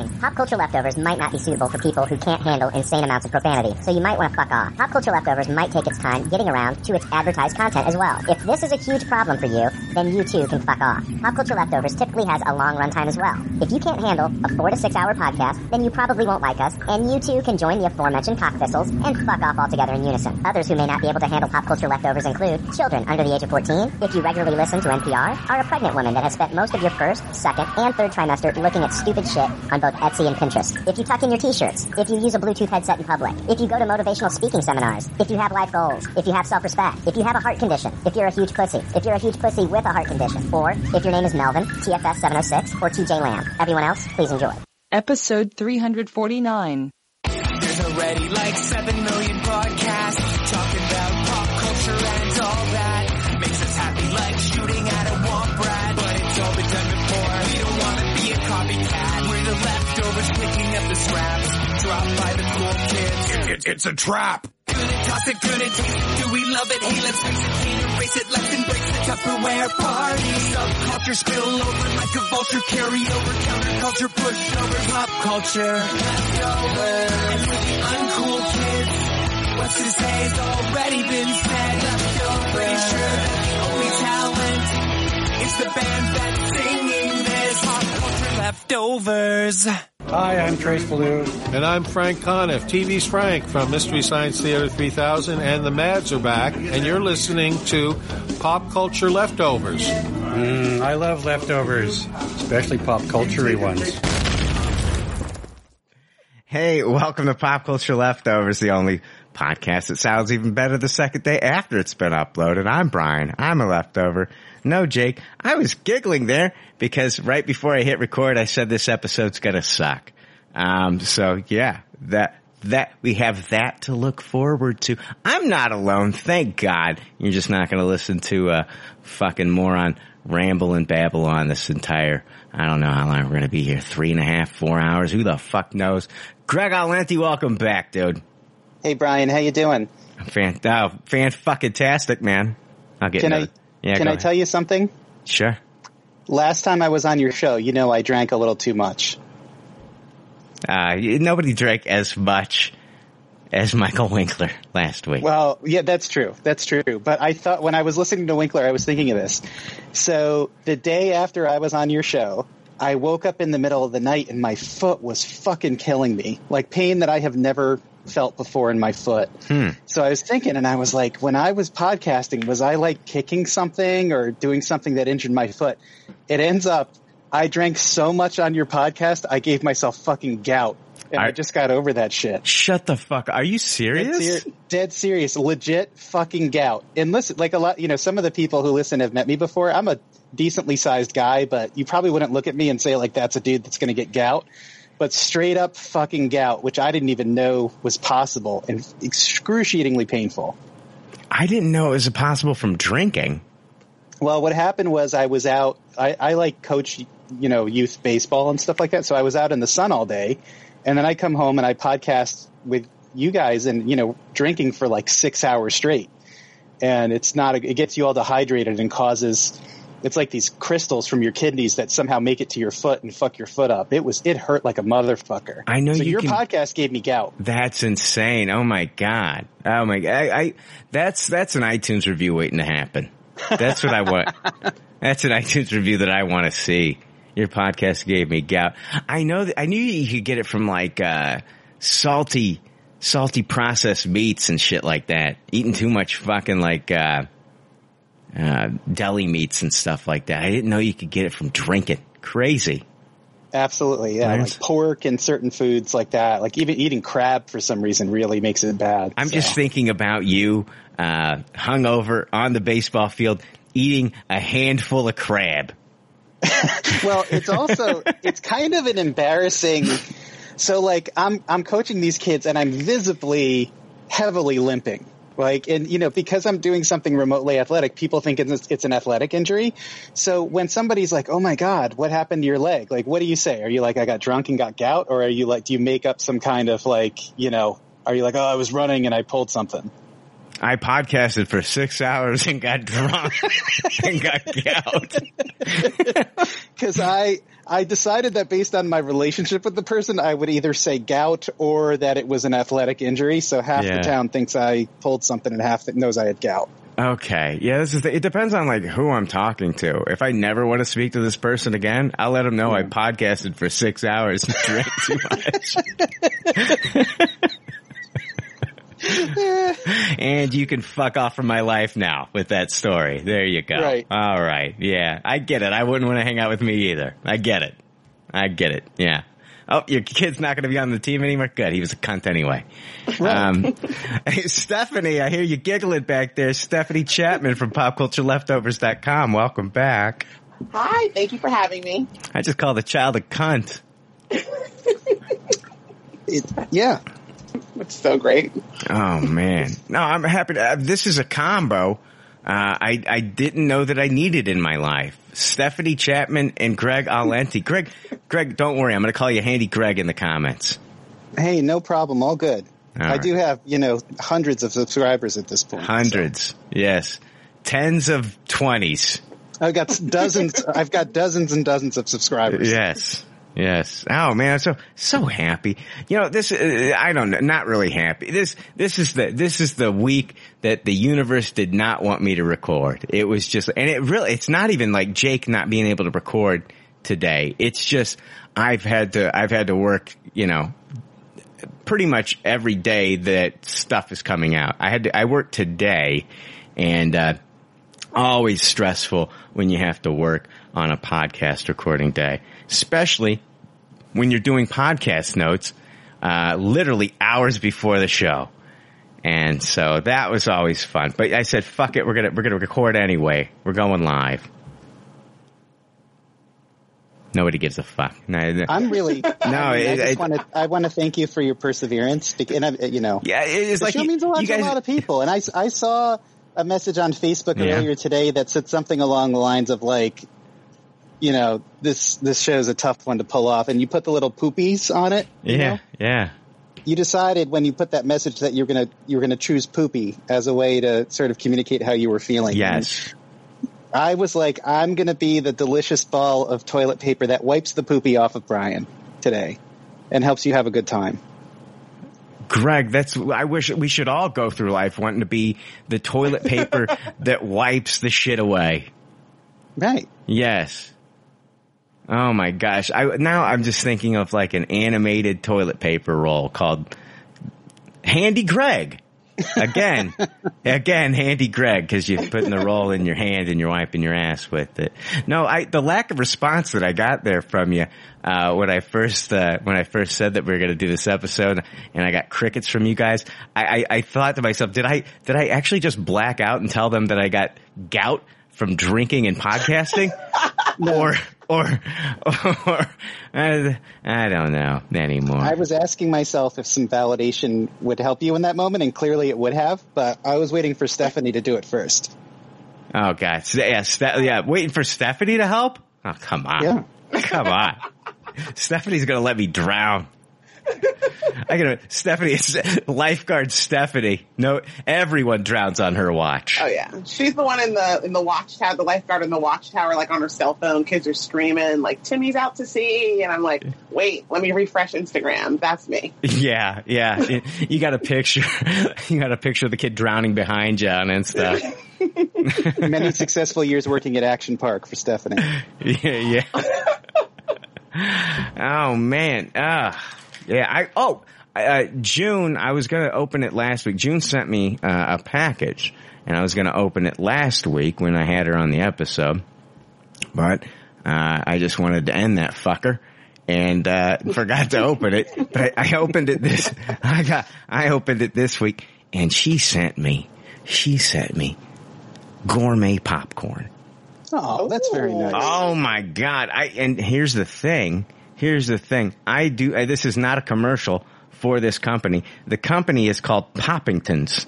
Warning, pop culture leftovers might not be suitable for people who can't handle insane amounts of profanity, so you might want to fuck off. Pop culture leftovers might take its time getting around to its advertised content as well. If this is a huge problem for you, then you too can fuck off. Pop culture leftovers typically has a long runtime as well. If you can't handle a four to six hour podcast, then you probably won't like us, and you too can join the aforementioned cock thistles and fuck off altogether in unison. Others who may not be able to handle pop culture leftovers include children under the age of 14, if you regularly listen to NPR, are a pregnant woman that has spent most of your first, second, and third trimester looking at stupid shit on both Etsy and Pinterest. If you tuck in your t-shirts, if you use a Bluetooth headset in public, if you go to motivational speaking seminars, if you have life goals, if you have self-respect, if you have a heart condition, if you're a huge pussy, if you're a huge pussy with a heart condition, or if your name is Melvin, TFS 706, or TJ Lamb. Everyone else, please enjoy. Episode 349. There's already like 7 million podcasts talking about pop culture and all that. Makes us happy like shooting at a womp rat. But it's all been done before. We don't want to be a copycat. We're the leftovers picking up the scraps. Dropped by the cool kids. it's a trap. Good at toss it, good at taste it. Do we love it? Hey, let's face it, can't erase it. Let's embrace the Tupperware party. Subculture spill over like a vulture. Carry over counterculture, pushovers, pop culture. Leftovers. And we're the uncool kids. What's to say has already been said. Leftovers. Pretty sure that the only talent is the band that's leftovers. Hi, I'm Trace Beaulieu. And I'm Frank Conniff, TV's Frank from Mystery Science Theater 3000, and the Mads are back, and you're listening to Pop Culture Leftovers. Mm, I love leftovers, especially pop culture ones. Hey, welcome to Pop Culture Leftovers, the only podcast that sounds even better the second day after it's been uploaded. I'm Brian. I'm a leftover. No, Jake, I was giggling there because right before I hit record, I said this episode's gonna suck. Um, so yeah, that, that, we have that to look forward to. I'm not alone, thank God. You're just not gonna listen to a fucking moron ramble and babble on this entire, I don't know how long we're gonna be here, three and a half, four hours, who the fuck knows? Greg Alenti, welcome back, dude. Hey Brian, how you doing? Fan, oh, fan fucking tastic, man. I'll get Can I another- yeah, can I ahead. tell you something? Sure. Last time I was on your show, you know I drank a little too much. Uh, nobody drank as much as Michael Winkler last week. Well, yeah, that's true. That's true. But I thought when I was listening to Winkler, I was thinking of this. So the day after I was on your show, I woke up in the middle of the night and my foot was fucking killing me. Like pain that I have never felt before in my foot. Hmm. So I was thinking and I was like, when I was podcasting, was I like kicking something or doing something that injured my foot? It ends up, I drank so much on your podcast, I gave myself fucking gout. And I, I- just got over that shit. Shut the fuck. Are you Dead, serious? ser- dead serious, legit fucking gout. And listen, like a lot, you know, some of the people who listen have met me before. I'm a decently sized guy, but you probably wouldn't look at me and say like that's a dude that's going to get gout. But straight up fucking gout, which I didn't even know was possible and excruciatingly painful. I didn't know it was possible from drinking. Well, what happened was I was out. I, I like coach, you know, youth baseball and stuff like that. So I was out in the sun all day, and then I come home and I podcast with you guys, and you know, drinking for like six hours straight. And it's not. A, it gets you all dehydrated and causes. It's like these crystals from your kidneys that somehow make it to your foot and fuck your foot up. It was. It hurt like a motherfucker. I know So you your can- podcast gave me gout. That's insane. Oh my god. Oh my god. I, I that's that's an iTunes review waiting to happen. That's what I want. That's an iTunes review that I want to see. Your podcast gave me gout. I know that I knew you could get it from like uh salty salty processed meats and shit like that. Eating too much fucking like uh uh deli meats and stuff like that. I didn't know you could get it from drinking. Crazy. Absolutely, yeah. Nice. Like pork and certain foods like that. Like even eating crab for some reason really makes it bad. I'm So. just thinking about you, uh, hungover on the baseball field, eating a handful of crab. well, it's also it's kind of an embarrassing. So like I'm I'm coaching these kids and I'm visibly heavily limping. Like and you know because I'm doing something remotely athletic, people think it's it's an athletic injury. So when somebody's like, "Oh my god, what happened to your leg?" Like, what do you say? Are you like, "I got drunk and got gout," or are you like, do you make up some kind of like, you know, are you like, "Oh, I was running and I pulled something"? I podcasted for six hours and got drunk and got gout. because I I decided that based on my relationship with the person, I would either say gout or that it was an athletic injury. So half Yeah. the town thinks I pulled something and half that knows I had gout. Okay. Yeah, this is the, it depends on like who I'm talking to. If I never want to speak to this person again, I'll let them know I podcasted for six hours and drank too much. and you can fuck off from my life now with that story. There you go. Right. All right. Yeah, I get it. I wouldn't want to hang out with me either. I get it. I get it. Yeah. Oh, your kid's not going to be on the team anymore? Good. He was a cunt anyway. Um, hey, Stephanie, I hear you giggling back there. Stephanie Chapman from PopCultureLeftovers.com. Welcome back. Hi, thank you for having me. I just called the child a cunt. It, yeah. It's so great. Oh man. No, I'm happy to, uh, this is a combo. Uh, I, I didn't know that I needed in my life. Stephanie Chapman and Greg Alenti. Greg, Greg, don't worry. I'm going to call you Handy Greg in the comments. Hey, no problem. All good. All I right. do have, you know, hundreds of subscribers at this point. Hundreds. Yes. Tens of twenties. I've got dozens. I've got dozens and dozens of subscribers. Yes. Yes. Oh man, so so happy. You know, this uh, I don't know, not really happy. This this is the this is the week that the universe did not want me to record. It was just and it really it's not even like Jake not being able to record today. It's just I've had to I've had to work, you know, pretty much every day that stuff is coming out. I had to I worked today and uh always stressful when you have to work on a podcast recording day, especially when you're doing podcast notes, uh, literally hours before the show. And so that was always fun. But I said, fuck it, we're gonna, we're gonna record anyway. We're going live. Nobody gives a fuck. No, I'm really. no, I, mean, I just want to. I want to thank you for your perseverance. And I, you know, yeah, it's the like show you- means a lot you to a lot of people. And I, I saw a message on Facebook Yeah. earlier today that said something along the lines of like, you know, this this show is a tough one to pull off, and you put the little poopies on it. Yeah, know? yeah. You decided when you put that message that you're gonna you're gonna choose poopy as a way to sort of communicate how you were feeling. Yes. I was like, I'm gonna be the delicious ball of toilet paper that wipes the poopy off of Brian today, and helps you have a good time. Greg, that's, I wish we should all go through life wanting to be the toilet paper that wipes the shit away. Right. Yes. Oh my gosh. I, now I'm just thinking of like an animated toilet paper roll called Handy Greg. Again, again, Handy Greg, cause you're putting the roll in your hand and you're wiping your ass with it. No, I, the lack of response that I got there from you, uh, when I first, uh, when I first said that we were going to do this episode and I got crickets from you guys, I, I, I thought to myself, did I, did I actually just black out and tell them that I got gout from drinking and podcasting? or, or, or, I, I don't know anymore. I was asking myself if some validation would help you in that moment, and clearly it would have. But I was waiting for Stephanie to do it first. Oh god, yeah, Ste- yeah, waiting for Stephanie to help. Oh come on, Yeah. come on. Stephanie's gonna let me drown. I gotta Stephanie, lifeguard Stephanie. No, everyone drowns on her watch. Oh yeah, she's the one in the in the watchtower, the lifeguard in the watchtower, like on her cell phone. Kids are screaming like Timmy's out to sea, and I'm like, wait, let me refresh Instagram. That's me. Yeah, yeah. You got a picture. You got a picture of the kid drowning behind you on Insta. Many successful years working at Action Park for Stephanie. Yeah, yeah. oh man. Ah, yeah. I oh, uh, June. I was gonna open it last week. June sent me uh, a package, and I was gonna open it last week when I had her on the episode, but uh, I just wanted to end that fucker. And uh, forgot to open it, but I, I opened it this. I got. I opened it this week, and she sent me. She sent me gourmet popcorn. Oh, that's very nice. Oh my god! I and here's the thing. Here's the thing. I do. Uh, this is not a commercial for this company. The company is called Poppingtons.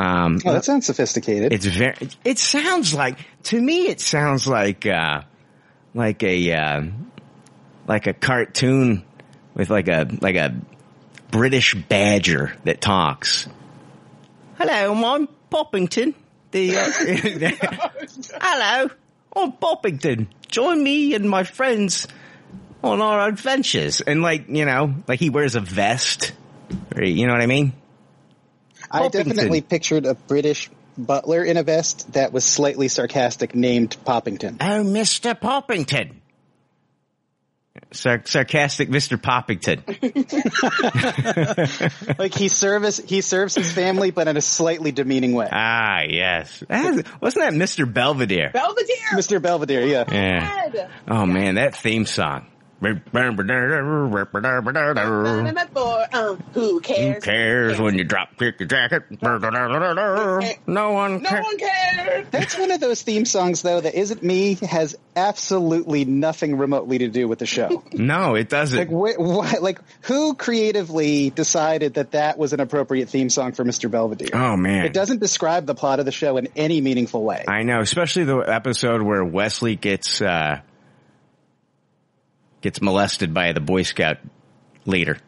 Um, Oh, that sounds sophisticated. it's very. It sounds like to me. It sounds like uh, like a uh, like a cartoon with like a like a British badger that talks. Hello, I'm Poppington. The uh, hello, I'm Poppington. Join me and my friends on our adventures. And like, you know, like he wears a vest. Or, you know what I mean? I Poppington. definitely pictured a British butler in a vest that was slightly sarcastic named Poppington. Oh, Mr. Poppington. Sar- sarcastic Mr. Poppington. like he serves he serves his family, but in a slightly demeaning way. ah, yes. That- wasn't that Mr. Belvedere? Belvedere. Mr. Belvedere, yeah. Yeah. Oh man, that theme song. Who Um, who cares? cares when you drop kick your jacket? No one No cares. one cares. That's one of those theme songs, though, that isn't me, has absolutely nothing remotely to do with the show. No, it doesn't. Like, wh- wh- like, who creatively decided that that was an appropriate theme song for Mr. Belvedere? oh man. It doesn't describe the plot of the show in any meaningful way. I know, especially the episode where Wesley gets uh gets molested by the Boy Scout leader.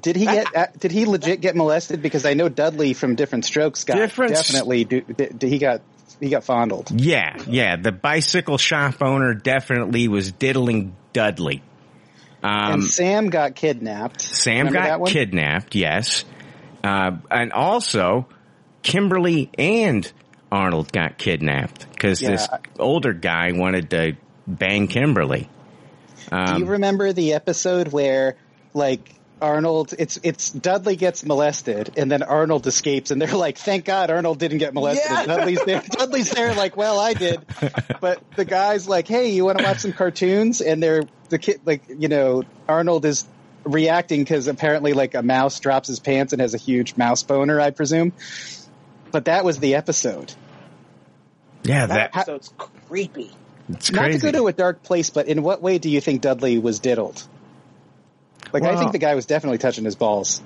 Did he get? Uh, did he legit get molested? Because I know Dudley from Diff'rent Strokes got Different definitely. Do, d- he got he got fondled. Yeah, yeah. The bicycle shop owner definitely was diddling Dudley. Um, and Sam got kidnapped. Sam Remember got kidnapped, yes. Uh, and also, Kimberly and Arnold got kidnapped because Yeah. this older guy wanted to bang Kimberly. Do Um, you remember the episode where, like, Arnold, it's it's Dudley gets molested, and then Arnold escapes, and they're like, "Thank God Arnold didn't get molested." Yeah. Dudley's there. Dudley's there, like, "Well, I did," but the guy's like, "Hey, you want to watch some cartoons?" And they're the kid, like, you know, Arnold is reacting because apparently, like, a mouse drops his pants and has a huge mouse boner, I presume. But that was the episode. yeah, That that, episode's creepy. It's Not to go to a dark place, but in what way do you think Dudley was diddled? Like, I think the guy was definitely touching his balls.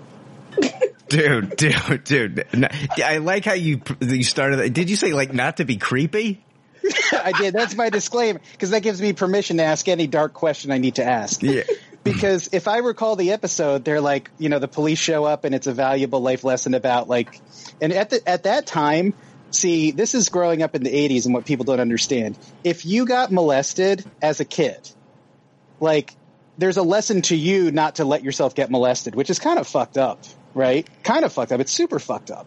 dude, dude, dude. No, I like how you you started. Did you say like not to be creepy? I did. That's my disclaimer because that gives me permission to ask any dark question I need to ask. Yeah. Because if I recall the episode, they're like, you know, the police show up and it's a valuable life lesson about like, and at the, at that time, see, this is growing up in the '80s and what people don't understand. If you got molested as a kid, like, there's a lesson to you not to let yourself get molested, which is kind of fucked up, right? Kind of fucked up. It's super fucked up.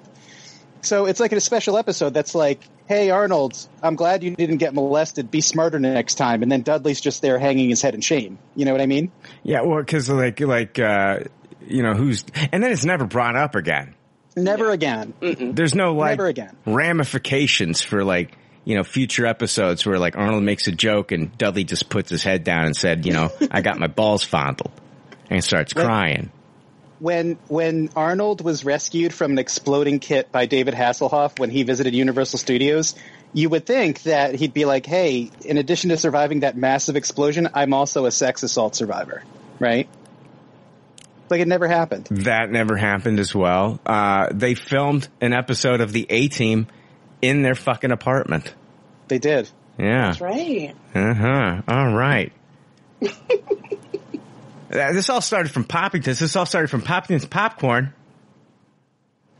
So it's like a special episode that's like, "Hey Arnold, I'm glad you didn't get molested. Be smarter next time." And then Dudley's just there hanging his head in shame. You know what I mean? Yeah, well, because like like uh, you know who's, and then it's never brought up again. Never again. There's no like Never again. ramifications for like you know future episodes where like Arnold makes a joke and Dudley just puts his head down and said, you know, I got my balls fondled, and starts crying. When when Arnold was rescued from an exploding KITT by David Hasselhoff when he visited Universal Studios, you would think that he'd be like, "Hey, in addition to surviving that massive explosion, I'm also a sex assault survivor." Right? Like it never happened. That never happened as well. Uh, they filmed an episode of the A Team in their fucking apartment. They did. Yeah. That's right. Uh huh. All right. Uh, this all started from Poppington's. This all started from Poppington's popcorn.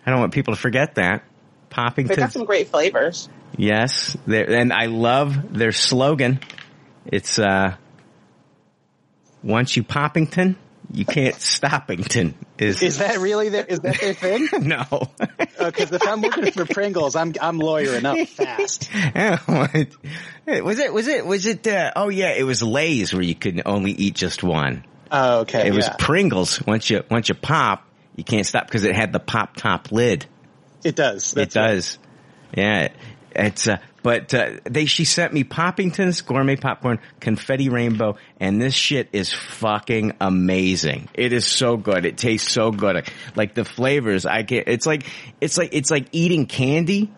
I don't want people to forget that. Poppingtons. They got some great flavors. Yes. And I love their slogan. It's, uh, once you Poppington, you can't stoppington. Is, Is that really their, is that their thing? no. Because if I'm looking for Pringles, I'm I'm lawyering up fast. was it, was it, was it, uh, oh yeah, it was Lay's where you could only eat just one. Oh, okay. It was. Pringles. Once you once you pop, you can't stop because it had the pop top lid. It does. it That's right. does. Yeah, it's. Uh, but uh, they she sent me Poppington's gourmet popcorn, confetti rainbow, and this shit is fucking amazing. It is so good. It tastes so good. Like the flavors, I get. It's like it's like it's like eating candy.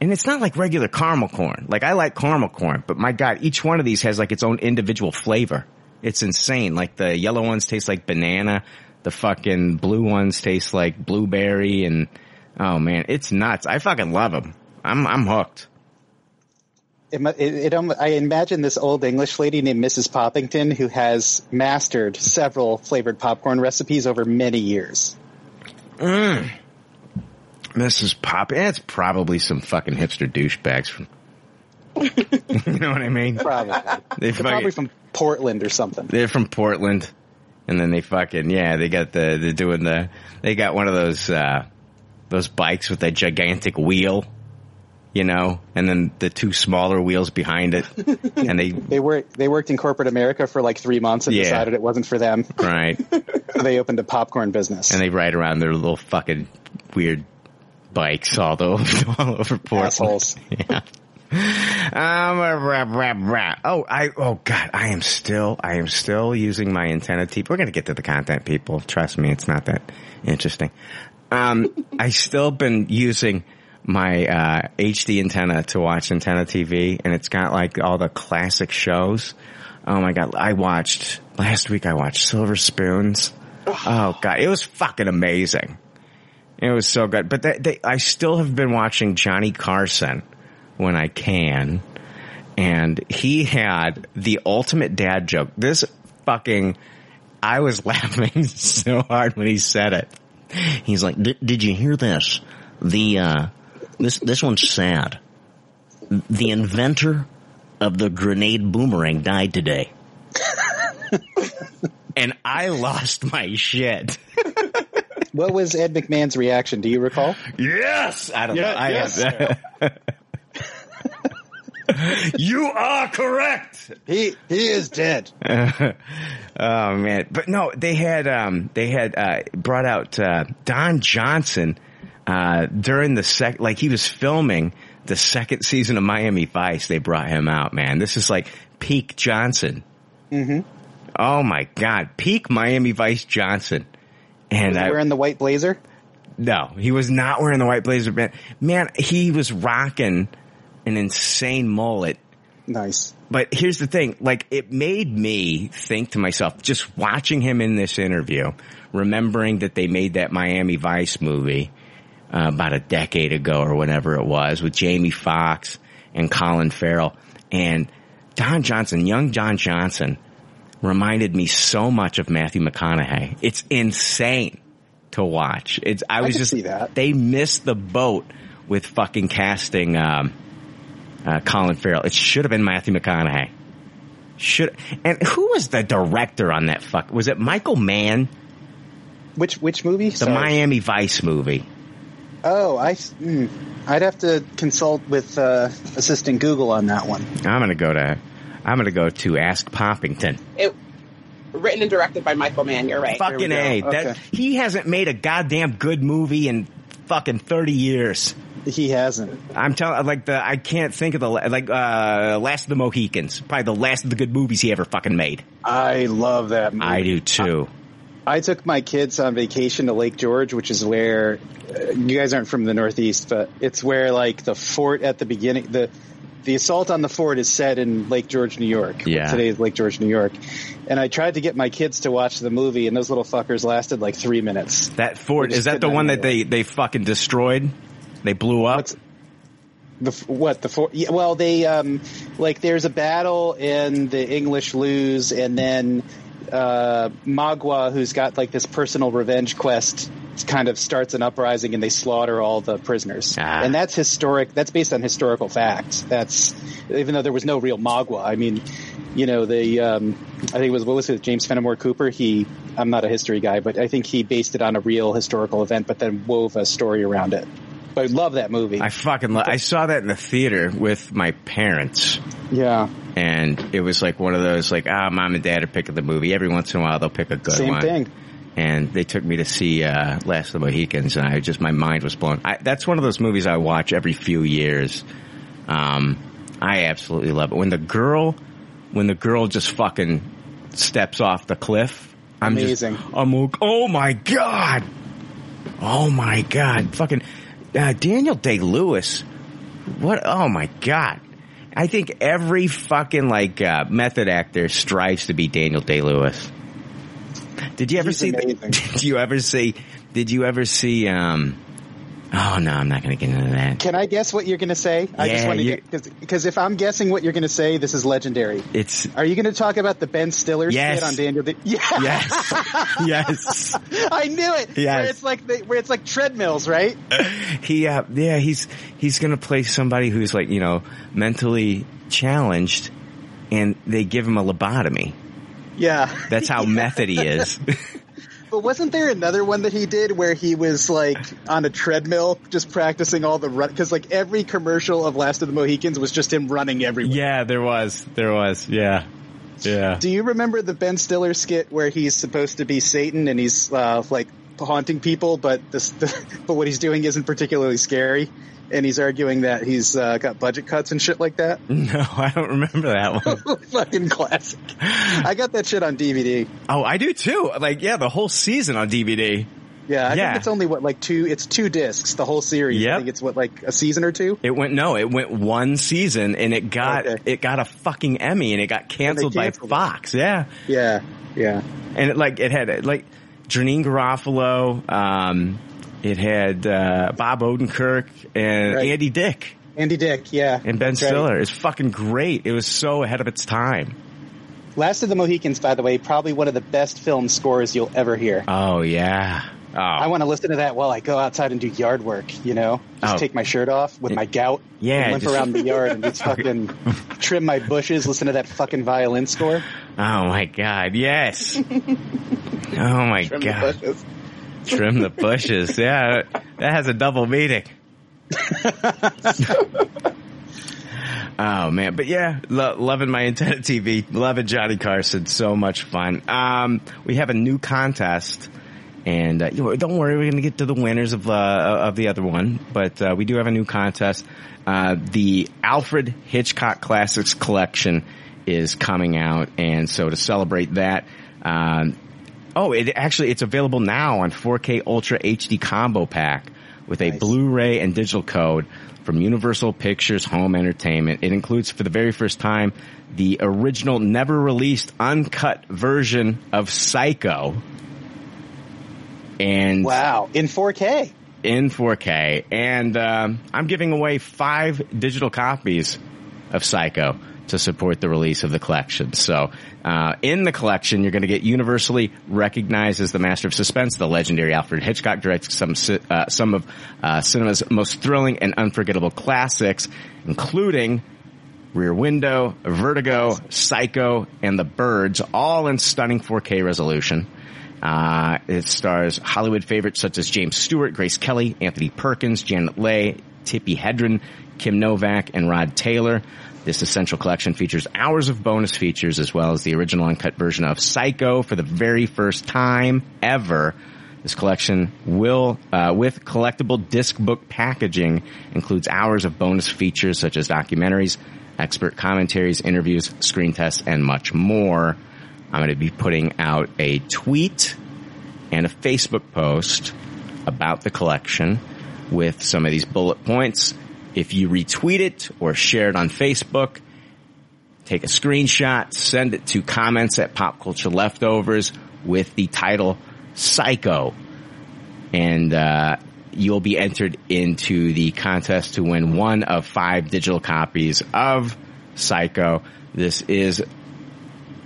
And it's not like regular caramel corn. Like I like caramel corn, but my god, each one of these has like its own individual flavor. It's insane. Like the yellow ones taste like banana. The fucking blue ones taste like blueberry and oh man, it's nuts. I fucking love them. I'm, I'm hooked. It, it, it, I imagine this old English lady named Mrs. Poppington who has mastered several flavored popcorn recipes over many years. Mrs. Pop, it's probably some fucking hipster douchebags from you know what I mean? Probably. They They're probably from Portland or something. they're from Portland, and then they fucking yeah, they got the they're doing the they got one of those uh those bikes with that gigantic wheel, you know, and then the two smaller wheels behind it, and they They worked. They worked in corporate America for like three months and Yeah. decided it wasn't for them. right, So they opened a popcorn business. and they ride around their little fucking weird bikes all over all over Portland. Assholes. Yeah. Um, rah, rah, rah. Oh, I, oh God, I am still, I am still using my antenna teep. We're going to get to the content, people. Trust me, it's not that interesting. Um, I still been using my, uh, HD antenna to watch antenna TV and it's got like all the classic shows. Oh my God. I watched, last week I watched Silver Spoons. Oh God, it was fucking amazing. It was so good. But they, they, I still have been watching Johnny Carson when I can. And he had the ultimate dad joke. This fucking, I was laughing so hard when he said it. He's like, "Did- did you hear this? The, uh, this, this one's sad. The inventor of the grenade boomerang died today. and I lost my shit. What was Ed McMahon's reaction? Do you recall? Yes, I don't Yeah, know. I yes. have you are correct. He he is dead. oh man, but no, they had um they had uh brought out uh Don Johnson uh during the sec like he was filming the second season of Miami Vice. They brought him out, man. This is like peak Johnson. Mm-hmm. Oh my god, peak Miami Vice Johnson. And Was he I, wearing the white blazer? no, he was not wearing the white blazer. Man, man, he was rocking an insane mullet. Nice. But here's the thing, like it made me think to myself, just watching him in this interview, remembering that they made that Miami Vice movie uh, about a decade ago or whenever it was with Jamie Foxx and Colin Farrell and Don Johnson, young Don Johnson reminded me so much of Matthew McConaughey. It's insane to watch. It's I was just they missed the boat with fucking casting um, uh, Colin Farrell. It should have been Matthew McConaughey. Should and who was the director on that fuck? Was it Michael Mann? Which which movie? The Sorry. Miami Vice movie. Oh, I. Mm, I'd have to consult with uh, assistant Google on that one. I'm gonna go to I'm gonna go to Ask Poppington. It written and directed by Michael Mann. You're right. Fucking a. That Okay. he hasn't made a goddamn good movie in fucking thirty years. He hasn't. I'm telling, like the I can't think of the like uh Last of the Mohicans, probably the last of the good movies he ever fucking made. I love that movie. I do too. I took my kids on vacation to Lake George, which is where uh, you guys aren't from the Northeast, but it's where like the fort at the beginning, the the assault on the fort is set in Lake George, New York. Yeah. Today is Lake George, New York. And I tried to get my kids to watch the movie, and those little fuckers lasted like three minutes. That fort is that the one that they they fucking destroyed? They blew up. What's- The what the fort? Yeah, well, they um like there's a battle and the English lose, and then uh Magua, who's got like this personal revenge quest, kind of starts an uprising, and they slaughter all the prisoners. Ah. And that's historic. That's based on historical facts. That's even though there was no real Magua. I mean, you know, the um I think it was what was it James Fenimore Cooper. He I'm not a history guy, but I think he based it on a real historical event, but then wove a story around it. I love that movie. I fucking lo- I saw that in the theater with my parents. Yeah, And it was like one of those like, ah, mom and dad are picking the movie. Every once in a while they'll pick a good one. same thing. and they took me to see uh, Last of the Mohicans, and I just my mind was blown. I, that's one of those movies I watch every few years. Um, I absolutely love it when the girl, when the girl just fucking steps off the cliff. I'm Amazing. Just, I'm oh my god, oh my god, fucking uh, Daniel Day Lewis. What? Oh my god. I think every fucking like uh, method actor strives to be Daniel Day Lewis. Did you ever He's see? amazing. Did you ever see? Did you ever see? Um, Oh no, I'm not going to get into that. Can I guess what you're going to say? I just Yeah, want to get because if I'm guessing what you're going to say, this is legendary. It's Are you going to talk about the Ben Stiller Yes. on Daniel? Day? Yeah, yes, yes. I knew it. Yes. Where it's like the, where it's like treadmills, right? He, uh, yeah, he's he's going to play somebody who's like you know mentally challenged, and they give him a lobotomy. Yeah. That's how method he is. But wasn't there another one that he did where he was like on a treadmill just practicing all the run? Because like every commercial of Last of the Mohicans was just him running everywhere. yeah, there was, there was, yeah, yeah. Do you remember the Ben Stiller skit where he's supposed to be Satan and he's uh, like haunting people, but this, but what he's doing isn't particularly scary, and he's arguing that he's uh, got budget cuts and shit like that. No, I don't remember that one. Fucking classic. I got that shit on DVD. Oh, I do too. Like, yeah, the whole season on DVD. Yeah, I Yeah. think it's only what like two. It's two discs, the whole series. Yep. I think it's what like a season or two. It went no, it went one season and it got Okay. it got a fucking Emmy and it got canceled, canceled by Fox. Yeah, Yeah, yeah. and it like it had like Janeane Garofalo. Um, it had uh, Bob Odenkirk and Right. Andy Dick Andy Dick, yeah, and Ben That's right. Stiller. It's fucking great. It was so ahead of its time. Last of the Mohicans, by the way, probably one of the best film scores you'll ever hear. Oh yeah. Oh I want to listen to that while I go outside and do yard work. You know, just Oh. take my shirt off with my gout. Yeah, and limp just- around the yard and just fucking trim my bushes. Listen to that fucking violin score. oh my god. Yes. oh my Trim god. Trim the bushes. Yeah, that has a double meaning. oh man, but yeah, lo- loving my antenna TV, loving Johnny Carson, so much fun. Um, we have a new contest, and uh, you know, don't worry, we're going to get to the winners of uh, of the other one, but uh, we do have a new contest. Uh, the Alfred Hitchcock Classics Collection is coming out, and so to celebrate that. Um, Oh, it actually it's available now on 4K Ultra HD combo pack with a Nice. Blu-ray and digital code from Universal Pictures Home Entertainment. It includes for the very first time the original never released uncut version of Psycho. And Wow, in 4K. in 4K, and um, I'm giving away five digital copies of Psycho to support the release of the collection. So, uh, in the collection, you're going to get universally recognized as the master of suspense. The legendary Alfred Hitchcock directs some uh, some of uh, cinema's most thrilling and unforgettable classics, including Rear Window, Vertigo, Psycho, and The Birds, all in stunning 4K resolution. Uh, it stars Hollywood favorites such as James Stewart, Grace Kelly, Anthony Perkins, Janet Leigh, Tippi Hedren, Kim Novak, and Rod Taylor. This essential collection features hours of bonus features as well as the original uncut version of Psycho for the very first time ever. This collection will, uh, with collectible disc book packaging, includes hours of bonus features such as documentaries, expert commentaries, interviews, screen tests, and much more. I'm going to be putting out a tweet and a Facebook post about the collection with some of these bullet points. If you retweet it or share it on Facebook, take a screenshot, send it to comments at Pop Culture Leftovers with the title Psycho. And, uh, you'll be entered into the contest to win one of five digital copies of Psycho. This is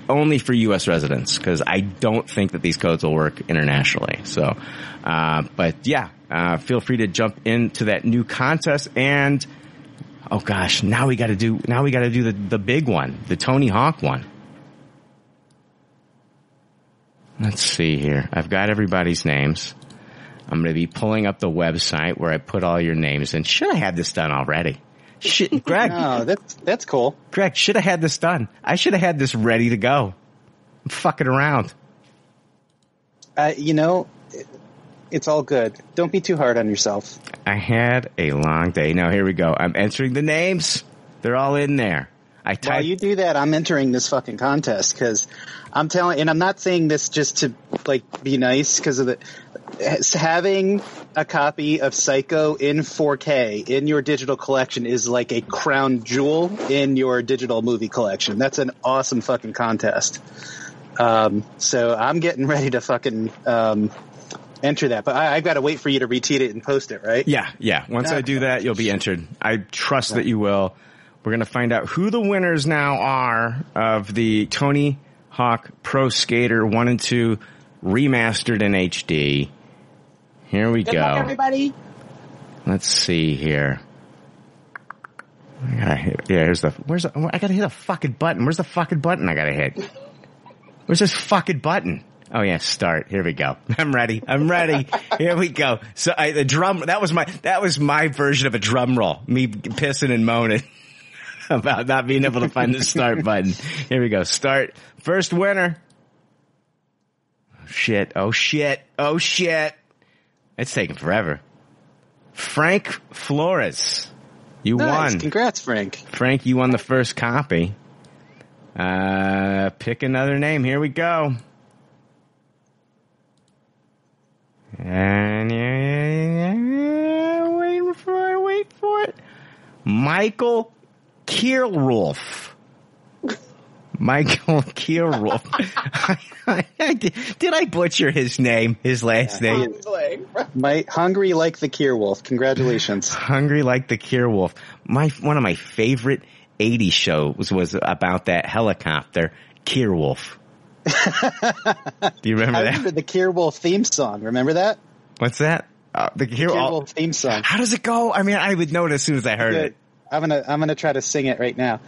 only for U.S. residents because I don't think that these codes will work internationally. So, uh, but yeah, uh, feel free to jump into that new contest and oh gosh, now we got to do now we got to do the the big one, the Tony Hawk one. Let's see here. I've got everybody's names. I'm going to be pulling up the website where I put all your names in. Should I have this done already? Shit, Greg. Oh, that's that's cool. Greg, should have had this done. I should have had this ready to go. I'm fucking around. Uh, you know, it's all good. Don't be too hard on yourself. I had a long day. Now here we go. I'm entering the names. They're all in there. I While you do that, I'm entering this fucking contest because I'm telling, and I'm not saying this just to like be nice because of the having a copy of Psycho in 4K in your digital collection is like a crown jewel in your digital movie collection. That's an awesome fucking contest. Um, so I'm getting ready to fucking um, enter that. But I, I've got to wait for you to retweet it and post it, right? Yeah, yeah. Once I do that, you'll be entered. I trust that you will. We're going to find out who the winners now are of the Tony Hawk Pro Skater 1 and 2 remastered in HD. Here we Good go. luck, everybody. Let's see here. I gotta hit, yeah, here's the, where's the, I gotta hit a fucking button. Where's the fucking button I gotta hit? Where's this fucking button? Oh yeah, start. Here we go. I'm ready. I'm ready. Here we go. So I, the drum, that was my, that was my version of a drum roll. Me pissing and moaning about not being able to find the start button. Here we go. Start. First winner. Shit. Oh shit. Oh shit. It's taking forever. Frank Flores. You Nice. won. Congrats, Frank. Frank, you won the first copy. Uh, pick another name. Here we go. And yeah, yeah, yeah, waiting for it, wait for it. Michael Kierulf. Michael Kierulf. did, did I butcher his name, his last name? My hungry like the Kier Wolf. Congratulations. Hungry like the Kierwolf. My one of my favorite 80s shows was about that helicopter, Kierwolf. Do you remember I that? remember the Cure Wolf theme song. Remember that? What's that? Uh, the Cure, Cure theme song. How does it go? I mean, I would know it as soon as I heard Good. it. I'm gonna I'm gonna try to sing it right now.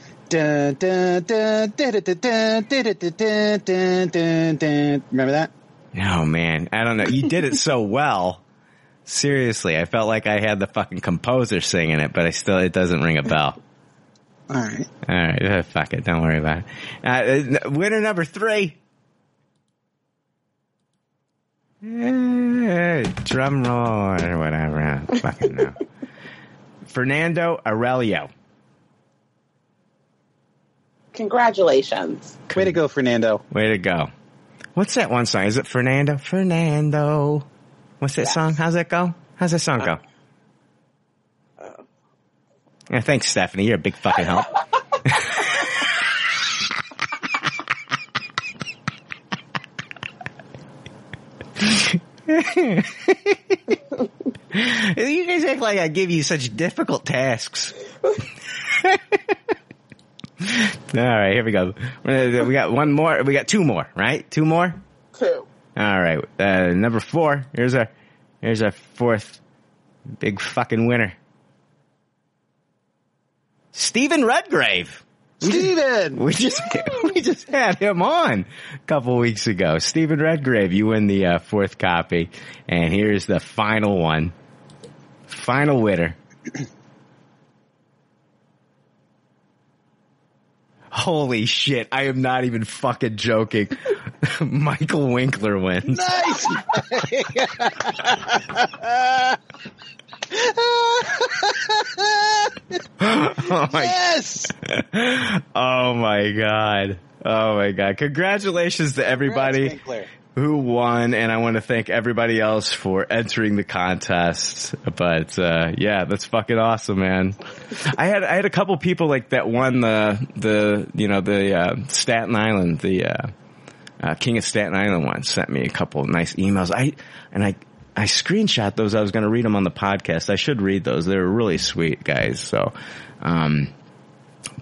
Remember that? Oh man, I don't know. You did it so well. Seriously, I felt like I had the fucking composer singing it, but I still it doesn't ring a bell. All right, all right, fuck it. Don't worry about it. Uh, winner number three Eh, drum roll or whatever. I don't fucking know. Fernando Aurelio. Congratulations. Way to go, Fernando. Way to go. What's that one song? Is it Fernando? Fernando. What's that song? How's that go? How's that song go? Yeah, thanks, Stephanie. You're a big fucking help. you guys act like I give you such difficult tasks. All right, here we go. We got one more. We got two more, right? Two more. Two. All right, uh, number four. Here's our, here's our fourth big fucking winner. Stephen Redgrave. Steven! We just we just had him on a couple weeks ago. Stephen Redgrave, you win the uh, fourth copy, and here's the final one. Final winner. Holy shit! I am not even fucking joking. Michael Winkler wins. Nice! Oh yes! Oh my god. Oh my god. Congratulations to everybody who won and I want to thank everybody else for entering the contest. But uh yeah, that's fucking awesome, man. I had I had a couple people like that won the the you know the uh Staten Island the uh uh, King of Staten Island one sent me a couple of nice emails. I and I I screenshot those. I was going to read them on the podcast. I should read those. They were really sweet guys. So, um,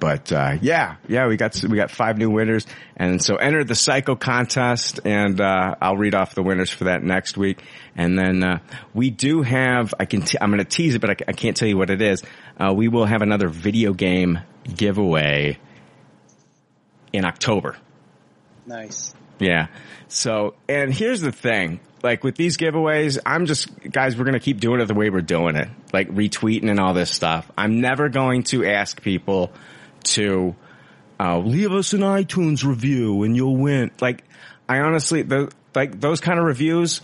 but uh, yeah, yeah, we got we got five new winners, and so enter the Psycho contest, and uh, I'll read off the winners for that next week, and then uh, we do have I can t- I'm going to tease it, but I, I can't tell you what it is. Uh, we will have another video game giveaway in October. Nice. Yeah. So, and here's the thing. Like with these giveaways, I'm just, guys, we're going to keep doing it the way we're doing it. Like retweeting and all this stuff. I'm never going to ask people to, uh, leave us an iTunes review and you'll win. Like, I honestly, the, like those kind of reviews,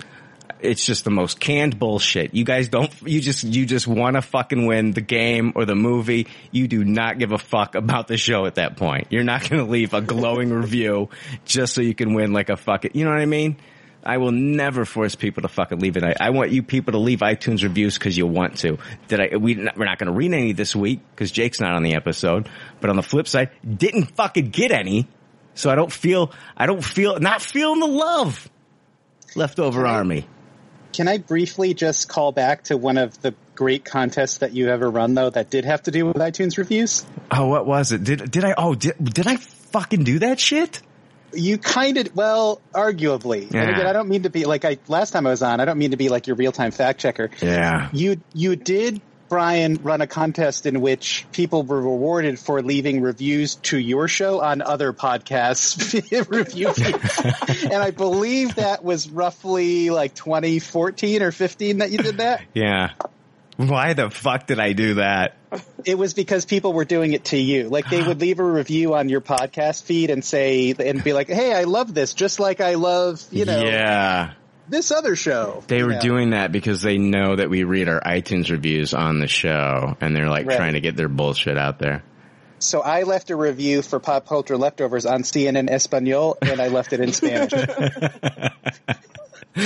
it's just the most canned bullshit. You guys don't, you just, you just want to fucking win the game or the movie. You do not give a fuck about the show at that point. You're not going to leave a glowing review just so you can win like a fucking, you know what I mean? I will never force people to fucking leave it. I, I want you people to leave iTunes reviews because you want to. Did I? We, we're not going to read any this week because Jake's not on the episode. But on the flip side, didn't fucking get any, so I don't feel. I don't feel not feeling the love. Leftover army. Can I briefly just call back to one of the great contests that you ever run though that did have to do with iTunes reviews? Oh, what was it? Did did I? Oh, did did I fucking do that shit? You kind of, well, arguably. And again, I don't mean to be like I last time I was on. I don't mean to be like your real time fact checker. Yeah. You you did, Brian, run a contest in which people were rewarded for leaving reviews to your show on other podcasts review and I believe that was roughly like 2014 or 15 that you did that. Yeah. Why the fuck did I do that? It was because people were doing it to you. Like they would leave a review on your podcast feed and say and be like, "Hey, I love this, just like I love you know yeah. this other show." They were Yeah. doing that because they know that we read our iTunes reviews on the show and they're like Right. trying to get their bullshit out there. So I left a review for Pop Culture Leftovers on CNN Espanol, and I left it in Spanish.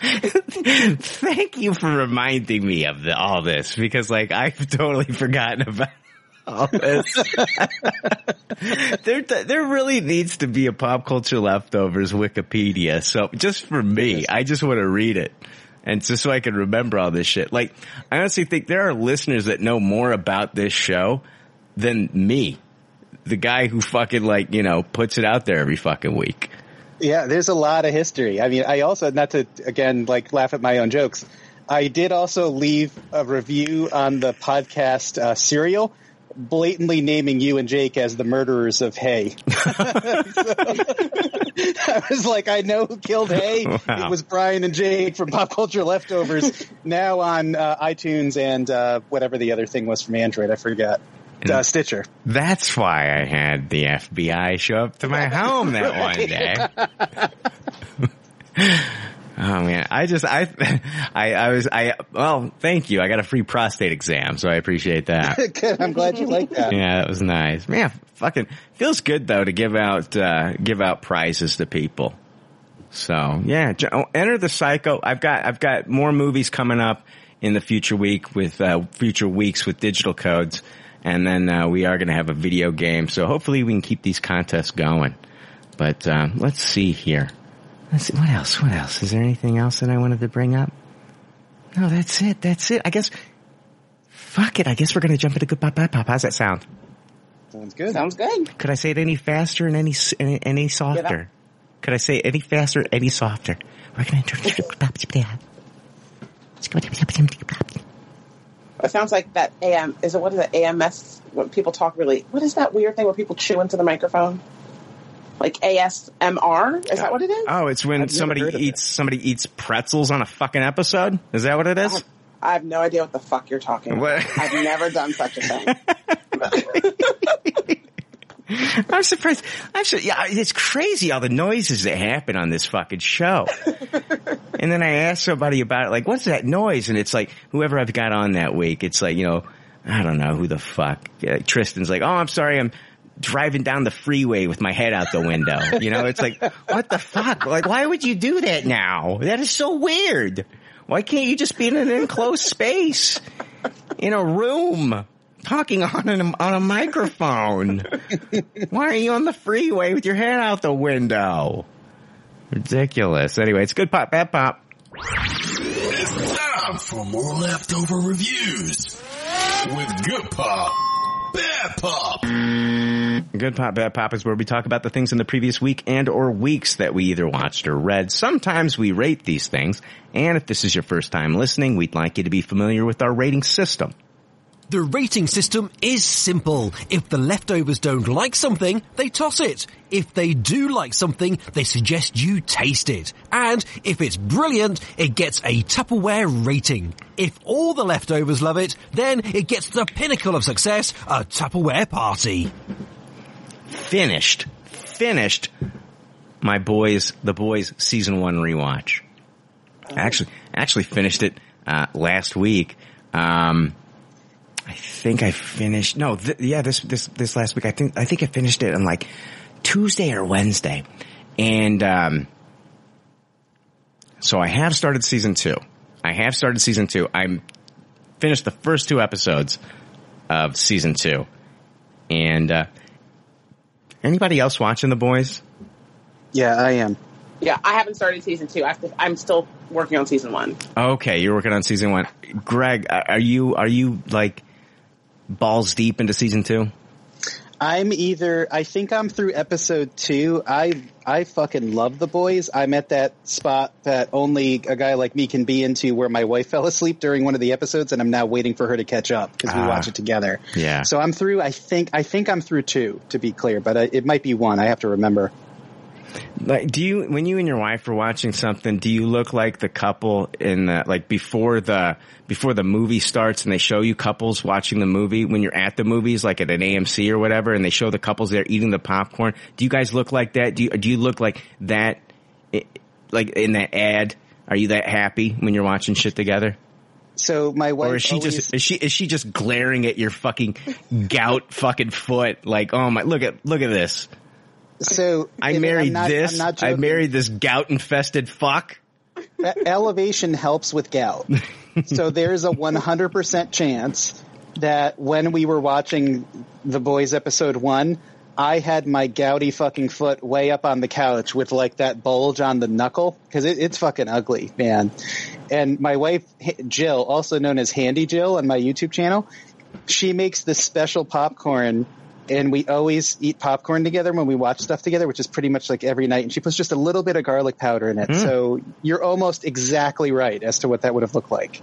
Thank you for reminding me of the, all this because like I've totally forgotten about all this. there, there really needs to be a pop culture leftovers Wikipedia. So just for me, I just want to read it. And just so I can remember all this shit. Like, I honestly think there are listeners that know more about this show than me. The guy who fucking like, you know, puts it out there every fucking week. Yeah, there's a lot of history. I mean, I also, not to, again, like laugh at my own jokes, I did also leave a review on the podcast uh, Serial, blatantly naming you and Jake as the murderers of Hae. I was like, I know who killed Hae. Wow. It was Brian and Jake from Pop Culture Leftovers, now on uh, iTunes and uh, whatever the other thing was from Android. I forgot. Uh, Stitcher. That's why I had the FBI show up to my home that one day. oh man, I just I I I was I well, thank you. I got a free prostate exam, so I appreciate that. Good. I'm glad you like that. yeah, that was nice. Man, fucking feels good though to give out uh give out prizes to people. So yeah, oh, enter the psycho. I've got I've got more movies coming up in the future week with uh, future weeks with digital codes, and then uh, we are going to have a video game. So hopefully we can keep these contests going. But uh, let's see here. Let's see, what else? What else? Is there anything else that I wanted to bring up? No, that's it. That's it. I guess. Fuck it. I guess we're going to jump into good pop pop pop. How's that sound? Sounds good. Sounds good. Could I say it any faster and any any, any softer? Could I say it any faster, any softer? We're gonna It sounds like that AM is it what is it AMS when people talk really what is that weird thing where people chew into the microphone? Like ASMR? Is that what it is? Oh, it's when I've somebody heard of eats somebody eats pretzels on a fucking episode. Is that what it is? I have no idea what the fuck you're talking What? about. I've never done such a thing. I'm surprised. I'm su yeah, it's crazy all the noises that happen on this fucking show. and then I asked somebody about it, like, what's that noise? And it's like, whoever I've got on that week, it's like, you know, I don't know who the fuck. Yeah, Tristan's like, oh, I'm sorry, I'm driving down the freeway with my head out the window. You know, it's like, what the fuck? Like, why would you do that now? That is so weird. Why can't you just be in an enclosed space? In a room? Talking on a, on a microphone. Why are you on the freeway with your head out the window? Ridiculous. Anyway, it's good pop, bad pop. It's time for more leftover reviews with Good Pop, Bad Pop. Good pop, bad pop is where we talk about the things in the previous week and or weeks that we either watched or read. Sometimes we rate these things. And if this is your first time listening, we'd like you to be familiar with our rating system. The rating system is simple. If the leftovers don't like something, they toss it. If they do like something, they suggest you taste it. And if it's brilliant, it gets a Tupperware rating. If all the leftovers love it, then it gets the pinnacle of success, a Tupperware party. Finished. Finished my boys, the boys season one rewatch. Actually, actually finished it, uh, last week. Um, I think I finished. No, th- yeah, this this this last week. I think I think I finished it on like Tuesday or Wednesday, and um, so I have started season two. I have started season two. I'm finished the first two episodes of season two, and uh, anybody else watching the boys? Yeah, I am. Yeah, I haven't started season two. I have to, I'm still working on season one. Okay, you're working on season one. Greg, are you are you like balls deep into season two? I'm either. I think I'm through episode two. I I fucking love the boys. I'm at that spot that only a guy like me can be into, where my wife fell asleep during one of the episodes, and I'm now waiting for her to catch up because we Ah. watch it together. Yeah. So I'm through. I think. I think I'm through two, to be clear, but uh, it might be one. I have to remember. Like, do you when you and your wife are watching something, do you look like the couple in the like before the before the movie starts and they show you couples watching the movie when you're at the movies, like at an AMC or whatever, and they show the couples there eating the popcorn? Do you guys look like that? Do you do you look like that? Like in that ad, are you that happy when you're watching shit together? So my wife. Or is she always- just is she is she just glaring at your fucking gout fucking foot like oh my look at look at this So I married not- this I married this gout infested fuck elevation helps with gout. so there's a 100% chance that when we were watching The Boys episode one, I had my gouty fucking foot way up on the couch with like that bulge on the knuckle because it, it's fucking ugly, man. And my wife Jill, also known as Handy Jill on my YouTube channel, she makes this special popcorn and we always eat popcorn together when we watch stuff together, which is pretty much like every night. And she puts just a little bit of garlic powder in it. Mm. So you're almost exactly right as to what that would have looked like.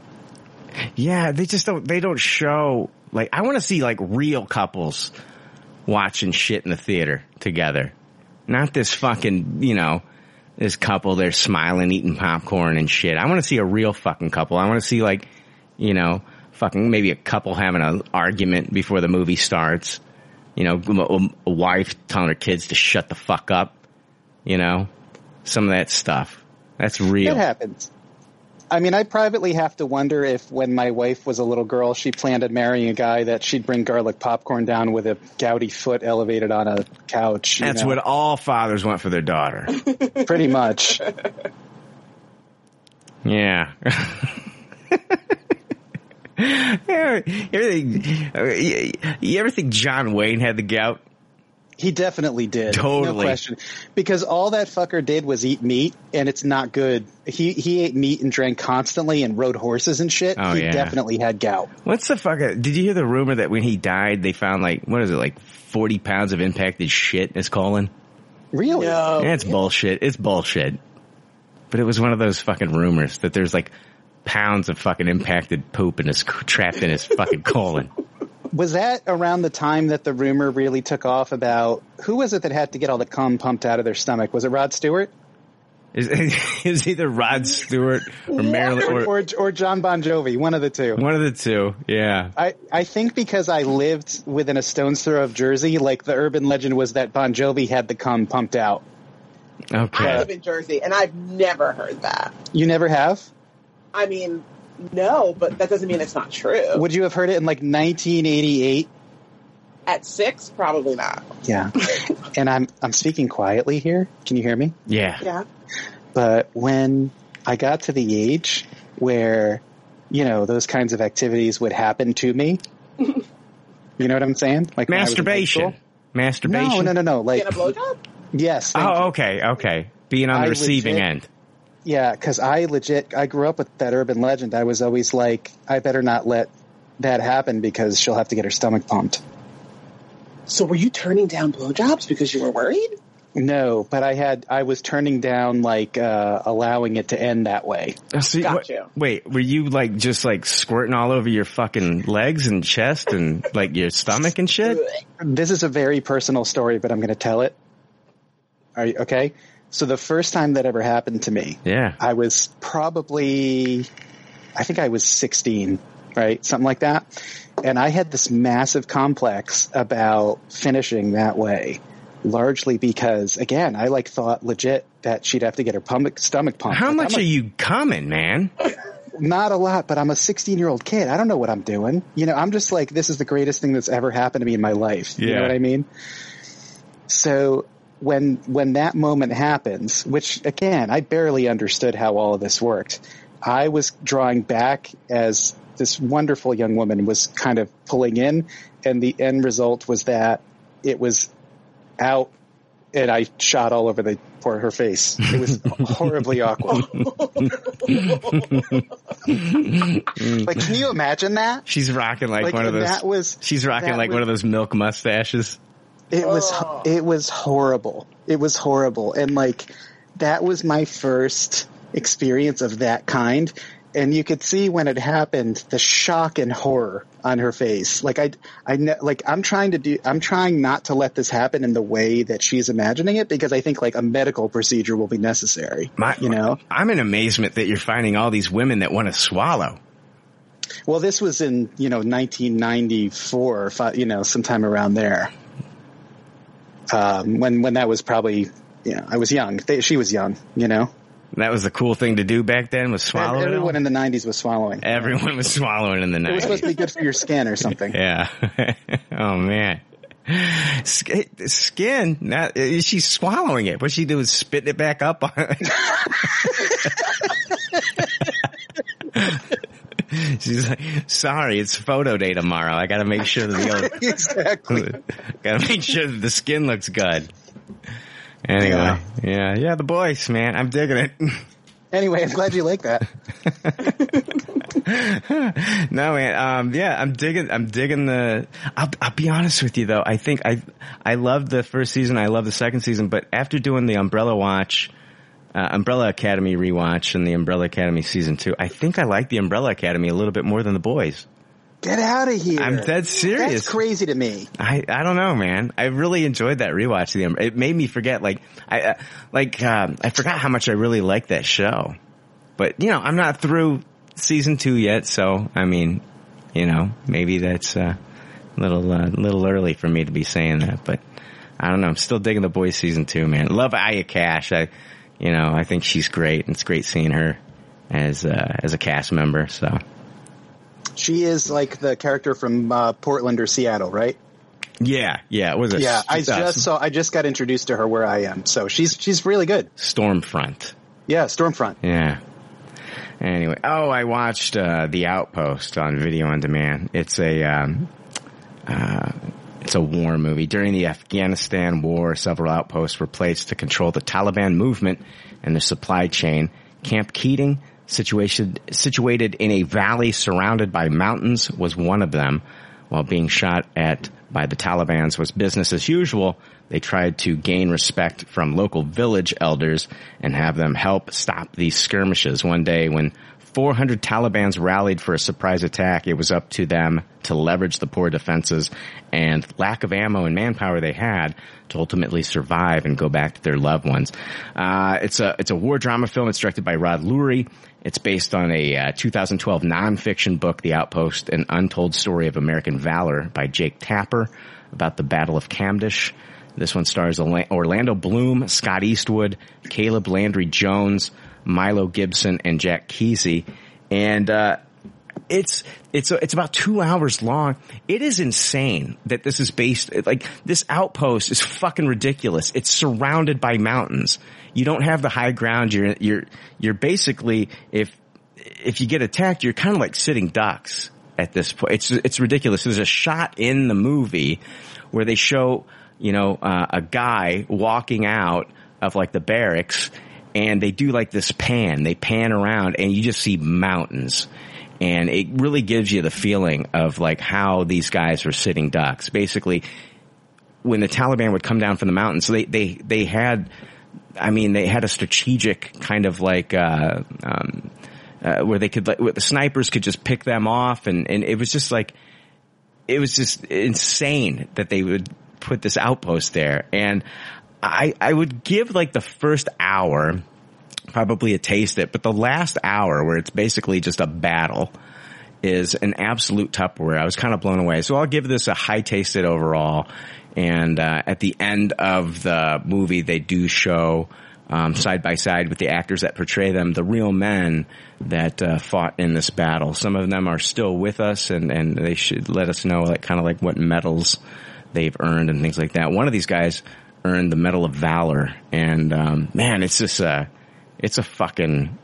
Yeah, they just don't. They don't show like I want to see like real couples watching shit in the theater together, not this fucking you know this couple they're smiling eating popcorn and shit. I want to see a real fucking couple. I want to see like you know fucking maybe a couple having an argument before the movie starts. You know, a, a wife telling her kids to shut the fuck up. You know, some of that stuff. That's real. It happens. I mean, I privately have to wonder if when my wife was a little girl, she planned on marrying a guy that she'd bring garlic popcorn down with a gouty foot elevated on a couch. you That's know? what all fathers want for their daughter. Pretty much. Yeah. yeah, everything. uh, You you ever think John Wayne had the gout? He definitely did. Totally. No question. Because all that fucker did was eat meat and it's not good. He he ate meat and drank constantly and rode horses and shit. Oh, he yeah. definitely had gout. What's the fuck? Did you hear the rumor that when he died, they found like what is it, like forty pounds of impacted shit in his colon? Really? No. Yeah, it's bullshit. It's bullshit. But it was one of those fucking rumors that there's like pounds of fucking impacted poop in his trapped in his fucking colon. Was that around the time that the rumor really took off about who was it that had to get all the cum pumped out of their stomach? Was it Rod Stewart? Is it was either Rod Stewart or Marilyn Or, or or, or John Bon Jovi, one of the two. one of the two. Yeah. I, I think because I lived within a stone's throw of Jersey, like the urban legend was that Bon Jovi had the cum pumped out. Okay. I live in Jersey, and I've never heard that. You never have? I mean, no, but that doesn't mean it's not true. Would you have heard it in like 1988? At six, probably not. Yeah. and I'm I'm speaking quietly here. Can you hear me? Yeah. Yeah. But when I got to the age where, you know, those kinds of activities would happen to me, you know what I'm saying? Like when I was in high Masturbation. Masturbation. No, no, no, no. Like Get a blowjob? yes. thank oh, you. Oh, okay, okay. Being on the I receiving legit- end. Yeah, because I legit, I grew up with that urban legend. I was always like, I better not let that happen because she'll have to get her stomach pumped. So were you turning down blowjobs because you were worried? No, but I had, I was turning down like, uh, allowing it to end that way. Uh, so Got what- you. Wait, were you like just like squirting all over your fucking legs and chest and like your stomach and shit? This is a very personal story, but I'm going to tell it. Are you okay? So the first time that ever happened to me, Yeah. I was probably, I think I was 16, right? Something like that. And I had this massive complex about finishing that way, largely because, again, I like thought legit that she'd have to get her pump, stomach pumped. How Like, much are you coming, man? Not a lot, but I'm a 16 year old kid. I don't know what I'm doing. You know, I'm just like, this is the greatest thing that's ever happened to me in my life. You Yeah. know what I mean? So when, when that moment happens, which again, I barely understood how all of this worked. I was drawing back as this wonderful young woman was kind of pulling in and the end result was that it was out and I shot all over the poor her face. It was horribly awkward. like, can you imagine that? She's rocking like, Like, one of those. that was- she's rocking like was- one of those milk mustaches. It was oh. it was horrible. It was horrible, and like that was my first experience of that kind. And you could see when it happened the shock and horror on her face. Like I, I ne- like I'm trying to do. I'm trying not to let this happen in the way that she's imagining it because I think like a medical procedure will be necessary. My, you know. I'm in amazement that you're finding all these women that want to swallow. Well, this was in you know 1994, you know, sometime around there. Um, when when that was probably, you know, I was young. They, she was young, you know. That was the cool thing to do back then was swallow. it all? Everyone in the 90s was swallowing. Everyone was swallowing in the '90s. It was supposed to be good for your skin or something. Yeah. oh man. Skin. Not, she's swallowing it. What she do is spitting it back up on. She's like, sorry, it's photo day tomorrow. I got to make sure that the exactly. got to make sure that the skin looks good. Anyway, Yeah. yeah, yeah, the boys, man, I'm digging it. Anyway, I'm glad you like that. no man, um, yeah, I'm digging, I'm digging the, I'll, I'll be honest with you though, I think I, I love the first season, I love the second season, but after doing the Umbrella Watch, uh, Umbrella Academy rewatch and the Umbrella Academy season two, I think I like the Umbrella Academy a little bit more than the boys. Get out of here. I'm dead serious. That's crazy to me. I, I don't know, man. I really enjoyed that rewatch. of The it made me forget, like I uh, like um, I forgot how much I really liked that show. But you know, I'm not through season two yet, so I mean, you know, maybe that's uh, a little uh, little early for me to be saying that. But I don't know. I'm still digging the boys season two, man. Love Aya Cash. I, you know, I think she's great, and it's great seeing her as uh, as a cast member. So She is like the character from uh, Portland or Seattle, right? yeah, yeah. It was a Yeah, I just saw. I just got introduced to her where I am, so she's she's really good. Stormfront. Yeah, Stormfront. Yeah. Anyway, oh, I watched uh, The Outpost on video on demand. It's a um, uh, it's a war movie. During the Afghanistan war, several outposts were placed to control the Taliban movement and their supply chain. Camp Keating, situation, situated in a valley surrounded by mountains, was one of them. While being shot at by the Taliban's was business as usual, they tried to gain respect from local village elders and have them help stop these skirmishes. One day when 400 Taliban's rallied for a surprise attack, it was up to them to leverage the poor defenses and lack of ammo and manpower they had to ultimately survive and go back to their loved ones. Uh, it's a it's a war drama film. It's directed by Rod Lurie. It's based on a uh, 2012 nonfiction book, The Outpost: An Untold Story of American Valor by Jake Tapper about the Battle of Kamdesh. This one stars Orlando Bloom, Scott Eastwood, Caleb Landry Jones, Milo Gibson, and Jack Kesy. And uh, it's it's it's about two hours long. It is insane that this is based like this outpost is fucking ridiculous. It's surrounded by mountains. You don't have the high ground. You're you're you're basically if if you get attacked, you're kind of like sitting ducks at this point. It's it's ridiculous. There's a shot in the movie where they show you know uh, a guy walking out of like the barracks, and they do like this pan. They pan around, and you just see mountains. And it really gives you the feeling of like how these guys were sitting ducks. Basically, when the Taliban would come down from the mountains, so they, they, they had, I mean, they had a strategic kind of like, uh, um, uh, where they could, like, where the snipers could just pick them off and, and it was just like, it was just insane that they would put this outpost there. And I, I would give like the first hour probably a taste it, but the last hour where it's basically just a battle is an absolute Tupperware. I was kind of blown away. So I'll give this a high tasted overall. And uh, at the end of the movie, they do show um, side by side with the actors that portray them, the real men that uh, fought in this battle. Some of them are still with us, and and they should let us know, like kind of like what medals they've earned and things like that. One of these guys earned the Medal of Valor, and um, man, it's just a it's a fucking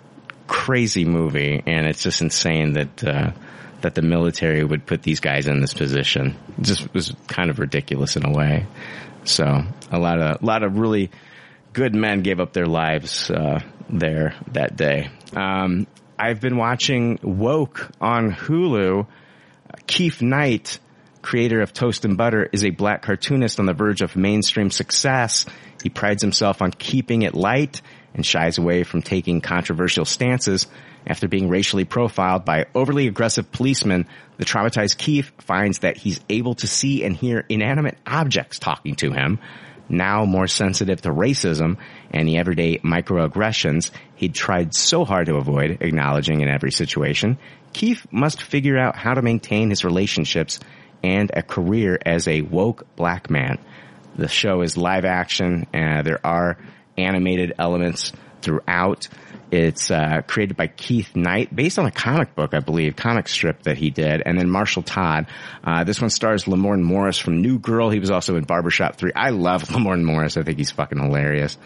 crazy movie, and it's just insane that uh, that the military would put these guys in this position. It just was kind of ridiculous in a way. So a lot of a lot of really good men gave up their lives uh, there that day. Um, I've been watching Woke on Hulu. Keith Knight, creator of Toast and Butter, is a black cartoonist on the verge of mainstream success. He prides himself on keeping it light and shies away from taking controversial stances. After being racially profiled by overly aggressive policemen, the traumatized Keith finds that he's able to see and hear inanimate objects talking to him. Now more sensitive to racism and the everyday microaggressions he'd tried so hard to avoid acknowledging in every situation, Keith must figure out how to maintain his relationships and a career as a woke black man. The show is live action and there are animated elements throughout. It's uh, created by Keith Knight, based on a comic book, I believe, comic strip that he did, and then Marshall Todd. Uh, this one stars Lamorne Morris from New Girl. He was also in Barbershop 3. I love Lamorne Morris. I think he's fucking hilarious.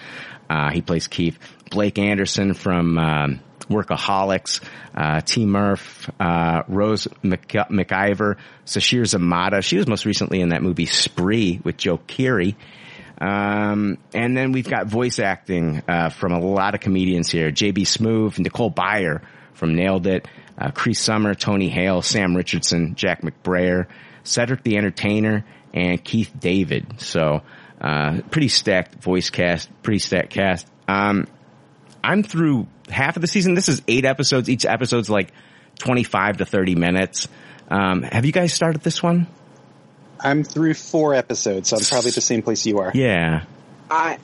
Uh, he plays Keith. Blake Anderson from um, Workaholics, uh, T. Murph, uh, Rose Mc- McIver, Sasheer Zamata. She was most recently in that movie Spree with Joe Keery. Um, and then we've got voice acting uh, from a lot of comedians here: JB Smoove, Nicole Byer from Nailed It, uh, Summer, Tony Hale, Sam Richardson, Jack McBrayer, Cedric the Entertainer, and Keith David. So uh, pretty stacked voice cast, pretty stacked cast. Um, I'm through half of the season. This is eight episodes. Each episode's like 25 to 30 minutes. Um, have you guys started this one? I'm through four episodes, so I'm probably the same place you are. Yeah. I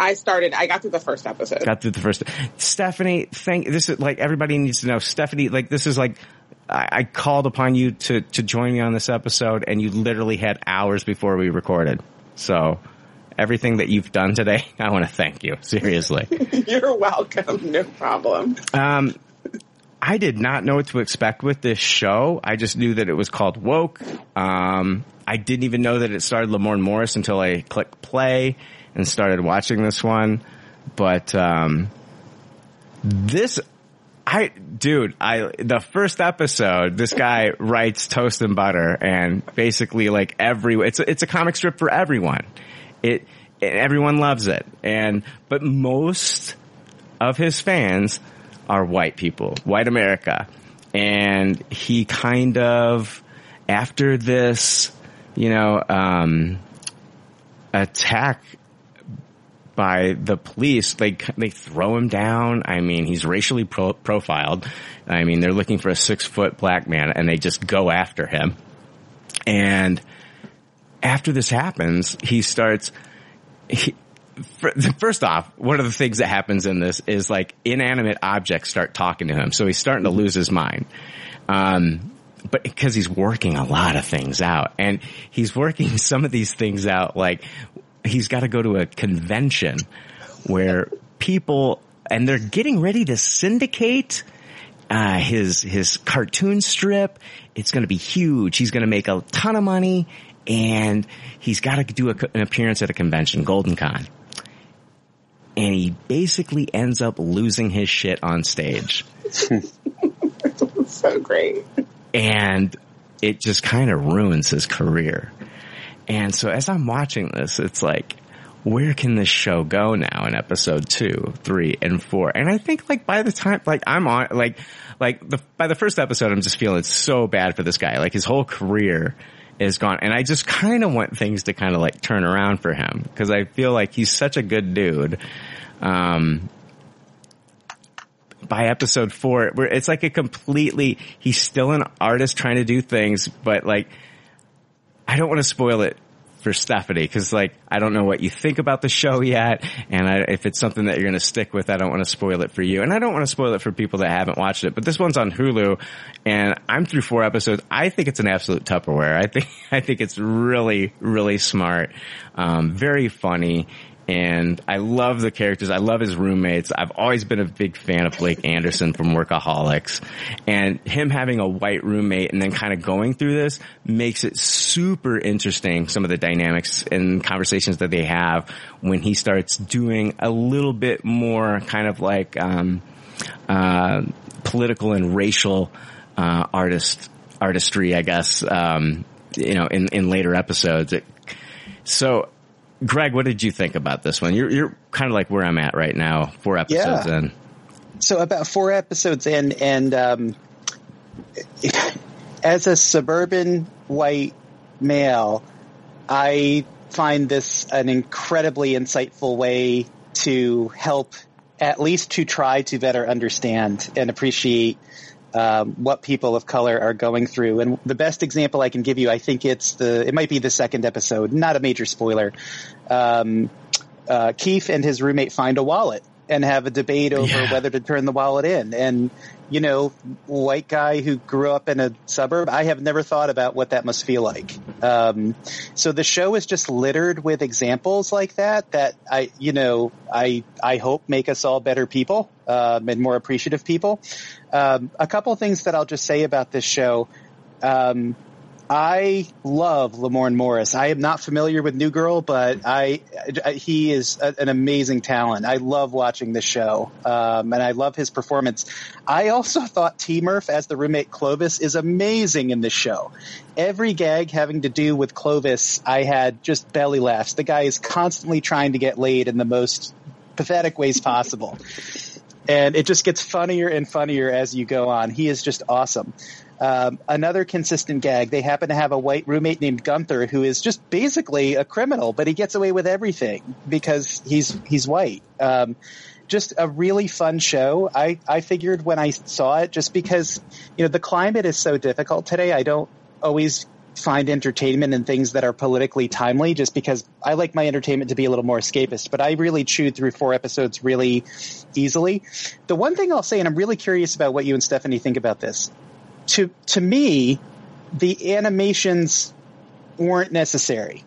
I started. I got through the first episode. Got through the first. Stephanie, thank. This is like everybody needs to know. Stephanie, like this is like I, I called upon you to to join me on this episode, and you literally had hours before we recorded. So everything that you've done today, I want to thank you seriously. You're welcome. No problem. Um, I did not know what to expect with this show. I just knew that it was called Woke. Um, I didn't even know that it started Lamorne Morris until I clicked play and started watching this one. But um, this, I, dude, I the first episode, this guy writes toast and butter, and basically like every it's a, it's a comic strip for everyone. It everyone loves it, and but most of his fans are white people, white America. And he kind of, after this, you know, um, attack by the police, they, they throw him down. I mean, he's racially pro- profiled. I mean, they're looking for a six foot black man and they just go after him. And after this happens, he starts, he, first off, one of the things that happens in this is like inanimate objects start talking to him. So he's starting to lose his mind. Um, but because he's working a lot of things out and he's working some of these things out, like he's got to go to a convention where people, and they're getting ready to syndicate uh, his his cartoon strip. It's going to be huge. He's going to make a ton of money, and he's got to do a, an appearance at a convention, Golden Con. And he basically ends up losing his shit on stage. so great. And it just kind of ruins his career. And so as I'm watching this, it's like, where can this show go now in episode two, three, and four? And I think like by the time, like I'm on, like, like the, by the first episode, I'm just feeling so bad for this guy. Like his whole career is gone. And I just kind of want things to kind of like turn around for him because I feel like he's such a good dude. Um, by episode four, it's like a completely, he's still an artist trying to do things, but like, I don't want to spoil it for Stephanie because like I don't know what you think about the show yet, and I, if it's something that you're going to stick with, I don't want to spoil it for you, and I don't want to spoil it for people that haven't watched it. But this one's on Hulu, and I'm through four episodes. I think it's an absolute Tupperware. I think I think it's really really smart, um, very funny. And I love the characters. I love his roommates. I've always been a big fan of Blake Anderson from Workaholics. And him having a white roommate and then kind of going through this makes it super interesting, some of the dynamics and conversations that they have when he starts doing a little bit more kind of like, um, uh, political and racial, uh, artist artistry, I guess. Um, you know, in in later episodes. It, so, Greg, what did you think about this one? You're you're kind of like where I'm at right now, four episodes Yeah. in. so about four episodes in, and um, as a suburban white male, I find this an incredibly insightful way to help, at least to try to better understand and appreciate um, what people of color are going through. And the best example I can give you, I think it's the, it might be the second episode, not a major spoiler. Um, uh, Keith and his roommate find a wallet and have a debate over Yeah. whether to turn the wallet in. And, you know, white guy who grew up in a suburb, I have never thought about what that must feel like. Um, so the show is just littered with examples like that, that I, you know, I, I hope make us all better people, um, and more appreciative people. Um, a couple of things that I'll just say about this show. Um, I love Lamorne Morris. I am not familiar with New Girl, but I, I- he is a, an amazing talent. I love watching this show, um, and I love his performance. I also thought T Murph as the roommate Clovis is amazing in this show. Every gag having to do with Clovis, I had just belly laughs. The guy is constantly trying to get laid in the most pathetic ways possible. And it just gets funnier and funnier as you go on. He is just awesome. Um, another consistent gag. They happen to have a white roommate named Gunther who is just basically a criminal, but he gets away with everything because he's he's white. Um, just a really fun show. I I figured when I saw it, just because you know the climate is so difficult today, I don't always find entertainment in things that are politically timely just because I like my entertainment to be a little more escapist, but I really chewed through four episodes really easily. The one thing I'll say, and I'm really curious about what you and Stephanie think about this. To, to me, the animations weren't necessary.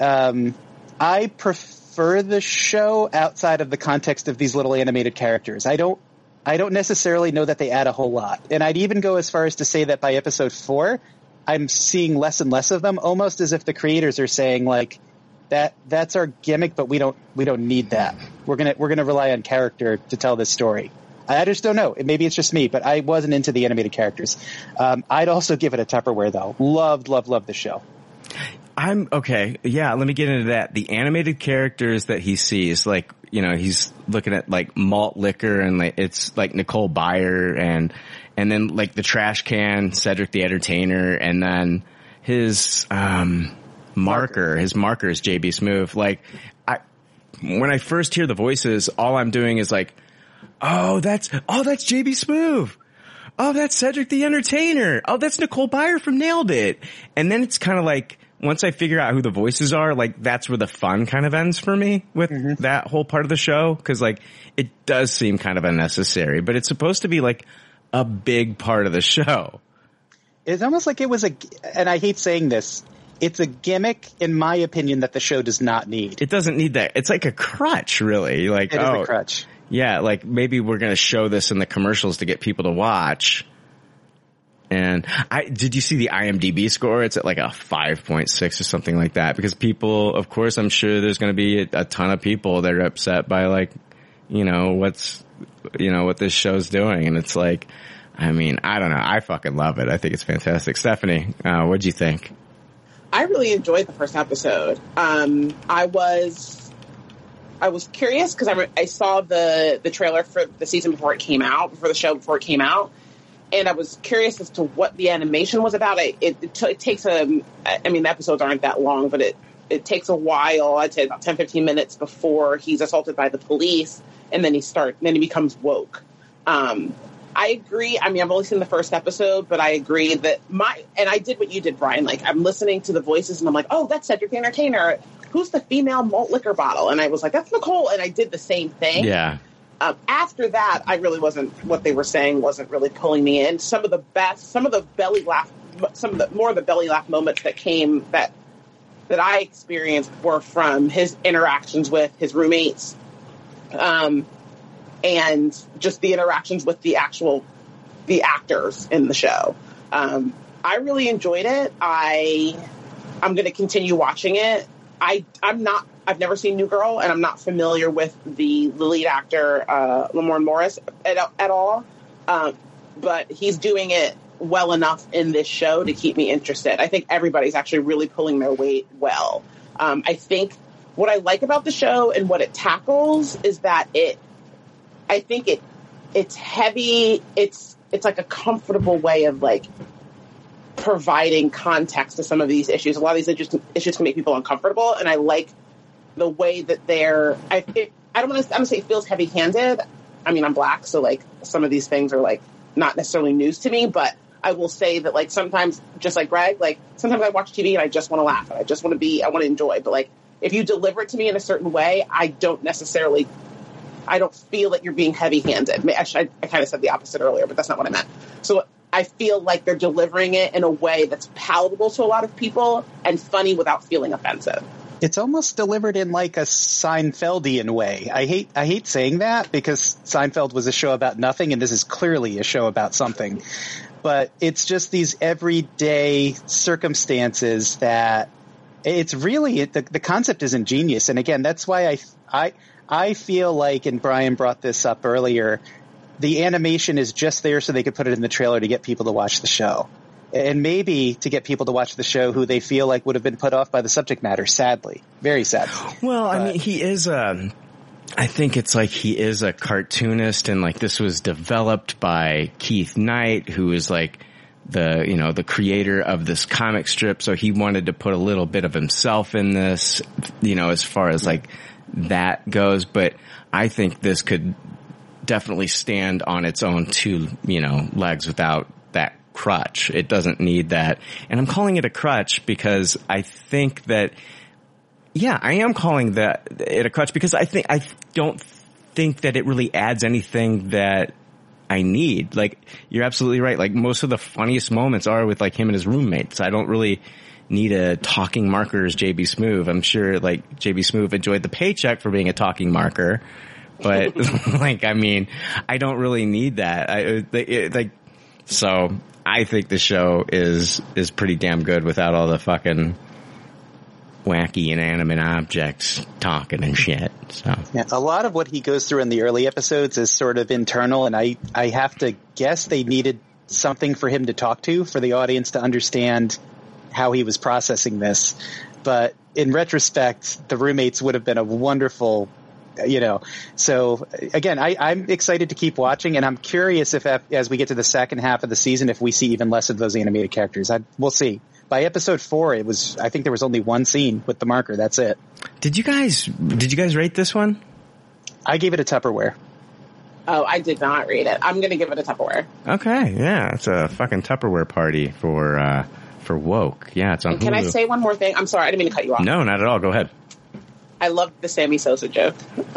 Um, I prefer the show outside of the context of these little animated characters. I don't I don't necessarily know that they add a whole lot. And I'd even go as far as to say that by episode four, I'm seeing less and less of them, almost as if the creators are saying like that that's our gimmick, but we don't we don't need that. We're gonna we're gonna rely on character to tell this story. I just don't know. Maybe it's just me, but I wasn't into the animated characters. Um, I'd also give it a Tupperware though. Loved, loved, loved the show. I'm okay. Yeah, let me get into that. The animated characters that he sees, like you know, he's looking at like malt liquor, and like it's like Nicole Byer, and and then like the trash can, Cedric the Entertainer, and then his um marker, his marker is JB Smoove. Like I, when I first hear the voices, all I'm doing is like, oh, that's oh, that's JB Smoove. Oh, that's Cedric the Entertainer. Oh, that's Nicole Byer from Nailed It. And then it's kind of like, once I figure out who the voices are, like that's where the fun kind of ends for me with mm-hmm. that whole part of the show. Cause like it does seem kind of unnecessary, but it's supposed to be like a big part of the show. It's almost like it was a, and I hate saying this, it's a gimmick, in my opinion, that the show does not need. It doesn't need that. It's like a crutch, really. Like, It is oh, a crutch. Yeah, like maybe we're going to show this in the commercials to get people to watch. And I, did you see the IMDb score? It's at like a 5.6 or something like that because people, of course, I'm sure there's going to be a, a ton of people that are upset by like, you know, what's, you know, what this show's doing. And it's like, I mean, I don't know. I fucking love it. I think it's fantastic. Stephanie, uh, what'd you think? I really enjoyed the first episode. Um, I was, I was curious because I, re- I saw the the trailer for the season before it came out, before the show before it came out, and I was curious as to what the animation was about. It it, it, t- it takes a, I mean, the episodes aren't that long, but it it takes a while. I'd say about 10, 15 minutes before he's assaulted by the police, and then he start then he becomes woke. Um, I agree. I mean, I've only seen the first episode, but I agree that my and I did what you did, Brian. Like I'm listening to the voices, and I'm like, oh, that's Cedric the Entertainer. Who's the female malt liquor bottle? And I was like, that's Nicole. And I did the same thing. Yeah. Um, after that, I really wasn't. What they were saying wasn't really pulling me in. Some of the best, some of the belly laugh, some of the more of the belly laugh moments that came that that I experienced were from his interactions with his roommates, um, and just the interactions with the actual the actors in the show. Um, I really enjoyed it. I I'm going to continue watching it. I I'm not. I've never seen New Girl, and I'm not familiar with the lead actor uh, Lamorne Morris at, at all. Um, but he's doing it well enough in this show to keep me interested. I think everybody's actually really pulling their weight well. Um, I think what I like about the show and what it tackles is that it, I think it, it's heavy. It's it's like a comfortable way of like providing context to some of these issues. A lot of these issues, issues can make people uncomfortable, and I like the way that they're. I it, I don't want to. I'm gonna say it feels heavy handed. I mean, I'm black, so like some of these things are like not necessarily news to me, but I will say that like sometimes, just like Greg, like sometimes I watch TV and I just want to laugh and I just want to be, I want to enjoy. But like if you deliver it to me in a certain way, I don't necessarily, I don't feel that you're being heavy handed. Actually, I, I kind of said the opposite earlier, but that's not what I meant. So I feel like they're delivering it in a way that's palatable to a lot of people and funny without feeling offensive. It's almost delivered in like a Seinfeldian way. I hate I hate saying that because Seinfeld was a show about nothing and this is clearly a show about something. But it's just these everyday circumstances that it's really the, the concept is ingenious and again that's why I I I feel like and Brian brought this up earlier the animation is just there so they could put it in the trailer to get people to watch the show. And maybe to get people to watch the show who they feel like would have been put off by the subject matter, sadly. Very sad. Well, I mean, he is um I think it's like he is a cartoonist and like this was developed by Keith Knight, who is like the, you know, the creator of this comic strip. So he wanted to put a little bit of himself in this, you know, as far as like that goes. But I think this could definitely stand on its own two, you know, legs without that crutch. It doesn't need that. And I'm calling it a crutch because I think that, yeah, I am calling that it a crutch because I think, I don't think that it really adds anything that I need. Like, you're absolutely right. Like, most of the funniest moments are with like him and his roommates. I don't really need a talking marker as JB Smoove. I'm sure like JB Smoove enjoyed the paycheck for being a talking marker but like, I mean, I don't really need that. I, it, like, so I think the show is, is pretty damn good without all the fucking wacky inanimate objects talking and shit. So yeah, a lot of what he goes through in the early episodes is sort of internal and I, I have to guess they needed something for him to talk to for the audience to understand how he was processing this. But in retrospect, the roommates would have been a wonderful you know, so again, I, I'm excited to keep watching, and I'm curious if as we get to the second half of the season, if we see even less of those animated characters. I, we'll see. By episode four, it was I think there was only one scene with the marker. That's it. Did you guys did you guys rate this one? I gave it a Tupperware. Oh, I did not read it. I'm going to give it a Tupperware. Okay, yeah, it's a fucking Tupperware party for uh, for woke. Yeah, it's on. And can Hulu. I say one more thing? I'm sorry, I didn't mean to cut you off. No, not at all. Go ahead. I loved the Sammy Sosa joke.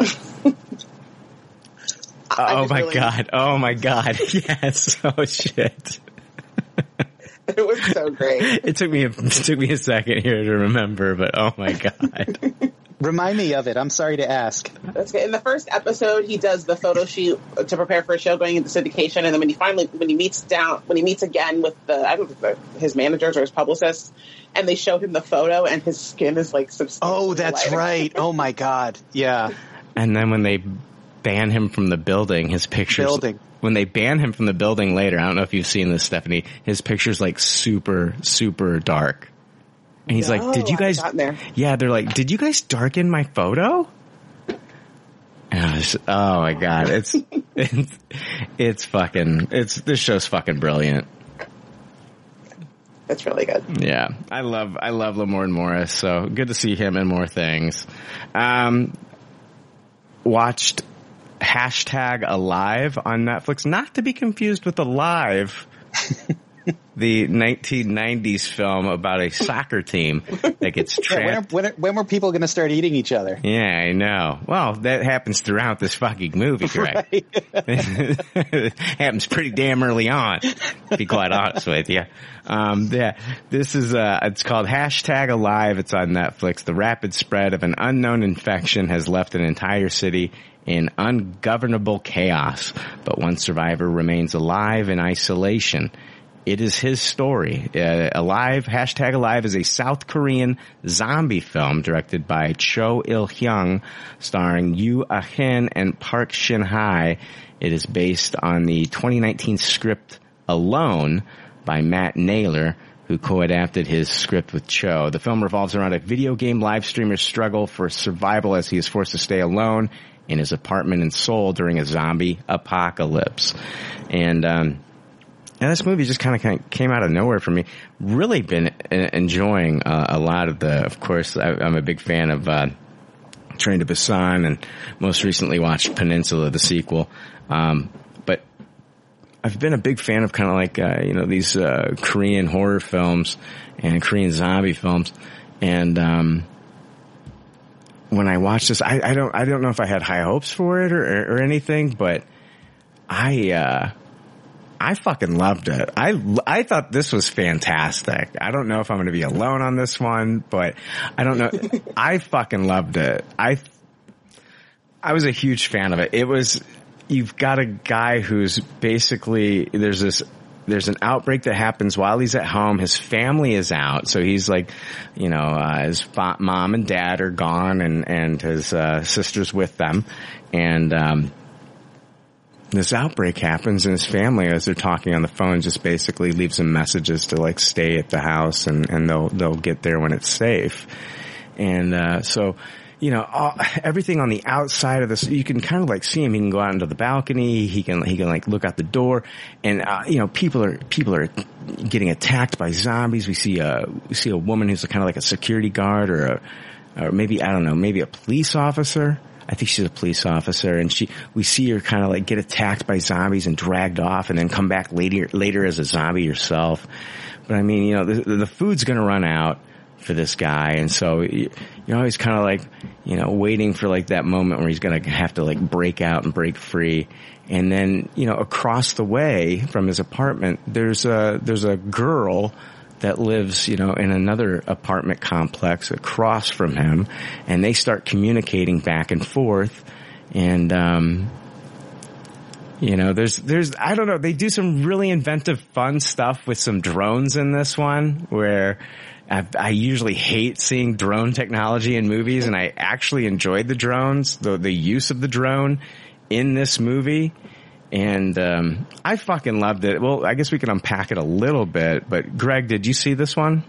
oh my really... god! Oh my god! Yes! Oh shit! it was so great. It took me a, it took me a second here to remember, but oh my god! Remind me of it. I'm sorry to ask. That's good. In the first episode, he does the photo shoot to prepare for a show going into syndication, and then when he finally when he meets down when he meets again with the I don't know his managers or his publicists, and they show him the photo, and his skin is like Oh, that's lighter. right. Oh my god. Yeah. And then when they ban him from the building, his pictures. Building. When they ban him from the building later, I don't know if you've seen this, Stephanie. His picture's like super, super dark. And he's no, like, "Did you guys?" Yeah, they're like, "Did you guys darken my photo?" And was, oh my god, it's it's it's fucking it's this show's fucking brilliant. That's really good. Yeah, I love I love Lamorne Morris, so good to see him in more things. Um, watched hashtag Alive on Netflix, not to be confused with Alive. the 1990s film about a soccer team that gets trapped. Yeah, when, when, when, were people going to start eating each other? Yeah, I know. Well, that happens throughout this fucking movie. Right. happens pretty damn early on, to be quite honest with you. Um, yeah, this is, uh, it's called hashtag alive. It's on Netflix. The rapid spread of an unknown infection has left an entire city in ungovernable chaos, but one survivor remains alive in isolation. It is his story. Uh, Alive, hashtag Alive is a South Korean zombie film directed by Cho Il Hyung, starring Yoo Ah-in and Park Shin Hye. It is based on the 2019 script Alone, by Matt Naylor, who co-adapted his script with Cho. The film revolves around a video game live streamer's struggle for survival as he is forced to stay alone in his apartment in Seoul during a zombie apocalypse. And, um, and this movie just kind of came out of nowhere for me. Really been uh, enjoying uh, a lot of the. Of course, I, I'm a big fan of uh, Train to Busan, and most recently watched Peninsula, the sequel. Um, but I've been a big fan of kind of like uh, you know these uh, Korean horror films and Korean zombie films, and um, when I watched this, I, I, don't I don't know if I had high hopes for it or, or, or anything, but I. Uh, I fucking loved it. I, I thought this was fantastic. I don't know if I'm going to be alone on this one, but I don't know. I fucking loved it. I, I was a huge fan of it. It was, you've got a guy who's basically, there's this, there's an outbreak that happens while he's at home. His family is out. So he's like, you know, uh, his fa- mom and dad are gone and, and his, uh, sister's with them. And, um, this outbreak happens and his family as they're talking on the phone just basically leaves them messages to like stay at the house and, and they'll they'll get there when it's safe. And uh, so you know all, everything on the outside of this you can kind of like see him. He can go out into the balcony. He can he can like look out the door. And uh, you know people are people are getting attacked by zombies. We see a we see a woman who's kind of like a security guard or a or maybe I don't know maybe a police officer I think she's a police officer and she, we see her kind of like get attacked by zombies and dragged off and then come back later, later as a zombie herself. But I mean, you know, the, the food's going to run out for this guy. And so you're always kind of like, you know, waiting for like that moment where he's going to have to like break out and break free. And then, you know, across the way from his apartment, there's a, there's a girl that lives, you know, in another apartment complex across from him, and they start communicating back and forth, and um, you know, there's there's I don't know, they do some really inventive, fun stuff with some drones in this one where. I, I usually hate seeing drone technology in movies, and I actually enjoyed the drones, the the use of the drone in this movie and um, I fucking loved it. Well, I guess we can unpack it a little bit. But Greg, did you see this one?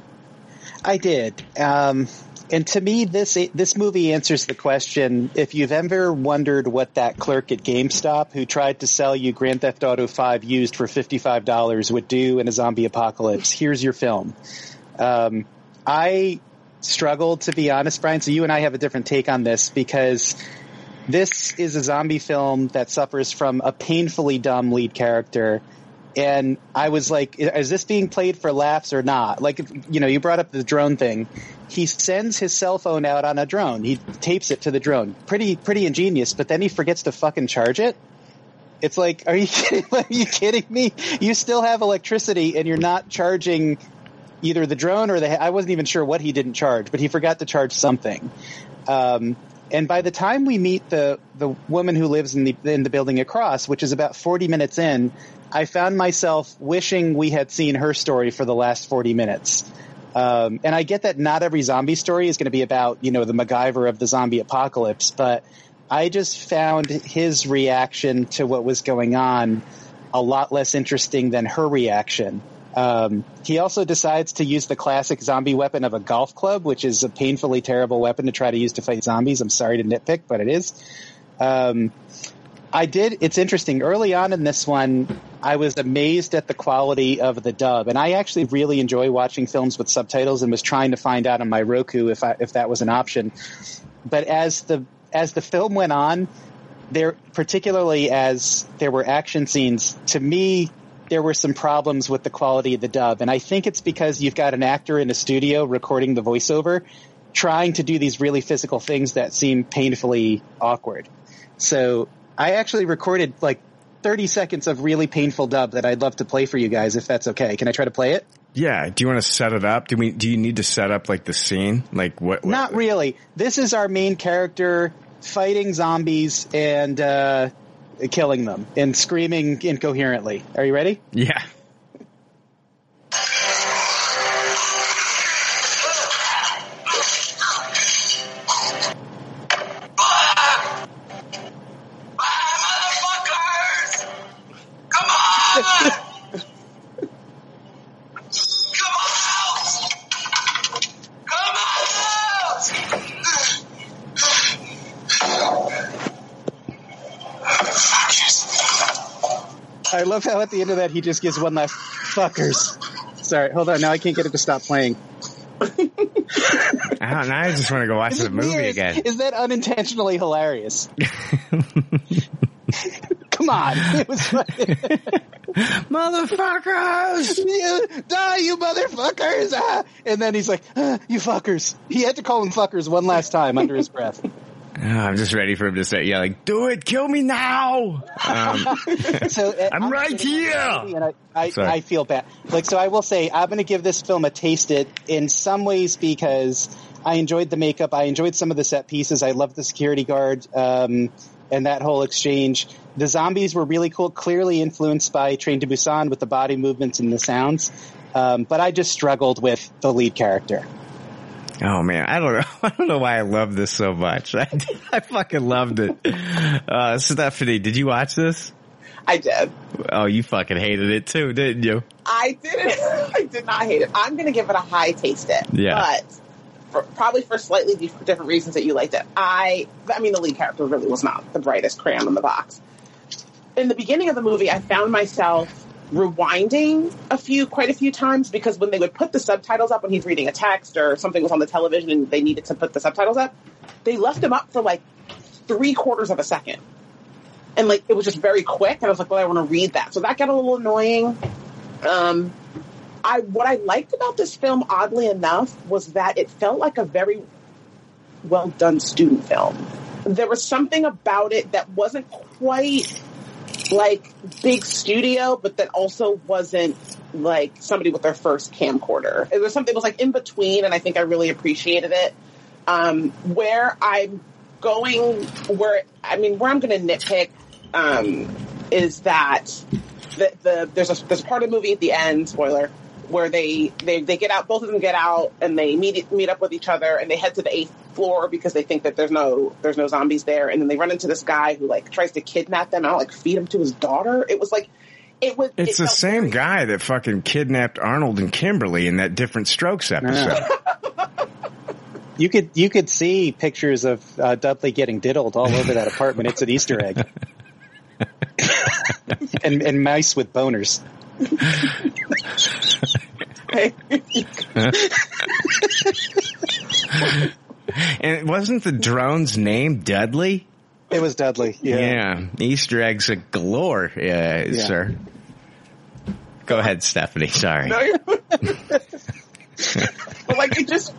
I did. Um, and to me, this this movie answers the question: if you've ever wondered what that clerk at GameStop who tried to sell you Grand Theft Auto Five used for fifty five dollars would do in a zombie apocalypse, here's your film. Um, I struggled to be honest, Brian. So you and I have a different take on this because this is a zombie film that suffers from a painfully dumb lead character. And I was like, is this being played for laughs or not? Like, you know, you brought up the drone thing. He sends his cell phone out on a drone. He tapes it to the drone. Pretty, pretty ingenious, but then he forgets to fucking charge it. It's like, are you kidding, are you kidding me? You still have electricity and you're not charging either the drone or the, I wasn't even sure what he didn't charge, but he forgot to charge something. Um, and by the time we meet the the woman who lives in the in the building across, which is about 40 minutes in, I found myself wishing we had seen her story for the last 40 minutes. Um, and I get that not every zombie story is going to be about you know the MacGyver of the zombie apocalypse, but I just found his reaction to what was going on a lot less interesting than her reaction. Um, he also decides to use the classic zombie weapon of a golf club, which is a painfully terrible weapon to try to use to fight zombies. I'm sorry to nitpick, but it is. Um, I did. It's interesting. Early on in this one, I was amazed at the quality of the dub, and I actually really enjoy watching films with subtitles, and was trying to find out on my Roku if I, if that was an option. But as the as the film went on, there particularly as there were action scenes, to me there were some problems with the quality of the dub. And I think it's because you've got an actor in a studio recording the voiceover trying to do these really physical things that seem painfully awkward. So I actually recorded like 30 seconds of really painful dub that I'd love to play for you guys if that's okay. Can I try to play it? Yeah. Do you want to set it up? Do we, do you need to set up like the scene? Like what? what Not really. This is our main character fighting zombies and, uh, killing them and screaming incoherently. Are you ready? Yeah. Love how at the end of that he just gives one last fuckers. Sorry, hold on. Now I can't get it to stop playing. I don't know. I just want to go watch the movie again. Is that unintentionally hilarious? Come on, it was. Motherfuckers! You, die, you motherfuckers! Ah! And then he's like, ah, "You fuckers!" He had to call them fuckers one last time under his breath. Oh, I'm just ready for him to say, yeah, like, do it, kill me now. Um, So uh, I'm right sitting in here. And I, I, I feel bad. Like, so I will say, I'm going to give this film a taste it in some ways because I enjoyed the makeup. I enjoyed some of the set pieces. I loved the security guard, um, and that whole exchange. The zombies were really cool, clearly influenced by Train to Busan with the body movements and the sounds. Um, but I just struggled with the lead character. Oh man, I don't know. I don't know why I love this so much. I, I fucking loved it. Uh, Stephanie, did you watch this? I did. Oh, you fucking hated it too, didn't you? I didn't. I did not hate it. I'm going to give it a high taste it. Yeah. But for, probably for slightly different reasons that you liked it. I, I mean, the lead character really was not the brightest crayon in the box. In the beginning of the movie, I found myself rewinding a few, quite a few times because when they would put the subtitles up when he's reading a text or something was on the television and they needed to put the subtitles up, they left them up for like three quarters of a second. And like, it was just very quick. And I was like, well, I want to read that. So that got a little annoying. Um, I what I liked about this film, oddly enough, was that it felt like a very well done student film. There was something about it that wasn't quite like big studio, but that also wasn't like somebody with their first camcorder. It was something that was like in between, and I think I really appreciated it. Um, where I'm going, where I mean, where I'm going to nitpick um, is that the, the there's a there's a part of the movie at the end, spoiler, where they they they get out, both of them get out, and they meet meet up with each other, and they head to the eighth floor because they think that there's no there's no zombies there, and then they run into this guy who like tries to kidnap them and like feed him to his daughter. It was like it was. It's it the same very- guy that fucking kidnapped Arnold and Kimberly in that Diff'rent Strokes episode. You could you could see pictures of uh, Dudley getting diddled all over that apartment. It's an Easter egg, and and mice with boners. and wasn't the drone's name Dudley? It was Dudley. Yeah. Yeah, Easter eggs a galore, uh, sir. Go ahead, Stephanie. Sorry. No, but like it just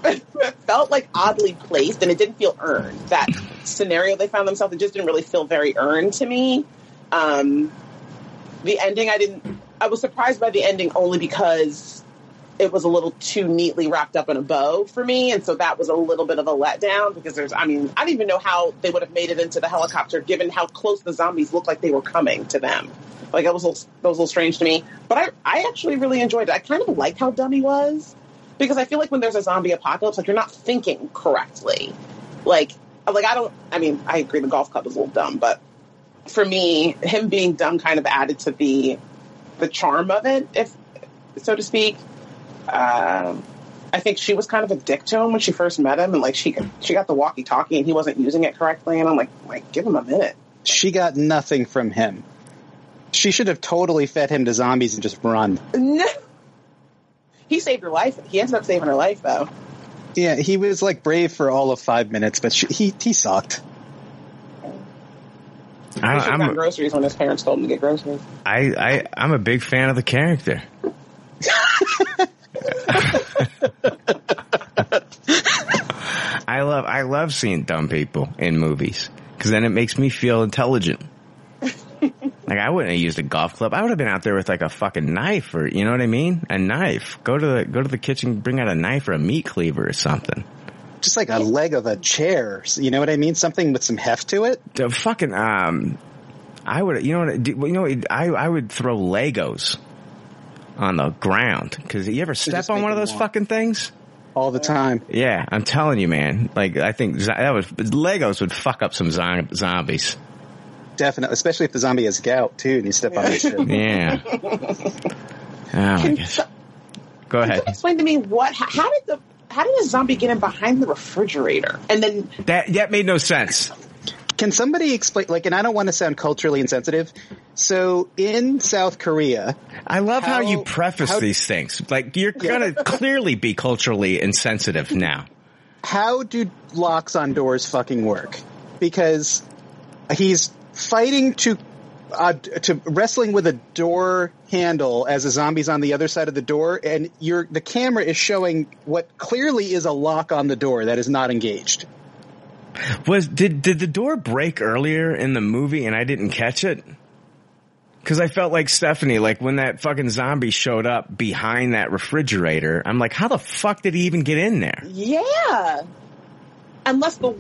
felt like oddly placed and it didn't feel earned. That scenario they found themselves, it just didn't really feel very earned to me. Um, the ending, I didn't. I was surprised by the ending only because it was a little too neatly wrapped up in a bow for me, and so that was a little bit of a letdown. Because there's, I mean, I don't even know how they would have made it into the helicopter, given how close the zombies looked like they were coming to them. Like that was a little, that was a little strange to me. But I, I actually really enjoyed it. I kind of liked how dumb he was because I feel like when there's a zombie apocalypse, like you're not thinking correctly. Like, like I don't. I mean, I agree the golf club is a little dumb, but for me, him being dumb kind of added to the the charm of it, if so to speak. Um, I think she was kind of a dick to him when she first met him, and like she she got the walkie-talkie and he wasn't using it correctly, and I'm like, like give him a minute. She got nothing from him. She should have totally fed him to zombies and just run. No. He saved her life. He ended up saving her life, though. Yeah, he was like brave for all of five minutes, but she, he he sucked. I, should have I'm, gotten a, groceries when his parents told him to get groceries. I, I, I'm a big fan of the character. I love, I love seeing dumb people in movies because then it makes me feel intelligent. like I wouldn't have used a golf club. I would have been out there with like a fucking knife or, you know what I mean? A knife. Go to the, go to the kitchen, bring out a knife or a meat cleaver or something. Just like a leg of a chair. You know what I mean? Something with some heft to it. The fucking, um, I would, you know what, you know, I, I would throw Legos on the ground because you ever step on one of those walk. fucking things? all the time. Yeah, I'm telling you, man. Like, I think that was Legos would fuck up some zombies. Definitely, especially if the zombie has gout too, and you step on it. Yeah. oh my Can, gosh. so- Go ahead. explain to me what? How, how did the how did a zombie get in behind the refrigerator? And then That that made no sense. Can somebody explain? Like, and I don't want to sound culturally insensitive. So in South Korea, I love how, you preface how- these things. Like you're gonna clearly be culturally insensitive now. how do locks on doors fucking work? Because he's fighting to uh, to wrestling with a door handle as a zombie's on the other side of the door, and your the camera is showing what clearly is a lock on the door that is not engaged. Was did did the door break earlier in the movie and I didn't catch it? Cause I felt like Stephanie, like when that fucking zombie showed up behind that refrigerator, I'm like, how the fuck did he even get in there? Yeah. Unless the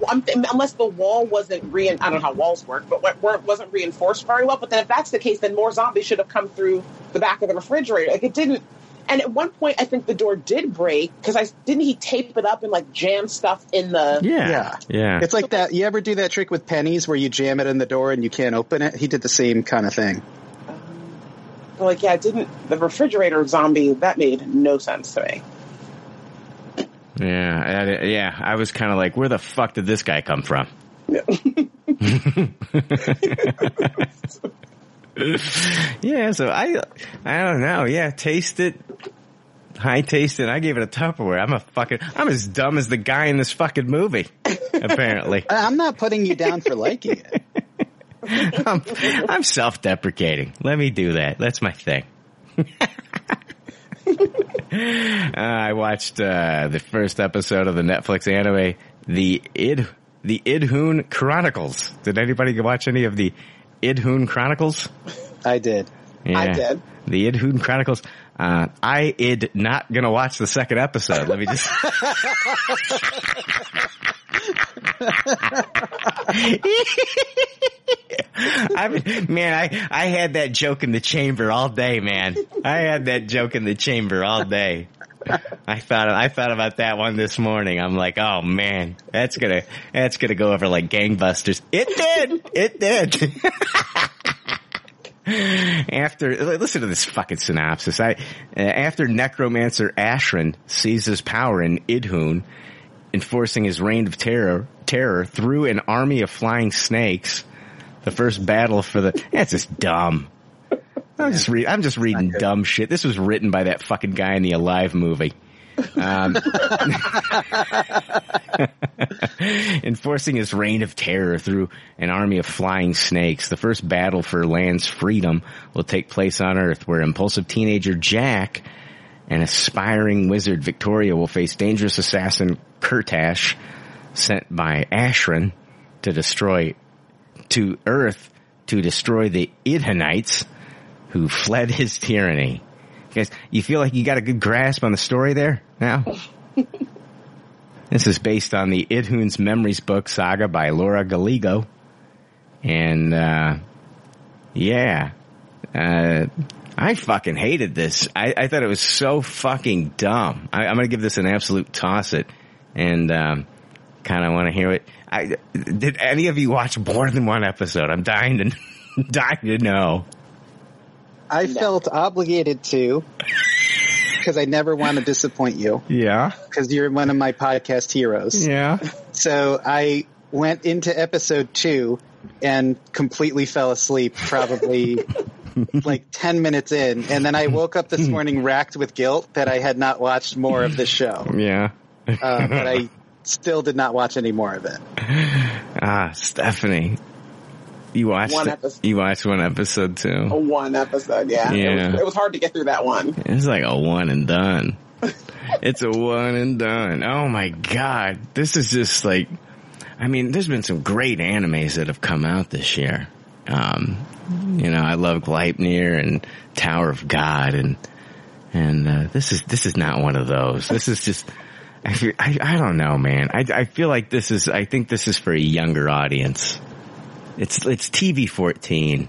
unless the wall wasn't re I don't know how walls work, but wasn't reinforced very well. But then if that's the case, then more zombies should have come through the back of the refrigerator. Like it didn't. And at one point, I think the door did break because I didn't he tape it up and like jam stuff in the Yeah. Yeah. Yeah. It's like that. You ever do that trick with pennies where you jam it in the door and you can't open it? He did the same kind of thing. Um, like yeah, it didn't the refrigerator zombie that made no sense to me. Yeah, I- yeah. I was kind of like, where the fuck did this guy come from? yeah, so I, I don't know. Yeah, taste it. I taste it. I gave it a Tupperware. I'm a fucking. I'm as dumb as the guy in this fucking movie. Apparently, I'm not putting you down for liking it. I'm, I'm self-deprecating. Let me do that. That's my thing. Uh, I watched uh, the first episode of the Netflix anime, the Id the Idhun Chronicles. Did anybody watch any of the Idhun Chronicles? I did. I did. The Idhun Chronicles. Uh, I id not gonna watch the second episode. Let me just. I mean, man, I, I had that joke in the chamber all day, man. I had that joke in the chamber all day. I thought I thought about that one this morning. I'm like, oh man, that's gonna that's gonna go over like gangbusters. It did. It did. after listen to this fucking synopsis. I uh, after necromancer Ashran seizes power in Idhun, enforcing his reign of terror terror through an army of flying snakes. The first battle for the that's just dumb. I'm just read, I'm just reading dumb shit. This was written by that fucking guy in the Alive movie. Um, enforcing his reign of terror through an army of flying snakes. The first battle for land's freedom will take place on Earth, where impulsive teenager Jack and aspiring wizard Victoria will face dangerous assassin Kirtash, sent by Ashran to destroy to Earth to destroy the Idhanites who fled his tyranny. Guys, you feel like you got a good grasp on the story there now? this is based on the Idhun's Memories book saga by Laura Gallego. And, uh, yeah, uh, I fucking hated this. I, I thought it was so fucking dumb. I, I'm gonna give this an absolute toss it and, um, kind of want to hear it. I, did any of you watch more than one episode? I'm dying to, dying to know. I felt obligated to because I never want to disappoint you Yeah. because you're one of my podcast heroes. Yeah. So I went into episode two and completely fell asleep probably like 10 minutes in. And then I woke up this morning racked with guilt that I had not watched more of the show. Yeah. Uh, but I still did not watch any more of it. Ah, Stephanie. You watched One episode. you watched one episode too. A one episode, yeah. It, Yeah. was, it was hard to get through that one. It's like a one and done. it's a one and done. Oh my god. This is just like I mean, there's been some great animes that have come out this year. Um, you know, I love Gleipnir and Tower of God and and uh, this is this is not one of those. This is just I, feel, I I don't know, man. I I feel like this is I think this is for a younger audience. It's it's TV fourteen.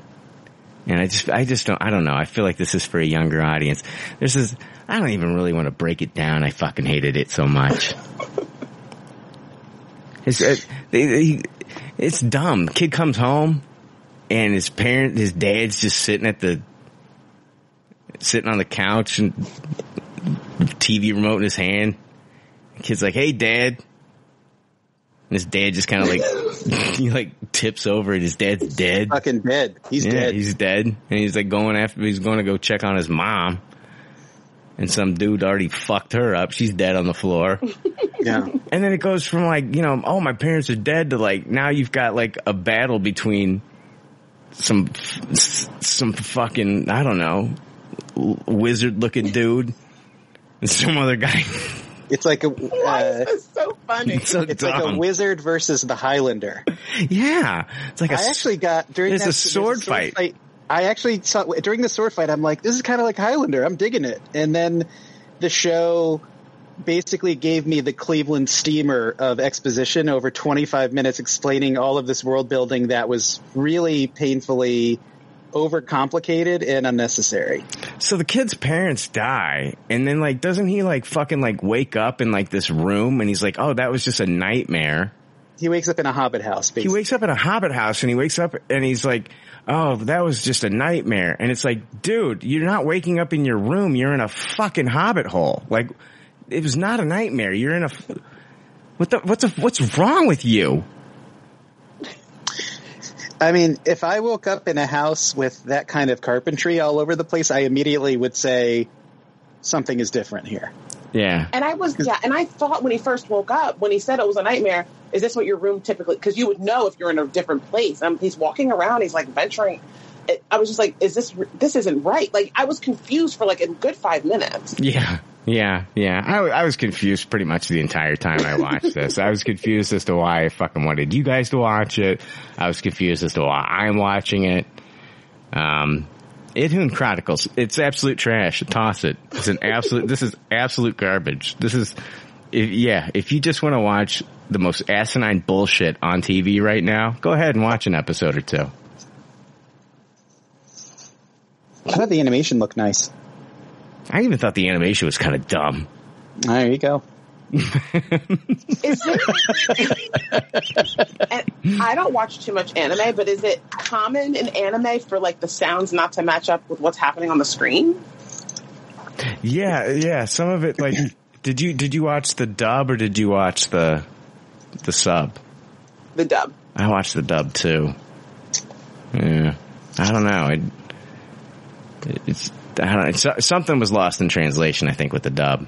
And I just, I just don't, I don't know. I feel like this is for a younger audience. This, I don't even really want to break it down. I fucking hated it so much. It's, it, they- it's dumb. Kid comes home and his parent, his dad's just sitting at the, sitting on the couch and TV remote in his hand. Kid's like, hey dad, And his dad just kind of like, he like tips over and his dad's dead. Fucking dead. He's yeah, dead. He's dead. And he's like going after, he's going to go check on his mom. And some dude already fucked her up. She's dead on the floor. yeah. And then it goes from like, you know, oh, my parents are dead to like, now you've got like a battle between some, some fucking, I don't know, wizard looking dude and some other guy. It's like a. Uh, It's so funny. It's so it's like a wizard versus the Highlander. Yeah. It's like a, I actually got during It's that, a sword fight. I actually saw during the sword fight. I'm like, this is kind of like Highlander. I'm digging it. And then the show basically gave me the Cleveland steamer of exposition over 25 minutes, explaining all of this world building that was really painfully overcomplicated and unnecessary. So the kid's parents die, and then like, doesn't he like fucking like wake up in like this room, and he's like, oh, that was just a nightmare. He wakes up in a hobbit house. He wakes up in a hobbit house, and he wakes up and he's like, oh, that was just a nightmare. And it's like, dude, you're not waking up in your room. You're in a fucking hobbit hole. Like, it was not a nightmare. You're in a What the? What's the, What's wrong with you? I mean, if I woke up in a house with that kind of carpentry all over the place, I immediately would say something is different here. Yeah. And I was, yeah, and I thought when he first woke up, when he said it was a nightmare, is this what your room typically? Because you would know if you're in a different place. Um, he's walking around, he's like venturing. I was just like, is this this isn't right? Like I was confused for like a good five minutes. Yeah. Yeah, yeah. I, I was confused pretty much the entire time I watched this. I was confused as to why I fucking wanted you guys to watch it. I was confused as to why I'm watching it. Um, Idhun Chronicles. It's absolute trash. Toss it. It's an absolute, this is absolute garbage. This is, if, yeah, if you just want to watch the most asinine bullshit on TV right now, go ahead and watch an episode or two. I thought the animation looked nice. I even thought the animation was kind of dumb. There you go. Is it? and I don't watch too much anime, but is it common in anime for like the sounds not to match up with what's happening on the screen? Yeah, yeah. Some of it, like, did you did you watch the dub or did you watch the the sub? The dub. I watched the dub too. Yeah, I don't know. It, it's I don't know. Something was lost in translation. I think with the dub.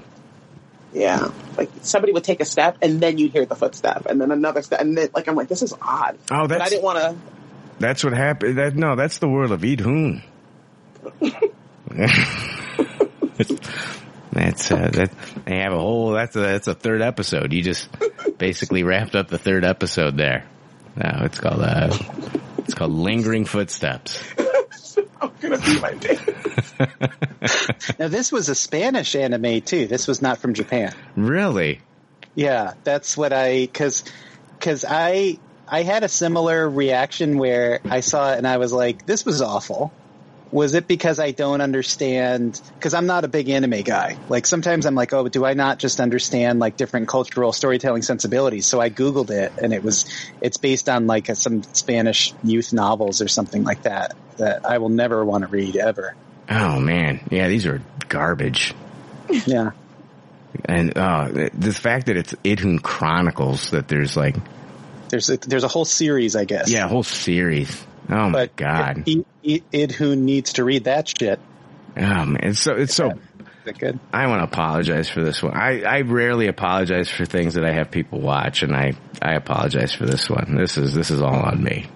Yeah, like somebody would take a step and then you'd hear the footstep, and then another step, and then like I'm like, this is odd. Oh, but I didn't want to. that's what happened. That no, that's the world of Idhun. that's uh, that. They have a whole. That's a that's a third episode. You just basically wrapped up the third episode there. No, it's called uh, it's called lingering footsteps. I'm gonna be my day. Now this was a Spanish anime too. This was not from Japan. Really? Yeah, that's what I because because I I had a similar reaction where I saw it and I was like, this was awful. Was it because I don't understand? Because I'm not a big anime guy. Like sometimes I'm like, oh, do I not just understand like different cultural storytelling sensibilities? So I googled it, and it was it's based on like some Spanish youth novels or something like that that I will never want to read ever. Oh man, yeah, these are garbage. Yeah. And uh, the- the fact that it's Idhun Chronicles, that there's like There's a, there's a whole series, I guess. yeah, a whole series. Oh my but god. Id, Id, Id who needs to read that shit. Oh man, it's so it's so. Is good? I want to apologize for this one. I I rarely apologize for things that I have people watch, and I I apologize for this one. This is this is all on me.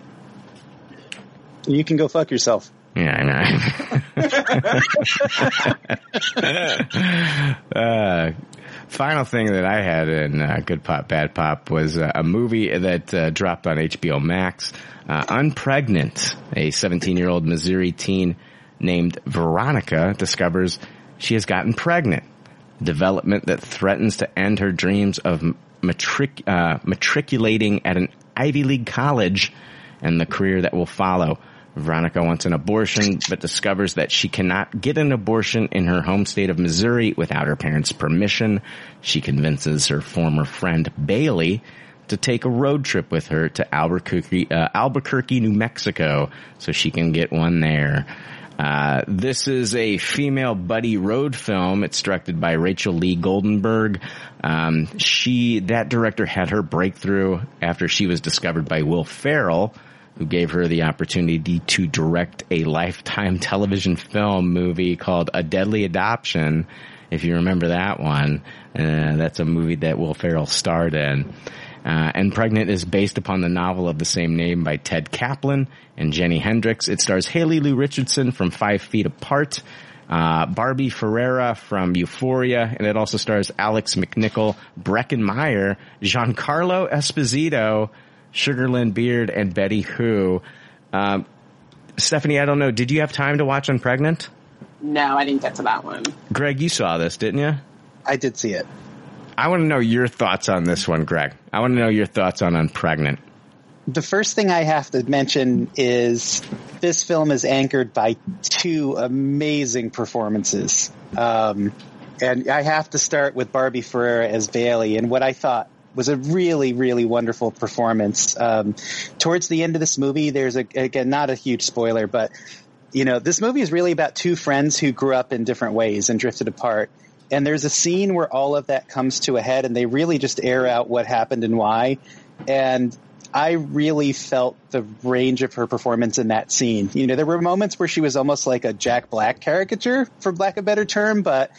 You can go fuck yourself. Yeah, I know. uh, final thing that I had in uh, Good Pop, Bad Pop was uh, a movie that uh, dropped on HBO Max. Uh, Unpregnant, a 17 year old Missouri teen named Veronica discovers she has gotten pregnant. Development that threatens to end her dreams of matric- uh, matriculating at an Ivy League college and the career that will follow. Veronica wants an abortion, but discovers that she cannot get an abortion in her home state of Missouri without her parents' permission. She convinces her former friend Bailey to take a road trip with her to Albuquerque, uh, Albuquerque, New Mexico, so she can get one there. Uh, this is a female buddy road film. It's directed by Rachel Lee Goldenberg. Um, she, that director had her breakthrough after she was discovered by Will Ferrell, who gave her the opportunity to direct a lifetime television film movie called A Deadly Adoption. If you remember that one, uh, that's a movie that Will Ferrell starred in. Uh, Unpregnant is based upon the novel of the same name by Ted Caplan and Jenni Hendriks. It stars Haley Lu Richardson from Five Feet Apart, uh, Barbie Ferreira from Euphoria, and it also stars Alex MacNicoll, Breckin Meyer, Giancarlo Esposito, Sugar Lyn Beard, and Betty Who. Um, Stephanie, I don't know. Did you have time to watch Unpregnant? No, I didn't get to that one. Greg, you saw this, didn't you? I did see it. I want to know your thoughts on this one, Greg. I want to know your thoughts on Unpregnant. The first thing I have to mention is this film is anchored by two amazing performances. Um, and I have to start with Barbie Ferreira as Bailey and what I thought was a really, really wonderful performance. Um, towards the end of this movie, there's a, again, not a huge spoiler, but you know, this movie is really about two friends who grew up in different ways and drifted apart. And there's a scene where all of that comes to a head and they really just air out what happened and why. And I really felt the range of her performance in that scene. You know, there were moments where she was almost like a Jack Black caricature, for lack of a better term, but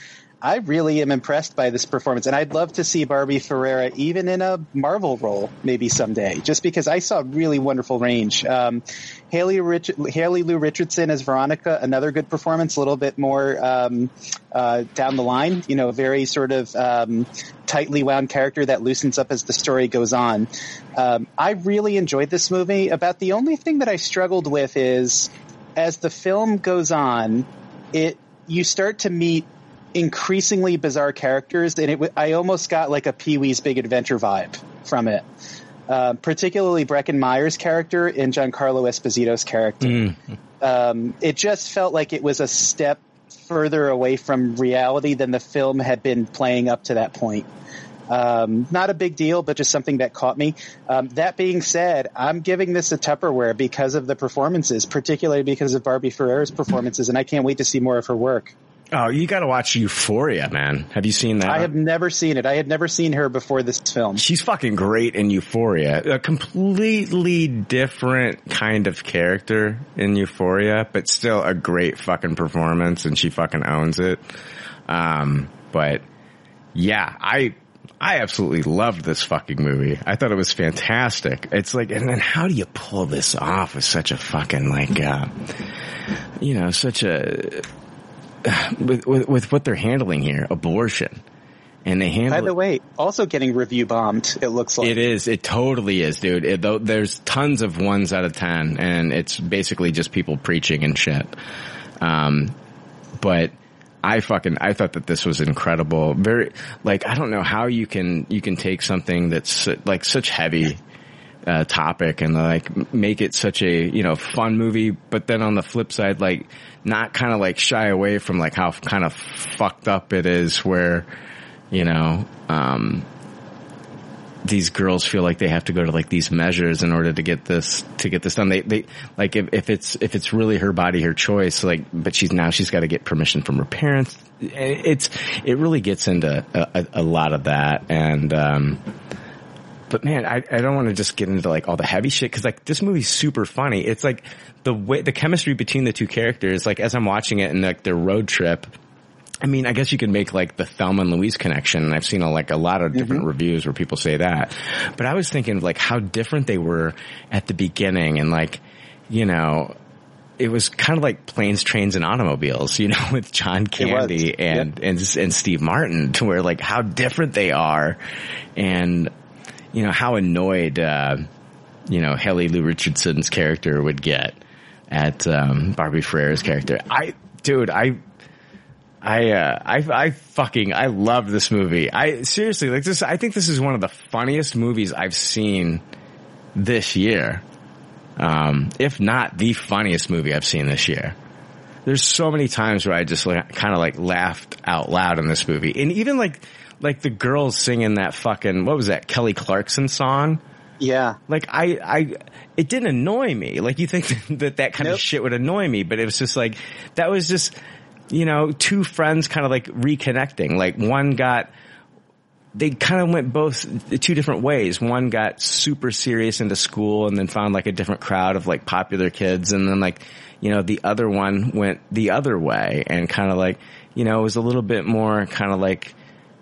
I really am impressed by this performance, and I'd love to see Barbie Ferreira even in a Marvel role maybe someday, just because I saw really wonderful range. Um, Haley, Rich- Haley Lu Richardson as Veronica, another good performance, a little bit more um, uh, down the line, you know, very sort of um, tightly wound character that loosens up as the story goes on. Um, I really enjoyed this movie. About the only thing that I struggled with is as the film goes on, it you start to meet increasingly bizarre characters, and it I almost got like a Pee Wee's Big Adventure vibe from it. Uh, particularly Breckin Meyer's character and Giancarlo Esposito's character. Mm. Um, it just felt like it was a step further away from reality than the film had been playing up to that point. Um, not a big deal, but just something that caught me. Um, that being said, I'm giving this a Tupperware because of the performances, particularly because of Barbie Ferreira's performances, and I can't wait to see more of her work. Oh, you got to watch Euphoria, man. Have you seen that? I have never seen it. I had never seen her before this film. She's fucking great in Euphoria. A completely different kind of character in Euphoria, but still a great fucking performance and she fucking owns it. Um, but yeah, I, I absolutely loved this fucking movie. I thought it was fantastic. It's like, and then how do you pull this off with such a fucking like, uh, you know, such a, with, with, with what they're handling here, abortion. And they handle By the way, also getting review bombed, it looks like. it is. It totally is, dude. It, though, there's tons of ones out of ten, and it's basically just people preaching and shit. Um, but I fucking I thought that this was incredible. Very like I don't know how you can you can take something that's like such heavy uh, topic and like make it such a you know fun movie, but then on the flip side, like not kind of like shy away from like how kind of fucked up it is, where you know um, these girls feel like they have to go to like these measures in order to get this to get this done. They they like if, if it's if it's really her body, her choice. Like, but she's now she's got to get permission from her parents. It's it really gets into a, a, a lot of that and. um but man, I, I don't want to just get into like all the heavy shit because like this movie's super funny. It's like the way the chemistry between the two characters. Like as I'm watching it and like their road trip, I mean, I guess you could make like the Thelma and Louise connection. And I've seen a, like a lot of different mm-hmm. reviews where people say that. But I was thinking of like how different they were at the beginning and like, you know, it was kind of like planes, trains, and automobiles, you know, with John Candy and, and and Steve Martin, to where like how different they are, and you know how annoyed uh, you know Haley Lu Richardson's character would get at um, Barbie Ferreira's character. I, dude, I. I, uh, I, I fucking, I love this movie. I seriously, like this, I think this is one of the funniest movies I've seen this year. Um, if not the funniest movie I've seen this year. There's so many times where I just like, kind of like laughed out loud in this movie. And even like, like the girls singing that fucking, what was that, Kelly Clarkson song? Yeah. Like I, I, it didn't annoy me. Like you think that that kind Nope. of shit would annoy me, but it was just like, that was just, you know, two friends kind of like reconnecting. Like one got, they kind of went both two different ways. One got super serious into school and then found like a different crowd of like popular kids. And then like, you know, the other one went the other way and kind of like, you know, it was a little bit more kind of like,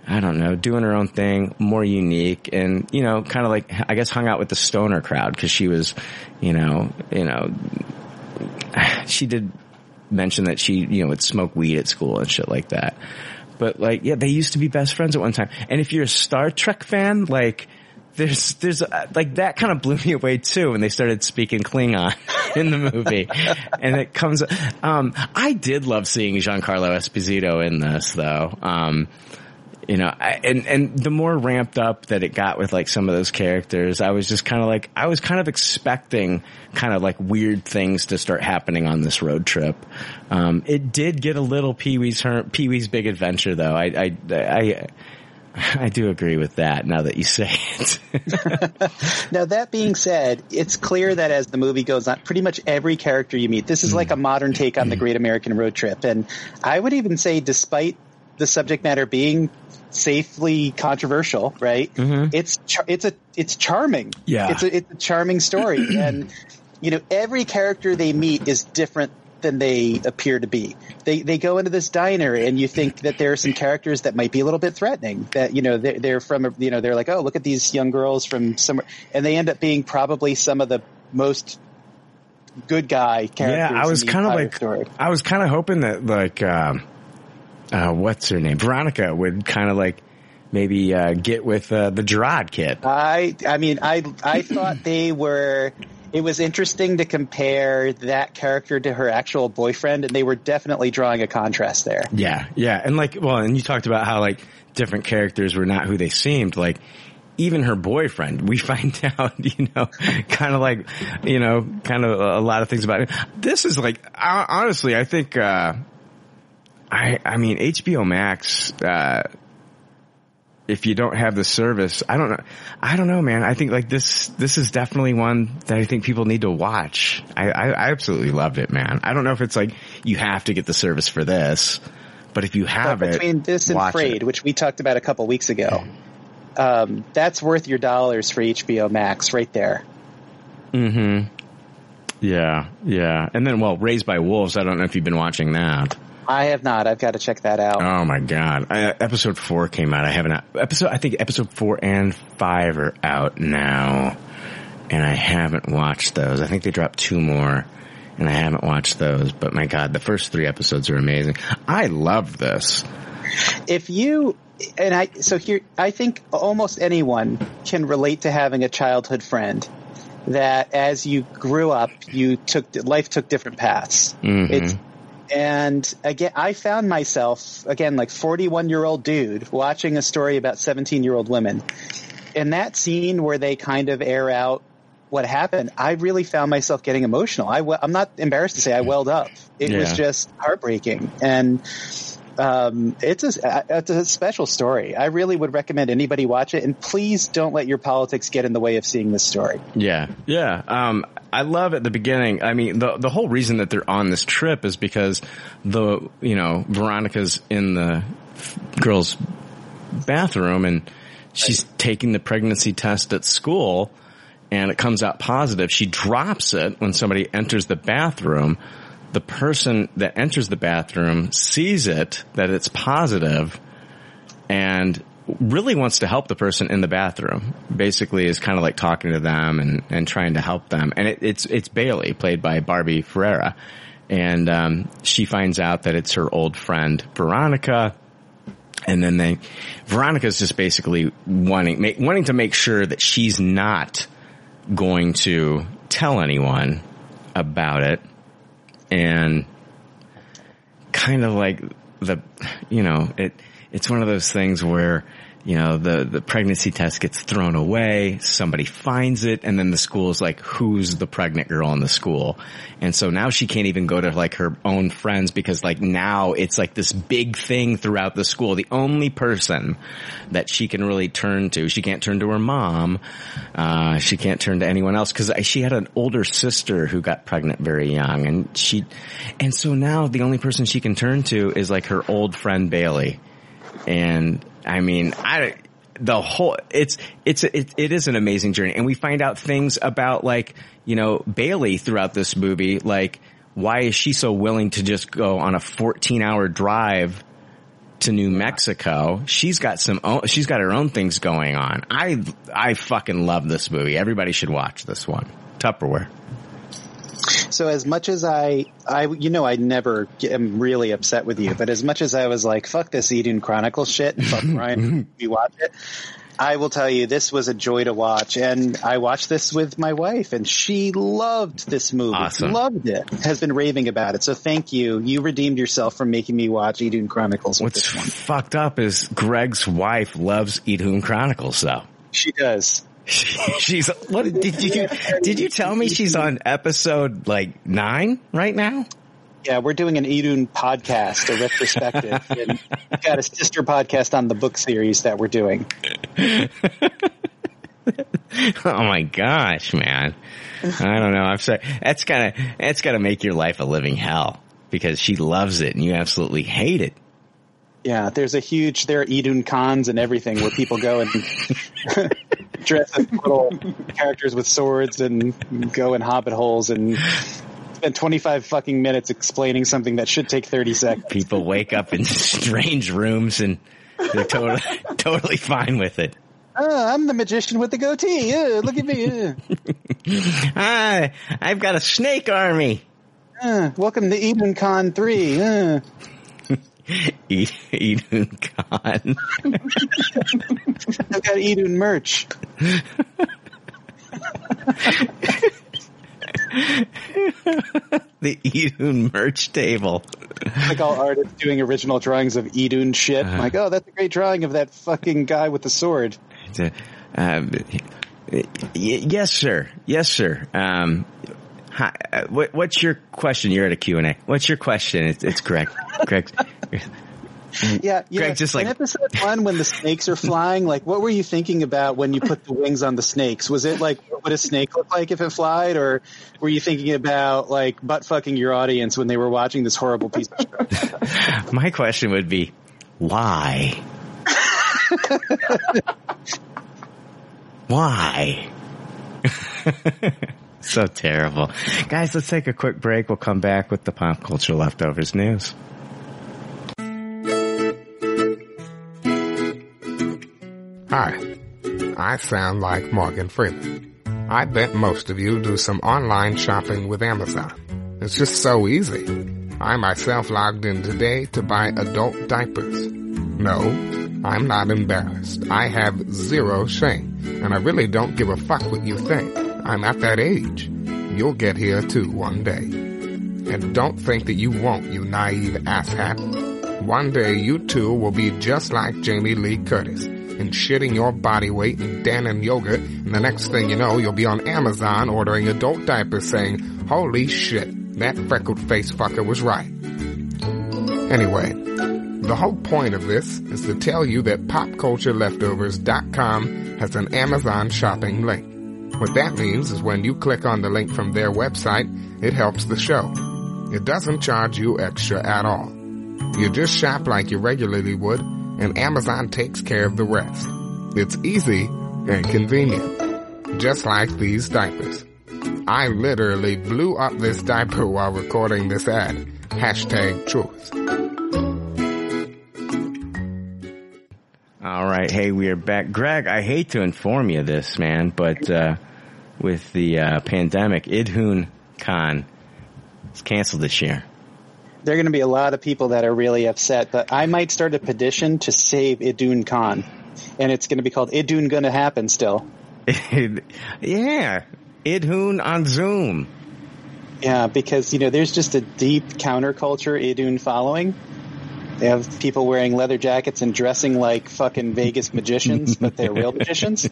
I don't know, doing her own thing, more unique and, you know, kind of like, I guess hung out with the stoner crowd because she was, you know, you know, she did mention that she, you know, would smoke weed at school and shit like that. But like, yeah, they used to be best friends at one time. And if you're a Star Trek fan, like, there's, there's, uh, like, that kind of blew me away too when they started speaking Klingon in the movie. and it comes, um, I did love seeing Giancarlo Esposito in this though. Um, you know, I, and and the more ramped up that it got with like some of those characters, I was just kind of like I was kind of expecting kind of like weird things to start happening on this road trip. Um, it did get a little Pee Wee's Pee Wee's Big Adventure though. I I I, I do agree with that. Now that you say it, Now that being said, it's clear that as the movie goes on, pretty much every character you meet, this is like a modern take on the Great American Road Trip, and I would even say, despite the subject matter being safely controversial, right? It's char- it's a it's charming. Yeah. it's a it's a charming story, and you know every character they meet is different than they appear to be. They they go into this diner and you think that there are some characters that might be a little bit threatening. That you know they're, they're from a, you know they're like oh look at these young girls from somewhere, and they end up being probably some of the most good guy characters. yeah, I was kind of like story. I was kind of hoping that like um, uh, what's her name, Veronica, would kind of like maybe uh, get with uh, the Gerard kid. I I mean I I thought they were. It was interesting to compare that character to her actual boyfriend, and they were definitely drawing a contrast there. Yeah, yeah, and like, well, and you talked about how like different characters were not who they seemed. Like, even her boyfriend, we find out, you know, kind of like, you know, kind of a lot of things about him. This is like, honestly, I think, uh, I, I mean, HBO Max, uh, if you don't have the service, I don't know. I don't know, man. I think like this, this is definitely one that I think people need to watch. I, I, I absolutely loved it, man. I don't know if it's like you have to get the service for this, but if you have But it, between this and Frayed, it. which we talked about a couple weeks ago, um, that's worth your dollars for HBO Max right there. Mm-hmm. Yeah, yeah. And then, well, Raised by Wolves. I don't know if you've been watching that. I have not. I've got to check that out. Oh my god! I, episode four came out. I haven't episode. I think episode four and five are out now, and I haven't watched those. I think they dropped two more, and I haven't watched those. But my god, the first three episodes are amazing. I love this. if you and I so here I think almost anyone can relate to having a childhood friend that as you grew up you took life took different paths. Mhm. It's and again I found myself again like 41 year old dude watching a story about 17 year old women. In that scene where they kind of air out what happened, I really found myself getting emotional. I, I'm not embarrassed to say I welled up. It was just heartbreaking. And um, it's a it's a special story. I really would recommend anybody watch it, and please don't let your politics get in the way of seeing this story. Yeah, yeah. Um, I love at the beginning. I mean, the the whole reason that they're on this trip is because the you know Veronica's in the girl's bathroom and she's taking the pregnancy test at school, and it comes out positive. She drops it when somebody enters the bathroom. The person that enters the bathroom sees it that it's positive and really wants to help the person in the bathroom. Basically, is kind of like talking to them and, and trying to help them. And it, it's it's Bailey, played by Barbie Ferreira, and um, she finds out that it's her old friend Veronica. And then they, Veronica's just basically wanting wanting to make sure that she's not going to tell anyone about it, and kind of like the, you know, it, it's one of those things where you know, the, the pregnancy test gets thrown away, somebody finds it, and then the school's like, who's the pregnant girl in the school? And so now she can't even go to like her own friends because like now it's like this big thing throughout the school. The only person that she can really turn to, she can't turn to her mom, uh, she can't turn to anyone else because she had an older sister who got pregnant very young and she, and so now the only person she can turn to is like her old friend Bailey. And I mean, I, the whole, it's, it's, it, it is an amazing journey. And we find out things about like, you know, Bailey throughout this movie, like, why is she so willing to just go on a 14 hour drive to New Mexico? She's got some, own, she's got her own things going on. I, I fucking love this movie. Everybody should watch this one. Tupperware. So as much as I, I, you know, I never am really upset with you, but as much as I was like, fuck this Idhun Chronicles shit, fuck Ryan, we watch it. I will tell you, this was a joy to watch, and I watched this with my wife, and she loved this movie. Awesome. Loved it. Has been raving about it. So thank you. You redeemed yourself from making me watch Idhun Chronicles. What's fucked up is Greg's wife loves Idhun Chronicles though. She does. she's what did you did you tell me she's on episode like nine right now? Yeah, we're doing an Idhun podcast, a retrospective. and we've got a sister podcast on the book series that we're doing. Oh my gosh, man! I don't know. I'm sorry. That's gotta that's gotta make your life a living hell because she loves it and you absolutely hate it. Yeah, there's a huge, there are Idhun cons and everything where people go and dress as little characters with swords and go in hobbit holes and spend 25 fucking minutes explaining something that should take 30 seconds. People wake up in strange rooms and they're totally totally fine with it. Oh, I'm the magician with the goatee. Look at me. Uh. Ah, I've got a snake army. Uh, welcome to Idhun Con 3. Uh. Ed- Idhun Con. I've got Idhun merch. the Idhun merch table. Like all artists doing original drawings of Idhun shit. Uh-huh. like, oh, that's a great drawing of that fucking guy with the sword. Uh, um, y- yes, sir. Yes, sir. Um, hi, uh, what, what's your question? You're at a Q&A. What's your question? It's, it's Greg. Greg. Yeah, yeah. Greg, just like- in episode one, when the snakes are flying, like, what were you thinking about when you put the wings on the snakes? Was it like, what would a snake look like if it flied, or were you thinking about like butt fucking your audience when they were watching this horrible piece of shit? My question would be, why? why? so terrible. Guys, let's take a quick break. We'll come back with the pop culture leftovers news. Hi, I sound like Morgan Freeman. I bet most of you do some online shopping with Amazon. It's just so easy. I myself logged in today to buy adult diapers. No, I'm not embarrassed. I have zero shame, and I really don't give a fuck what you think. I'm at that age. You'll get here too one day. And don't think that you won't, you naive asshat. One day you too will be just like Jamie Lee Curtis and shitting your body weight in Dannon yogurt and the next thing you know you'll be on Amazon ordering adult diapers saying, holy shit, that freckled face fucker was right. Anyway, the whole point of this is to tell you that popcultureleftovers.com has an Amazon shopping link. What that means is when you click on the link from their website, it helps the show. It doesn't charge you extra at all. You just shop like you regularly would, and Amazon takes care of the rest. It's easy and convenient. Just like these diapers. I literally blew up this diaper while recording this ad. Hashtag truth. All right. Hey, we are back. Greg, I hate to inform you this, man, but, uh, with the, uh, pandemic, Idhun Con is canceled this year. there are going to be a lot of people that are really upset, but I might start a petition to save Idhun Con. And it's going to be called Idun Gonna Happen still. yeah. Idhun on Zoom. Yeah, because, you know, there's just a deep counterculture Idhun following. They have people wearing leather jackets and dressing like fucking Vegas magicians, but they're real magicians.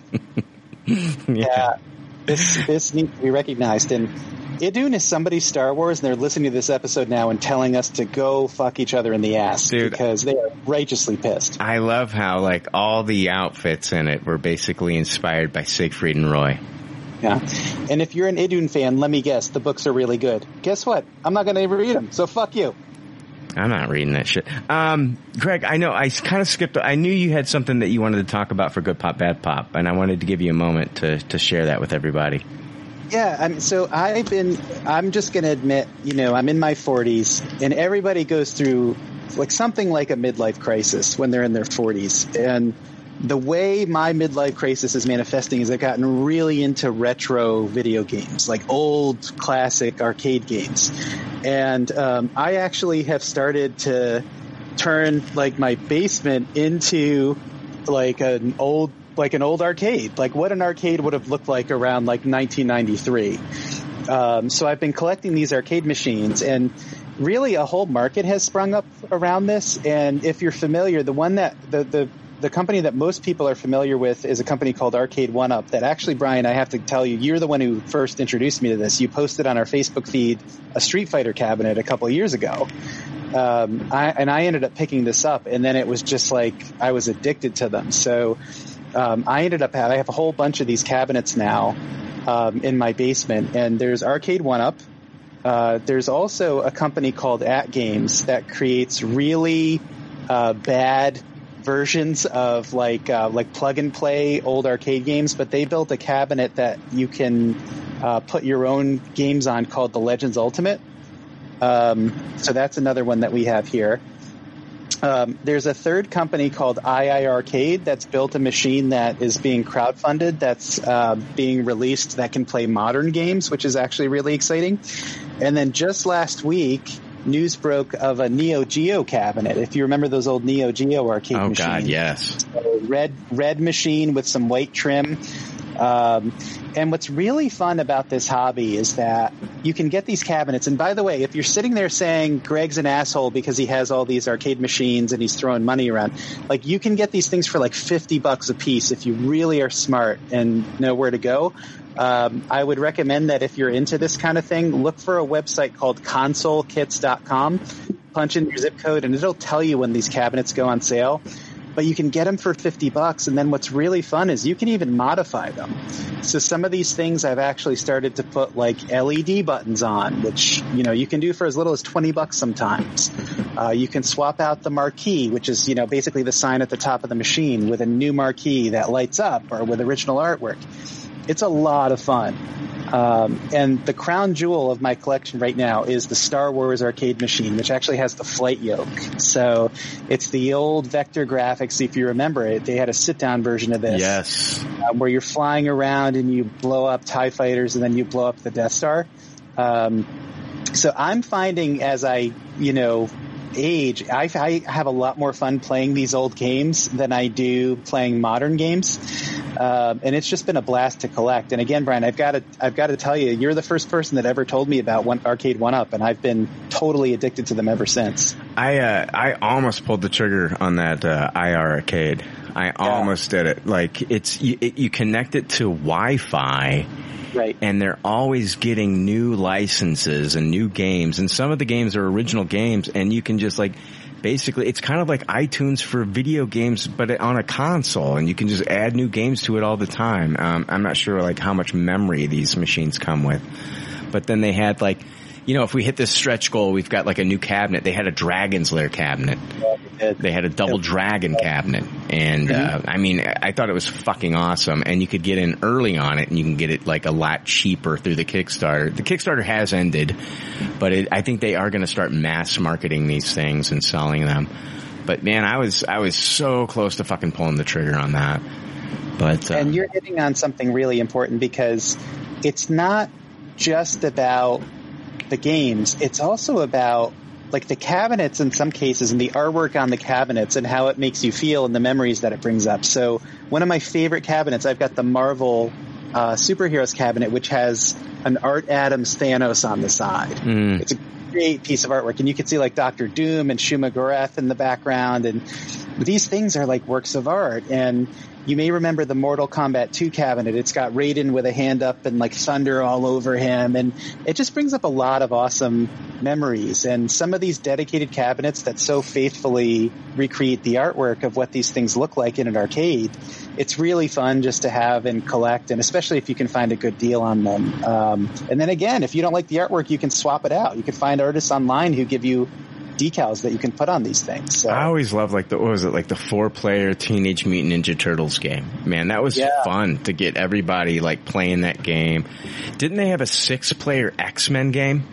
yeah. This this needs to be recognized. And Idhun is somebody's Star Wars, and they're listening to this episode now and telling us to go fuck each other in the ass Dude. because they are righteously pissed. I love how like all the outfits in it were basically inspired by Siegfried and Roy. Yeah. And if you're an Idhun fan, let me guess, the books are really good. Guess what? I'm not going to ever read them, so fuck you. I'm not reading that shit. Um, Greg, I know I kind of skipped. I knew you had something that you wanted to talk about for Good Pop Bad Pop, and I wanted to give you a moment to to share that with everybody. Yeah, I mean, so I've been, I'm just going to admit, you know, I'm in my 40s, and everybody goes through like something like a midlife crisis when they're in their 40s. And the way my midlife crisis is manifesting is I've gotten really into retro video games, like old classic arcade games. And um, I actually have started to turn like my basement into like an old like an old arcade, like what an arcade would have looked like around like 1993. Um, so I've been collecting these arcade machines and really a whole market has sprung up around this. And if you're familiar, the one that the, the, the company that most people are familiar with is a company called Arcade1Up that actually, Brian, I have to tell you, you're the one who first introduced me to this. You posted on our Facebook feed a Street Fighter cabinet a couple years ago. Um, I, and I ended up picking this up and then it was just like I was addicted to them. So, um, I ended up having, I have a whole bunch of these cabinets now, um, in my basement and there's Arcade1Up. Uh, there's also a company called AtGames that creates really, uh, bad versions of like, uh, like plug and play old arcade games, but they built a cabinet that you can, uh, put your own games on called the Legends Ultimate. Um, so that's another one that we have here. Um, there's a third company called iiRcade that's built a machine that is being crowdfunded that's uh, being released that can play modern games, which is actually really exciting. And then just last week, news broke of a Neo Geo cabinet. If you remember those old Neo Geo arcade Oh machines, God, yes. red red machine with some white trim. Um, and what's really fun about this hobby is that you can get these cabinets. And by the way, if you're sitting there saying Greg's an asshole because he has all these arcade machines and he's throwing money around, like you can get these things for like 50 bucks a piece if you really are smart and know where to go. Um, I would recommend that if you're into this kind of thing, look for a website called consolekits.com. Punch in your zip code and it'll tell you when these cabinets go on sale but you can get them for 50 bucks. And then what's really fun is you can even modify them. So some of these things I've actually started to put like LED buttons on, which, you know, you can do for as little as 20 bucks sometimes. Uh, you can swap out the marquee, which is, you know, basically the sign at the top of the machine with a new marquee that lights up or with original artwork. It's a lot of fun. Um, and the crown jewel of my collection right now is the Star Wars arcade machine, which actually has the flight yoke. So it's the old vector graphics. If you remember it, they had a sit down version of this. Yes. Um, where you're flying around and you blow up TIE fighters and then you blow up the Death Star. Um, so I'm finding as I, you know, age, I, I have a lot more fun playing these old games than I do playing modern games. Um, and it's just been a blast to collect. And again, Brian, I've got to, I've got to tell you, you're the first person that ever told me about one Arcade1Up, and I've been totally addicted to them ever since. I uh, I almost pulled the trigger on that uh, iiRcade. I almost did it. Like it's you, it, you connect it to Wi-Fi, right? And they're always getting new licenses and new games, and some of the games are original games, and you can just like basically it's kind of like iTunes for video games, but on a console, and you can just add new games to it all the time. Um, I'm not sure like how much memory these machines come with, but then they had like you know, if we hit this stretch goal, we've got like a new cabinet. They had a Dragon's Lair cabinet. They had a double dragon cabinet. And, uh, I mean, I thought it was fucking awesome. And you could get in early on it and you can get it like a lot cheaper through the Kickstarter. The Kickstarter has ended, but it, I think they are going to start mass marketing these things and selling them. But man, I was, I was so close to fucking pulling the trigger on that. But, uh, and you're hitting on something really important because it's not just about the games. It's also about like the cabinets in some cases and the artwork on the cabinets and how it makes you feel and the memories that it brings up. So one of my favorite cabinets, I've got the Marvel uh, superheroes cabinet, which has an Art Adams Thanos on the side. Mm. It's a great piece of artwork, and you can see like Doctor Doom and Shuma Gorath in the background, and these things are like works of art. And you may remember the Mortal Kombat 2 cabinet. It's got Raiden with a hand up and like thunder all over him, and it just brings up a lot of awesome memories. And some of these dedicated cabinets that so faithfully recreate the artwork of what these things look like in an arcade, it's really fun just to have and collect, and especially if you can find a good deal on them. Um, and then again, if you don't like the artwork, you can swap it out. You can find artists online who give you decals that you can put on these things. So. I always loved like the what was it like the four player Teenage Mutant Ninja Turtles game. Man, that was Yeah. fun to get everybody like playing that game. Didn't they have a six player X Men game?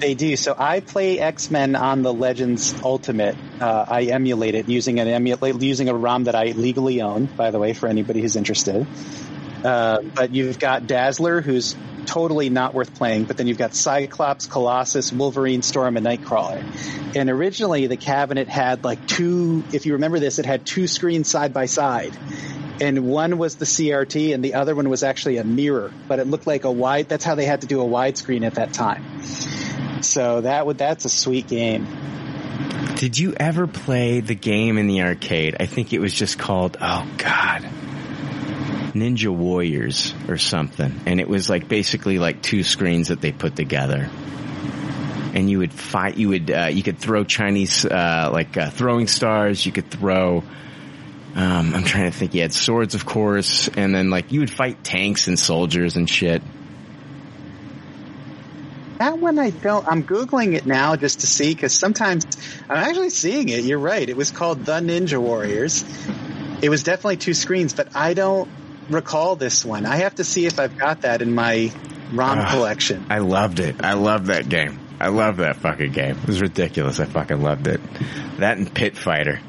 They do. So I play X Men on the Legends Ultimate. Uh, I emulate it using an emulate using a ROM that I legally own. By the way, for anybody who's interested. Uh, but you've got Dazzler, who's totally not worth playing. But then you've got Cyclops, Colossus, Wolverine, Storm, and Nightcrawler. And originally, the cabinet had like two. If you remember this, it had two screens side by side. And one was the CRT, and the other one was actually a mirror. But it looked like a wide. That's how they had to do a widescreen at that time. So that would that's a sweet game. Did you ever play the game in the arcade? I think it was just called oh god. Ninja Warriors or something. And it was like basically like two screens that they put together. And you would fight, you would, uh, you could throw Chinese, uh, like, uh, throwing stars, you could throw, um, I'm trying to think, you had swords, of course, and then like you would fight tanks and soldiers and shit. That one I don't. I'm googling it now just to see because sometimes I'm actually seeing it. You're right. It was called The Ninja Warriors. It was definitely two screens, but I don't recall this one. I have to see if I've got that in my ROM Ah. collection. I loved it. I loved that game. I love that fucking game. It was ridiculous. I fucking loved it. That and Pit Fighter.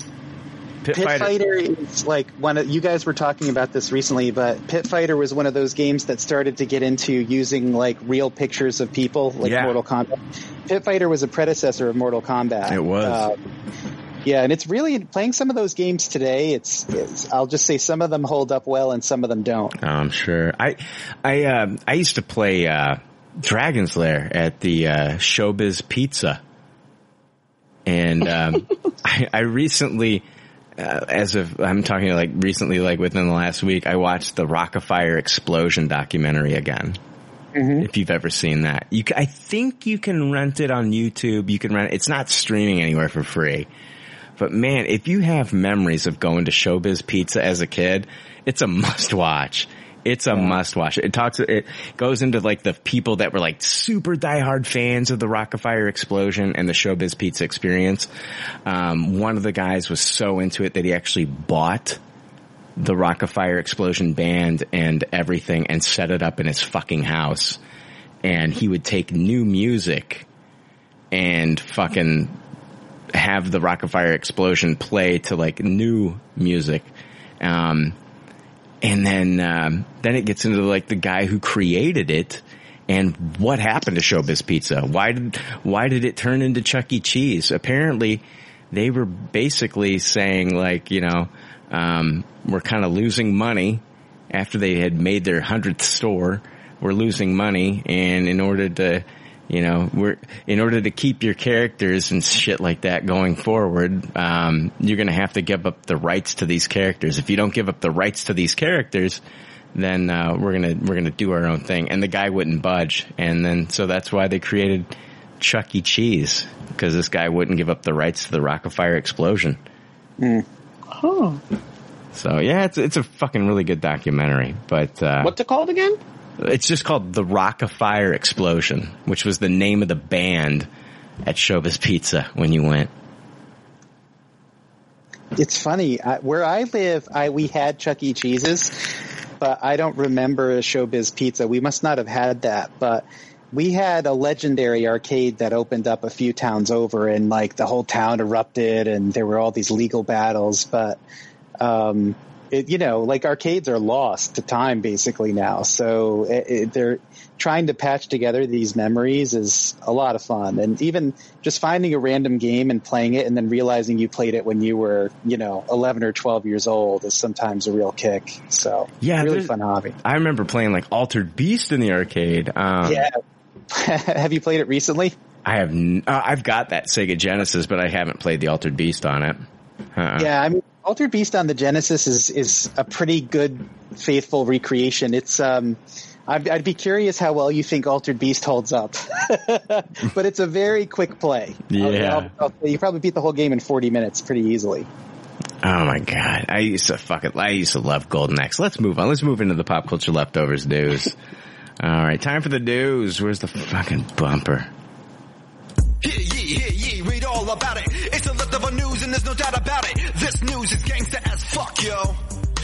Pit, Pit Fighter is like one of you guys were talking about this recently, but Pit Fighter was one of those games that started to get into using like real pictures of people, like Yeah. Mortal Kombat. Pit Fighter was a predecessor of Mortal Kombat. It was. Uh, yeah, and it's really playing some of those games today. It's, it's I'll just say some of them hold up well and some of them don't. Oh, I'm sure. I, I, um, I used to play, uh, Dragon's Lair at the, uh, Showbiz Pizza. And, um, I, I recently, uh, as of, I'm talking like recently, like within the last week, I watched the Rockafire explosion documentary again. If you've ever seen that, you, I think you can rent it on YouTube. You can rent it. It's not streaming anywhere for free. But man, if you have memories of going to Showbiz Pizza as a kid, it's a must watch. It's a must watch. It talks, it goes into like the people that were like super diehard fans of the Rockafire explosion and the Showbiz Pizza experience. Um, one of the guys was so into it that he actually bought the Rockafire explosion band and everything and set it up in his fucking house. And he would take new music and fucking have the Rockafire explosion play to like new music. Um, and then, um, then it gets into like the guy who created it and what happened to Showbiz Pizza. Why did, why did it turn into Chuck E. Cheese? Apparently they were basically saying like, you know, um, we're kind of losing money after they had made their hundredth store. We're losing money and in order to, you know, we're, in order to keep your characters and shit like that going forward, um, you're gonna have to give up the rights to these characters. If you don't give up the rights to these characters, then, uh, we're gonna, we're gonna do our own thing. And the guy wouldn't budge. And then, so that's why they created Chuck E. Cheese. Cause this guy wouldn't give up the rights to the Rockafire explosion. Oh. So yeah, it's, it's a fucking really good documentary, but, uh, What's it called again? It's just called the Rockafire Explosion, which was the name of the band at Showbiz Pizza when you went. It's funny I, where I live. I we had Chuck E. Cheese's, but I don't remember a Showbiz Pizza. We must not have had that, but we had a legendary arcade that opened up a few towns over, and like the whole town erupted, and there were all these legal battles. But um, it, you know, like arcades are lost to time basically now. So it, it, they're trying to patch together these memories is a lot of fun. And even just finding a random game and playing it and then realizing you played it when you were, you know, 11 or 12 years old is sometimes a real kick. So Yeah, really fun hobby. I remember playing like Altered Beast in the arcade. Um, Yeah. Have you played it recently? I have. N- uh, I've got that Sega Genesis, but I haven't played the Altered Beast on it. Uh-uh. Yeah, I mean, Altered Beast on the Genesis is is a pretty good, faithful recreation. It's um, I'd, I'd be curious how well you think Altered Beast holds up, but it's a very quick play. Yeah. I'll- I'll- I'll- you probably beat the whole game in forty minutes pretty easily. Oh my god, I used to fuck it. I used to love Golden Axe. Let's move on. Let's move into the pop culture leftovers news. All right, time for the news. Where's the fucking bumper? Hear ye, hear ye, read all about it. It's the leftover news and there's no doubt about it. This news is gangsta as fuck, yo.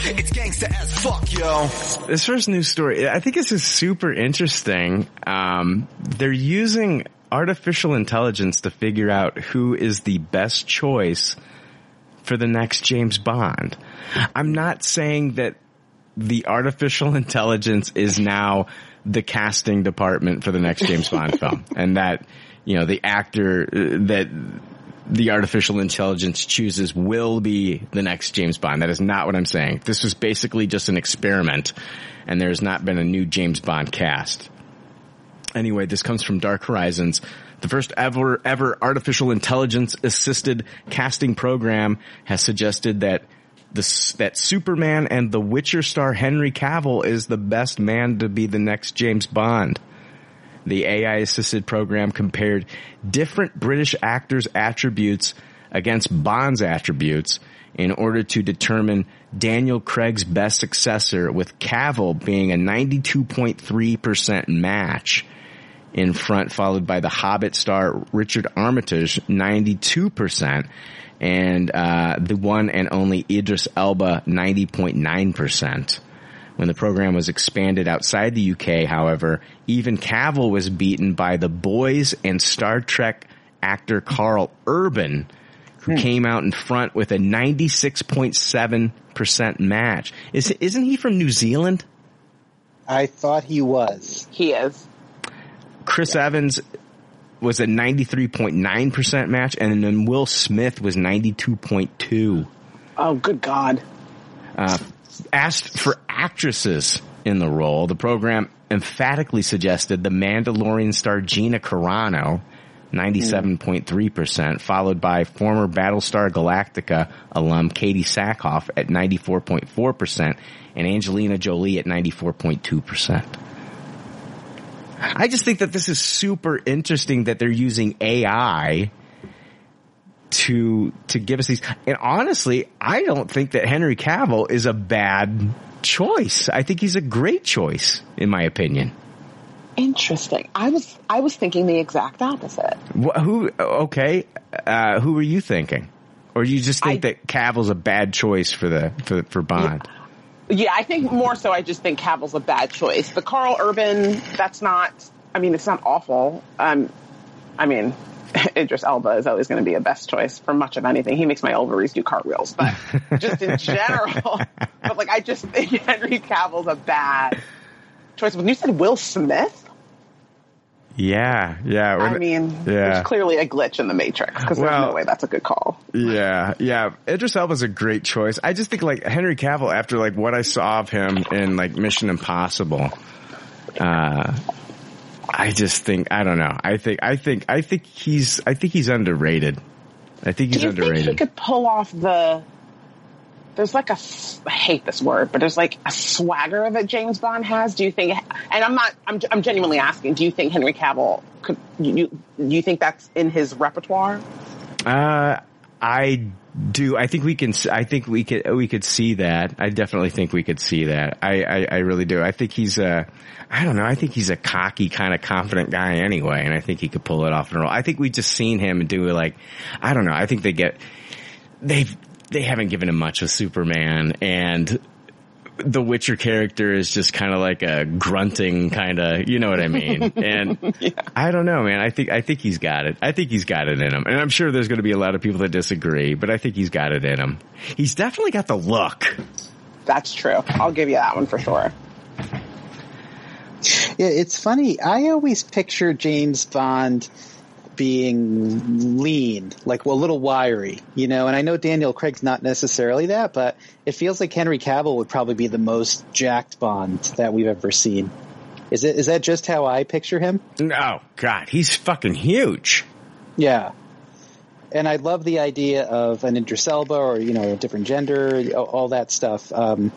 It's gangsta as fuck, yo. This first news story, I think this is super interesting. Um, they're using artificial intelligence to figure out who is the best choice for the next James Bond. I'm not saying that the artificial intelligence is now the casting department for the next James Bond film and that, you know, the actor uh, that the artificial intelligence chooses will be the next James Bond. That is not what I'm saying. This was basically just an experiment and there's not been a new James Bond cast. Anyway, this comes from Dark Horizons. The first ever, ever artificial intelligence assisted casting program has suggested that the, that Superman and the Witcher star Henry Cavill is the best man to be the next James Bond. The AI assisted program compared different British actors' attributes against Bond's attributes in order to determine Daniel Craig's best successor with Cavill being a 92.3% match in front followed by the Hobbit star Richard Armitage 92% and uh, the one and only Idris Elba 90.9%. When the program was expanded outside the UK, however, even Cavill was beaten by the Boys and Star Trek actor Karl Urban, who came out in front with a 96.7% match. Is, isn't he from New Zealand? I thought he was. He is. Chris Evans was a 93.9% match, and then Will Smith was 92.2. Oh, good God. Uh, asked for actresses in the role, the program emphatically suggested the Mandalorian star Gina Carano, 97.3%, followed by former Battlestar Galactica alum Katee Sackhoff at 94.4%, and Angelina Jolie at 94.2%. I just think that this is super interesting that they're using AI to to give us these. And honestly, I don't think that Henry Cavill is a bad choice. I think he's a great choice, in my opinion. Interesting. I was I was thinking the exact opposite. Wh- Who? Okay, uh, who were you thinking? Or you just think that Cavill's a bad choice for the for for Bond? Yeah, I think more so. I just think Cavill's a bad choice. The Karl Urban, that's not. I mean, it's not awful. Um, I mean, Idris Elba is always going to be a best choice for much of anything. He makes my ovaries do cartwheels, but just in general. but like, I just think Henry Cavill's a bad choice. When you said Will Smith, Yeah, yeah. I mean, yeah. there's clearly a glitch in the Matrix because there's no way that's a good call. Yeah, yeah. Idris Elba's a great choice. I just think like Henry Cavill after like what I saw of him in like Mission Impossible, uh, I just think I don't know. I think I think I think he's I think he's underrated. I think he's Do you think underrated. he could pull off the? There's like a, I hate this word, but there's like a swagger that James Bond has. Do you think? And I'm not. I'm, I'm genuinely asking. Do you think Henry Cavill could? You do you think that's in his repertoire? Uh, I do. I think we can. I think we could. We could see that. I definitely think we could see that. I. I, I really do. I think he's a. I don't know. I think he's a cocky, kind of confident guy anyway, and I think he could pull it off in a roll. I think we just seen him do like. I don't know. I think they get. They've. They haven't given him much with Superman, and the Witcher character is just kind of like a grunting kind of, you know what I mean? And I don't know, man. I think I think he's got it. I think he's got it in him, and I'm sure there's going to be a lot of people that disagree, but I think he's got it in him. He's definitely got the look. That's true. I'll give you that one for sure. Yeah, it's funny. I always picture James Bond being lean, like well, a little wiry, you know. And I know Daniel Craig's not necessarily that, but it feels like Henry Cavill would probably be the most jacked Bond that we've ever seen. Is it is that just how I picture him? Oh God, he's fucking huge. Yeah. And I love the idea of an Idris Elba or you know a different gender, all- all that stuff. Um,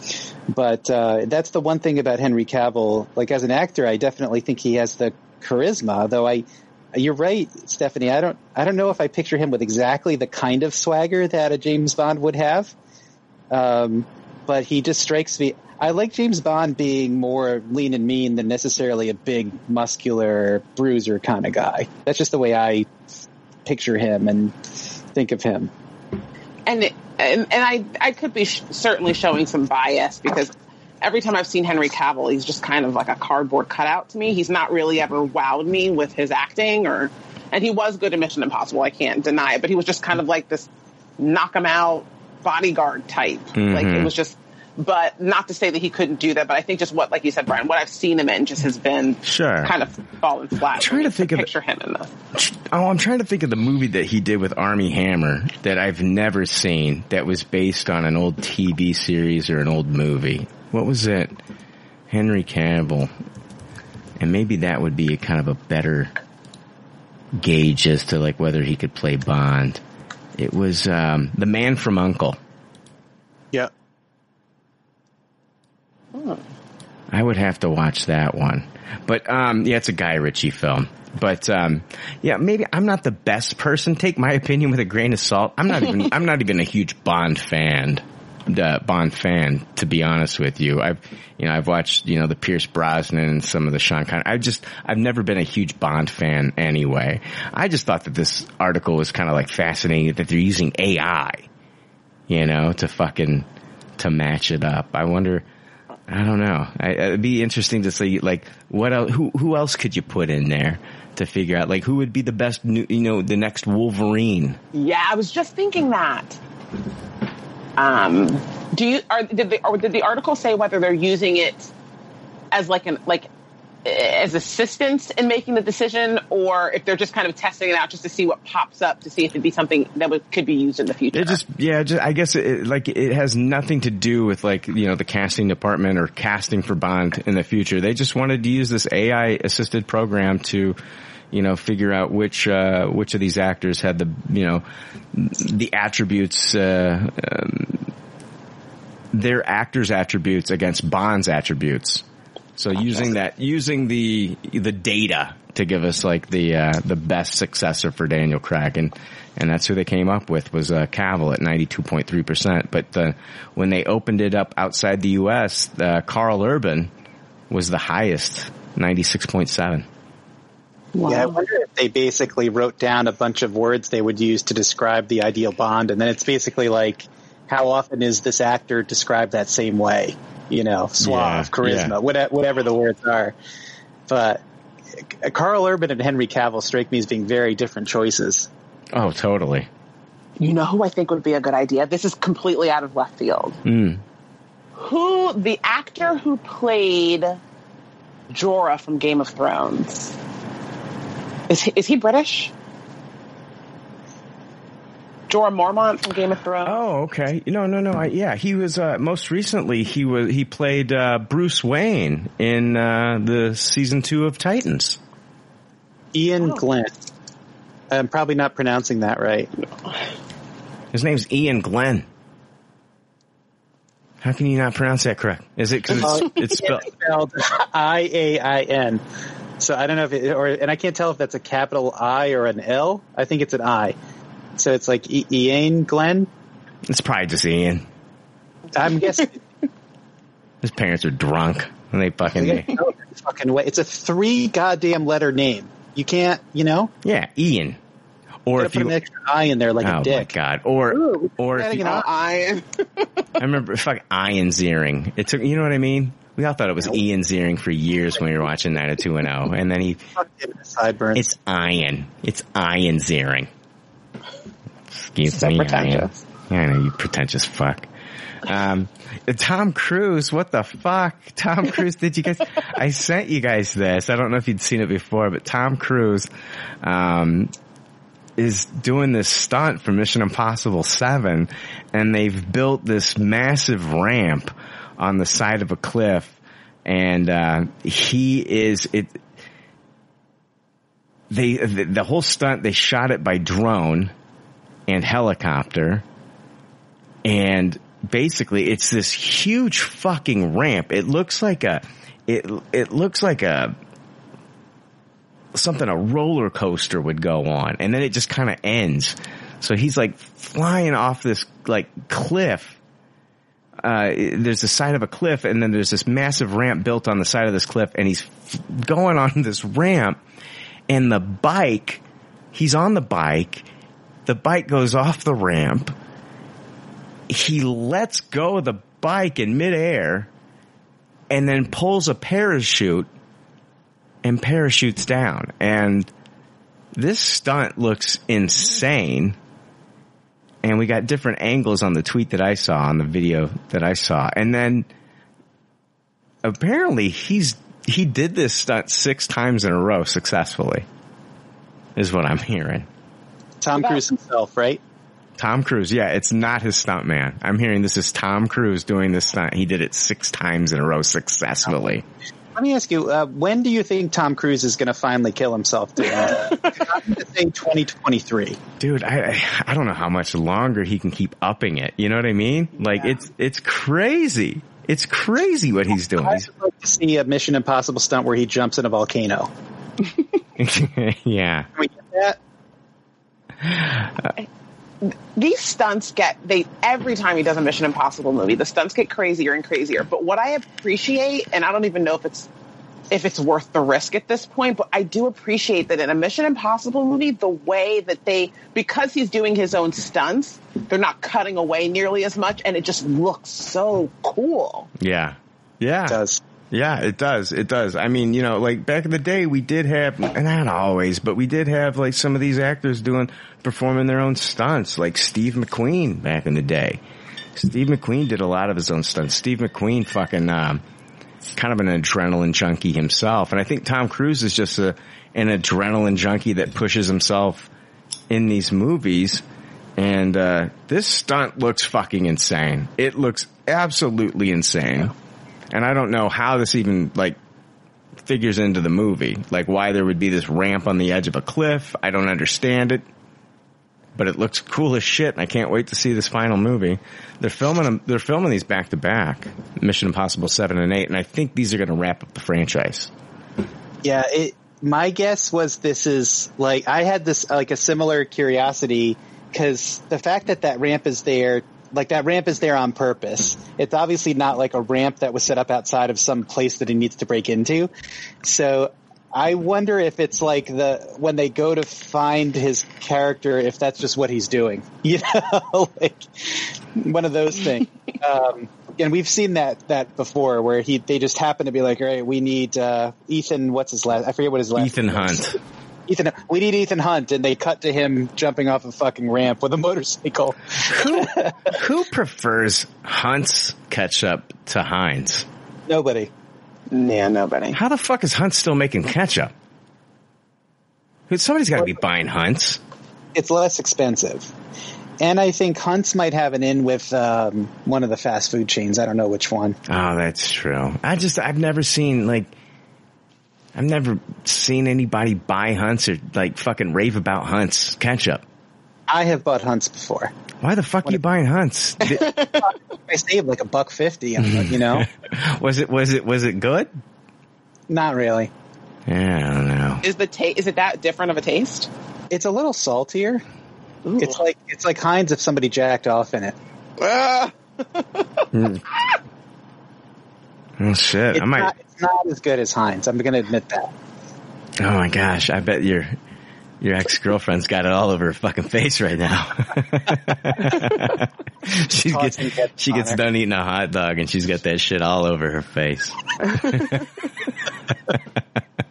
but uh, that's the one thing about Henry Cavill. Like as an actor, I definitely think he has the charisma. Though I, you're right, Stephanie. I don't, I don't know if I picture him with exactly the kind of swagger that a James Bond would have. Um, but he just strikes me. I like James Bond being more lean and mean than necessarily a big, muscular bruiser kind of guy. That's just the way I picture him and think of him. and and, and I I could be sh- certainly showing some bias because every time I've seen Henry Cavill, he's just kind of like a cardboard cutout to me. He's not really ever wowed me with his acting, or and he was good in Mission Impossible. I can't deny it, but he was just kind of like this knock him out bodyguard type. Like it Mhm. was just. But not to say that he couldn't do that, but I think just what, like you said, Brian, what I've seen him in just has been Sure. kind of fallen flat. I'm trying to think of the- picture him in the Oh, I'm trying to think of the movie that he did with Armie Hammer that I've never seen that was based on an old TV series or an old movie. What was it? Henry Cavill. And maybe that would be a kind of a better gauge as to like whether he could play Bond. It was um, The Man from Uncle. Yeah. Oh. I would have to watch that one. But um yeah, it's a Guy Ritchie film. But um yeah, maybe I'm not the best person. Take my opinion with a grain of salt. I'm not even I'm not even a huge Bond fan. Uh, Bond fan, to be honest with you. I've, you know, I've watched, you know, the Pierce Brosnan and some of the Sean Connery. I've just, I've never been a huge Bond fan anyway. I just thought that this article was kind of like fascinating that they're using AI, you know, to fucking, to match it up. I wonder, I don't know. I, it'd be interesting to see like what else, who who else could you put in there to figure out like who would be the best new, you know the next Wolverine. Yeah, I was just thinking that. Um, do you are did the or did the article say whether they're using it as like an like as assistance in making the decision, or if they're just kind of testing it out just to see what pops up to see if it'd be something that would, could be used in the future? It just yeah, just, I guess it, like it has nothing to do with like you know the casting department or casting for Bond in the future. They just wanted to use this AI assisted program to you know figure out which uh, which of these actors had the you know the attributes. Uh, um, their actors' attributes against Bond's attributes. So using that, using the the data to give us like the uh, the best successor for Daniel Craig, and and that's who they came up with was uh, Cavill at ninety two point three percent. But uh, when they opened it up outside the U.S., uh, Karl Urban was the highest, ninety six point seven. Yeah, I wonder if they basically wrote down a bunch of words they would use to describe the ideal Bond, and then it's basically like, how often is this actor described that same way? You know, suave, Yeah, charisma, yeah. whate- whatever the words are. But Karl Urban and Henry Cavill strike me as being very different choices. Oh, totally. You know who I think would be a good idea? This is completely out of left field. Mm. Who the actor who played Jorah from Game of Thrones is he, is he British? Jorah Mormont from Game of Thrones. Oh, okay. No, no, no. I, yeah, he was uh, most recently. He was he played uh, Bruce Wayne in uh, the season two of Titans. Iain Glen. I'm probably not pronouncing that right. His name's Iain Glen. How can you not pronounce that correct? Is it because Uh, it's, it's spelled? spelled I A I N. So I don't know if it, or, and I can't tell if that's a capital I or an L. I think it's an I. So it's like I- Iain Glen. It's probably just Ian. I'm guessing. His parents are drunk and they fucking No fucking way. It's a three goddamn letter name. You can't, you know, yeah, Ian. Or gotta if put you an extra I in there like a dick. oh my god, or Ooh, or if adding you, an Oh, I. I I remember fuck Ian Ziering. It took you know what I mean. We all thought it was Ian Ziering for years when we were watching 90210, and then he Fuck him in the sideburns. It's iron. It's Iron's earring. Excuse So me, pretentious. Iron. I know you pretentious fuck. Um, Tom Cruise, what the fuck? Tom Cruise, did you guys, I sent you guys this. I don't know if you'd seen it before, but Tom Cruise, um, is doing this stunt for Mission Impossible 7 and they've built this massive ramp on the side of a cliff and uh, he is it. They the, the whole stunt they shot it by drone and helicopter, and basically it's this huge fucking ramp. It looks like a it it looks like a something a roller coaster would go on, and then it just kind of ends. So he's like flying off this like cliff. Uh, there's the side of a cliff, and then there's this massive ramp built on the side of this cliff, and he's going on this ramp, and the bike, he's on the bike, the bike goes off the ramp, he lets go of the bike in midair, and then pulls a parachute and parachutes down. And this stunt looks insane. And we got different angles on the tweet that I saw, on the video that I saw. And then apparently he's, he did this stunt six times in a row successfully, is what I'm hearing. Tom Cruise himself, right? Tom Cruise, yeah, it's not his stunt man. I'm hearing this is Tom Cruise doing this stunt. He did it six times in a row successfully. Let me ask you, uh, when do you think Tom Cruise is going to finally kill himself doing that? I'm going to say 2023. Dude, I I- I don't know how much longer he can keep upping it. You know what I mean? Like it's it's crazy. It's crazy what he's doing. He's- I'd like to see a Mission Impossible stunt where he jumps in a volcano. yeah. Can we get that? These stunts get they every time he does a Mission Impossible movie, the stunts get crazier and crazier. But what I appreciate, and I don't even know if it's if it's worth the risk at this point, but I do appreciate that in a Mission Impossible movie, the way that they because he's doing his own stunts, they're not cutting away nearly as much, and it just looks so cool. Yeah. Yeah. It does. Yeah, it does. It does. I mean, you know, like back in the day, we did have, and not always, but we did have like some of these actors doing, performing their own stunts, like Steve McQueen back in the day. Steve McQueen did a lot of his own stunts. Steve McQueen fucking, um, kind of an adrenaline junkie himself. And I think Tom Cruise is just a, an adrenaline junkie that pushes himself in these movies. And, uh, this stunt looks fucking insane. It looks absolutely insane. And I don't know how this even, like, figures into the movie. Like why there would be this ramp on the edge of a cliff. I don't understand it. But it looks cool as shit and I can't wait to see this final movie. They're filming them, they're filming these back to back. Mission Impossible 7 and 8 and I think these are going to wrap up the franchise. Yeah, it, my guess was this is like I had this like a similar curiosity because the fact that that ramp is there, like that ramp is there on purpose. It's obviously not like a ramp that was set up outside of some place that he needs to break into. So I wonder if it's like the when they go to find his character, if that's just what he's doing. You know, like one of those things. Um, and we've seen that that before, where he they just happen to be like, all right, we need uh, Ethan. What's his last? I forget what his last. Ethan name is. Hunt. Ethan, we need Ethan Hunt, and they cut to him jumping off a fucking ramp with a motorcycle. Who who prefers Hunt's ketchup to Heinz? Nobody. Yeah, nobody. How the fuck is Hunt still making ketchup? Somebody's got to be buying Hunt's. It's less expensive. And I think Hunt's might have an in with um, one of the fast food chains. I don't know which one. Oh, that's true. I just I've never seen like I've never seen anybody buy Hunt's or like fucking rave about Hunt's ketchup. I have bought Hunt's before. Why the fuck are you buying Hunt's? I saved like a buck fifty, on you know. was it was it was it good? Not really. Yeah, I don't know. Is the ta- is it that different of a taste? It's a little saltier. It's like it's like Heinz if somebody jacked off in it. Ah! Mm. Oh shit! It's, I might. not, it's not as good as Heinz. I'm going to admit that. Oh my gosh! I bet your your ex girlfriend's got it all over her fucking face right now. she gets she gets done eating a hot dog and she's got that shit all over her face.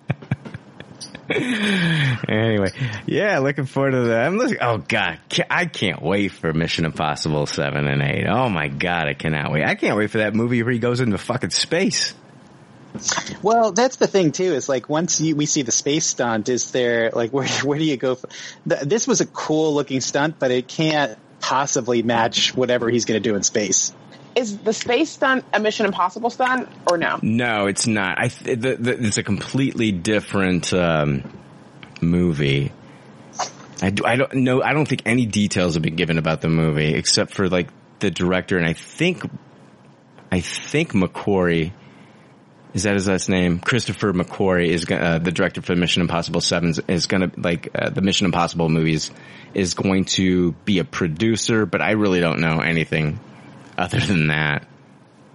anyway, yeah, looking forward to that. I'm looking. Oh god, I can't wait for Mission Impossible seven and eight. Oh my god, I cannot wait. I can't wait for that movie where he goes into fucking space. Well, that's the thing too. Is like once you, we see the space stunt, is there like where where do you go? For, th- this was a cool looking stunt, but it can't possibly match whatever he's going to do in space. Is the space stunt a Mission Impossible stunt or no? No, it's not. I th- the, the, it's a completely different um, movie. I, do, I don't know. I don't think any details have been given about the movie except for like the director and I think I think McQuarrie is that his last name? Christopher McQuarrie is uh, the director for Mission Impossible Seven. Is going to like uh, the Mission Impossible movies is going to be a producer, but I really don't know anything other than that.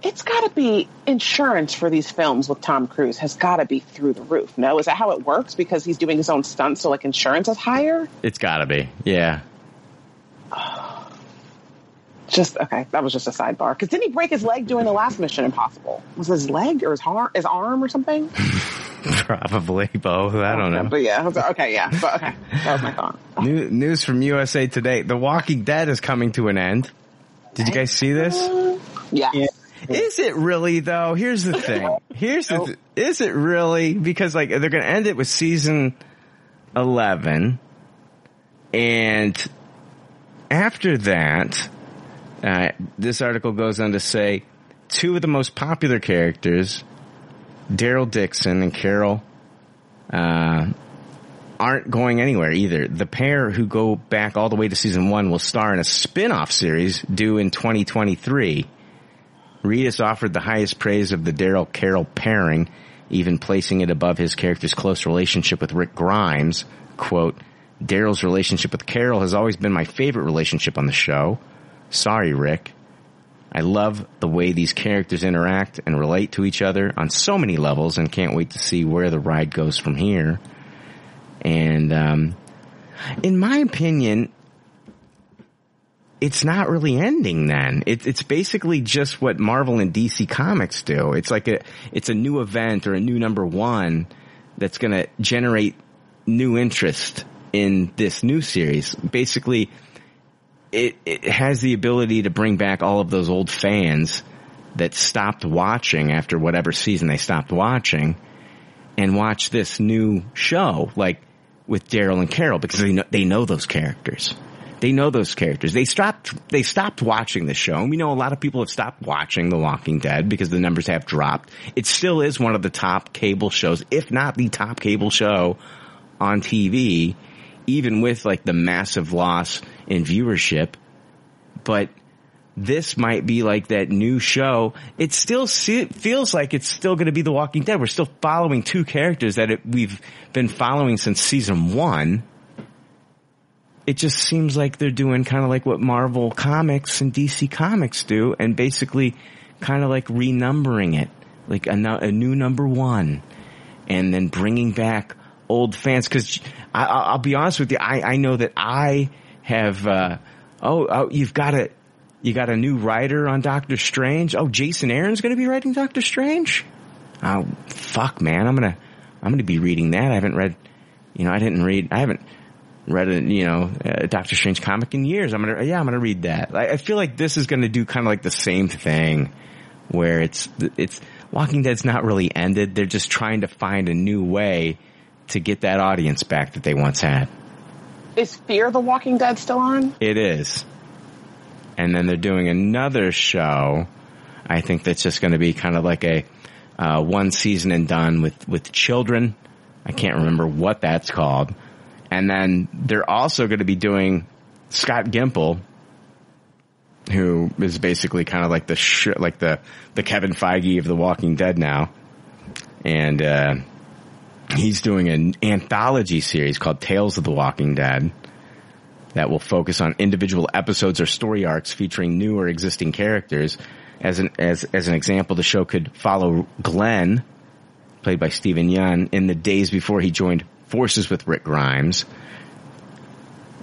It's got to be insurance for these films with Tom Cruise has got to be through the roof. No, is that how it works? Because he's doing his own stunts, so like insurance is higher. It's got to be, yeah. Just okay. That was just a sidebar. Because didn't he break his leg doing the last Mission Impossible? Was his leg or his arm, his arm or something? Probably both. I don't know. But yeah, okay, yeah. But okay, that was my thought. New, news from USA Today: The Walking Dead is coming to an end. Did you guys see this? Yeah. Is it really though? Here's the thing. Here's the. Th- is it really? Because like they're going to end it with season eleven, and after that, uh, this article goes on to say two of the most popular characters, Daryl Dixon and Carol, uh, aren't going anywhere either. The pair who go back all the way to season one will star in a spin-off series due in 2023. Reedus offered the highest praise of the Daryl Carol pairing, even placing it above his character's close relationship with Rick Grimes. Quote, Daryl's relationship with Carol has always been my favorite relationship on the show. Sorry, Rick. I love the way these characters interact and relate to each other on so many levels and can't wait to see where the ride goes from here. And, um, in my opinion, it's not really ending then. It, it's basically just what Marvel and DC Comics do. It's like a, it's a new event or a new number one that's gonna generate new interest in this new series. Basically, it, it has the ability to bring back all of those old fans that stopped watching after whatever season they stopped watching and watch this new show, like with Daryl and Carol, because they know, they know those characters. They know those characters. They stopped, they stopped watching the show. And we know a lot of people have stopped watching The Walking Dead because the numbers have dropped. It still is one of the top cable shows, if not the top cable show on TV, even with like the massive loss in viewership. But this might be like that new show. It still feels like it's still going to be The Walking Dead. We're still following two characters that it, we've been following since season one. It just seems like they're doing kind of like what Marvel Comics and DC Comics do and basically kind of like renumbering it, like a, a new number one and then bringing back old fans. Cause I, I'll be honest with you. I, I know that I have, uh, oh, oh, you've got a, you got a new writer on Doctor Strange. Oh, Jason Aaron's going to be writing Doctor Strange. Oh, fuck, man. I'm going to, I'm going to be reading that. I haven't read, you know, I didn't read, I haven't read a, you know, a Doctor Strange comic in years. I'm going to, yeah, I'm going to read that. I, I feel like this is going to do kind of like the same thing where it's, it's, Walking Dead's not really ended. They're just trying to find a new way to get that audience back that they once had. Is Fear the Walking Dead still on? It is. And then they're doing another show. I think that's just going to be kind of like a uh, one season and done with with children. I can't remember what that's called. And then they're also going to be doing Scott Gimple, who is basically kind of like the sh- like the the Kevin Feige of The Walking Dead now, and uh, he's doing an anthology series called Tales of the Walking Dead that will focus on individual episodes or story arcs featuring new or existing characters. As an as as an example, the show could follow Glenn, played by Steven Yeun, in the days before he joined forces with Rick Grimes.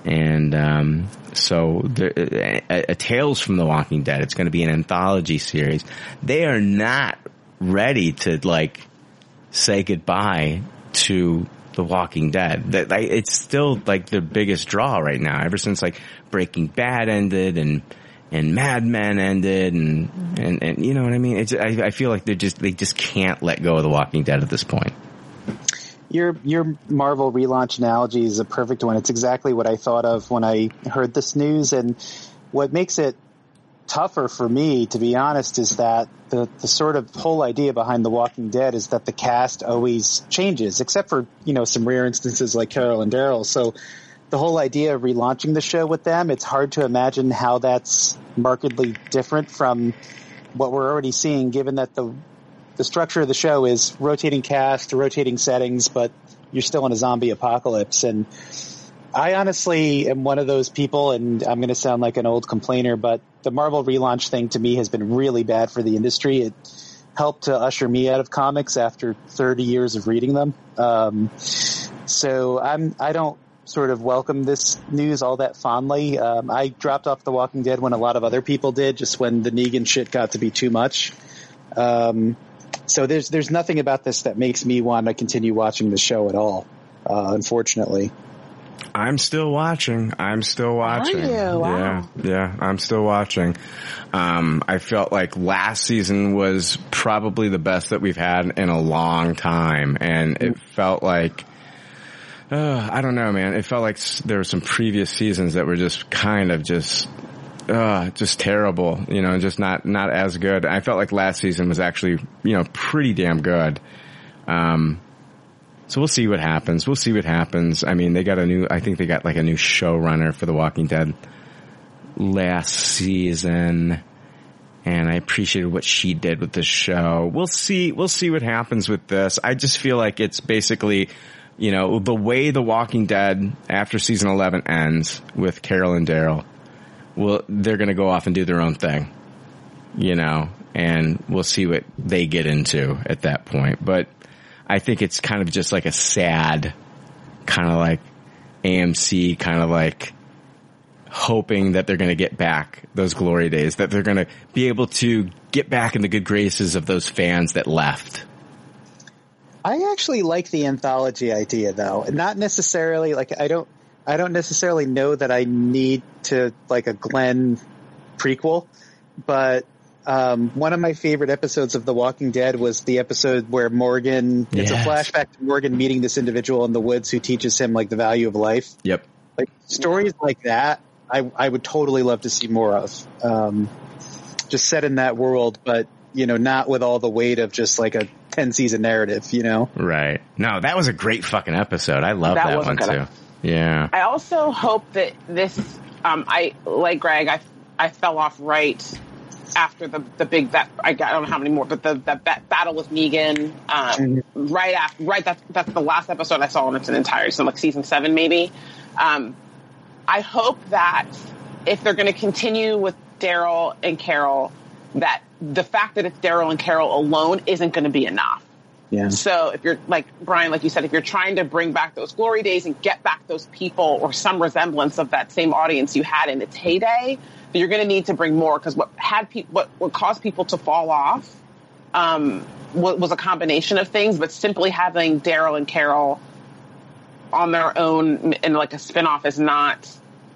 And um, so, a, a Tales from the Walking Dead. It's going to be an anthology series. They are not ready to like say goodbye to the Walking Dead. That like, it's still like the biggest draw right now. Ever since like Breaking Bad ended and and Mad Men ended and mm-hmm. and, and you know what I mean. It's I, I feel like they just they just can't let go of the Walking Dead at this point. Your your Marvel relaunch analogy is a perfect one. It's exactly what I thought of when I heard this news, and what makes it tougher for me, to be honest, is that the, the sort of whole idea behind The Walking Dead is that the cast always changes, except for, you know, some rare instances like Carol and Daryl. So the whole idea of relaunching the show with them, it's hard to imagine how that's markedly different from what we're already seeing, given that the the structure of the show is rotating cast, rotating settings, but you're still in a zombie apocalypse. And I honestly am one of those people, and I'm going to sound like an old complainer, but the Marvel relaunch thing to me has been really bad for the industry. It helped to usher me out of comics after 30 years of reading them. Um, so I'm I don't sort of welcome this news all that fondly. Um, I dropped off The Walking Dead when a lot of other people did, just when the Negan shit got to be too much. Um, so there's there's nothing about this that makes me want to continue watching the show at all. Uh, unfortunately. I'm still watching. I'm still watching. you? Wow. Yeah, yeah, I'm still watching. Um, I felt like last season was probably the best that we've had in a long time, and it felt like. Uh, I don't know, man. It felt like there were some previous seasons that were just kind of just, uh, just terrible. You know, just not not as good. I felt like last season was actually, you know, pretty damn good. Um, so we'll see what happens. We'll see what happens. I mean, they got a new, I think they got like a new showrunner for The Walking Dead last season. And I appreciated what she did with the show. We'll see, we'll see what happens with this. I just feel like it's basically, you know, the way The Walking Dead after season 11 ends with Carol and Daryl, well, they're going to go off and do their own thing, you know, and we'll see what they get into at that point. But I think it's kind of just like a sad, kind of like AMC, kind of like hoping that they're going to get back those glory days, that they're going to be able to get back in the good graces of those fans that left. I actually like the anthology idea though. Not necessarily like I don't I don't necessarily know that I need to like a Glenn prequel, but um, one of my favorite episodes of The Walking Dead was the episode where Morgan it's a flashback to Morgan meeting this individual in the woods who teaches him like the value of life. Yep. Like stories like that I I would totally love to see more of. Um, just set in that world, but you know, not with all the weight of just like a 10 season narrative, you know? Right. No, that was a great fucking episode. I love That that, was a one too. episode. Yeah. I also hope that this, um, I like Greg. I I fell off right after the the big that I, got, I don't know how many more, but the ba- battle with Negan. Um, Right after, right that's that's the last episode I saw in its entirety, so like season seven maybe. Um, I hope that if they're going to continue with Daryl and Carol, that the fact that it's Daryl and Carol alone isn't going to be enough. So if you're like Brian, like you said, if you're trying to bring back those glory days and get back those people or some resemblance of that same audience you had in its heyday, you're going to need to bring more because what had pe- what what caused people to fall off um, was a combination of things, but simply having Daryl and Carol on their own in like a spinoff is not.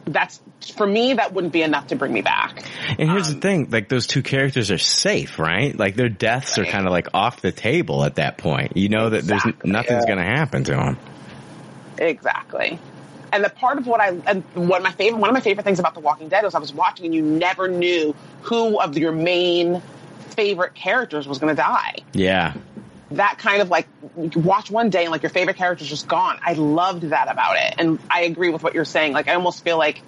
That's for me. That wouldn't be enough to bring me back. And here's the um, thing, like those two characters are safe, right? Like their deaths are kind of like off the table at that point. You know that there's nothing's Yeah. going to happen to them. Exactly. And the part of what I and one of my favorite one of my favorite things about The Walking Dead was I was watching and you never knew who of your main favorite characters was going to die. Yeah. That kind of like watch one day and like your favorite character's just gone. I loved that about it, and I agree with what you're saying. Like I almost feel like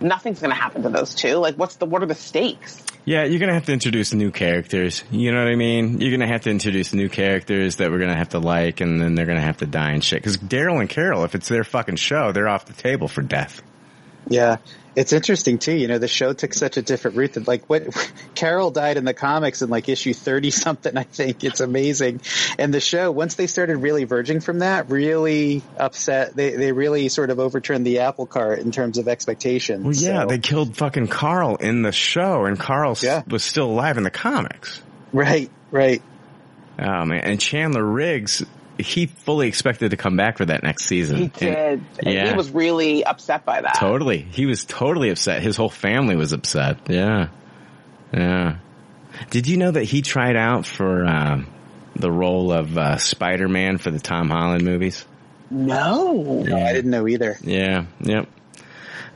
nothing's going to happen to those two. Like what's the what are the stakes? Yeah, you're gonna have to introduce new characters. You know what I mean? You're gonna have to introduce new characters that we're gonna have to like, and then they're gonna have to die and shit. Because Daryl and Carol, if it's their fucking show, they're off the table for death. Yeah. It's interesting too, you know, the show took such a different route that like what Carol died in the comics in like issue 30 something, I think. It's amazing. And the show, once they started really verging from that, really upset. They, they really sort of overturned the apple cart in terms of expectations. Well, yeah, So- they killed fucking Carl in the show, and Carl s- was still alive in the comics. Right, right. Oh man, and Chandler Riggs, he fully expected to come back for that next season. He did. And yeah. he was really upset by that. Totally. He was totally upset. His whole family was upset. Yeah. Yeah. Did you know that he tried out for um, the role of uh, Spider-Man for the Tom Holland movies? No. No, I didn't know either. Yeah. Yep.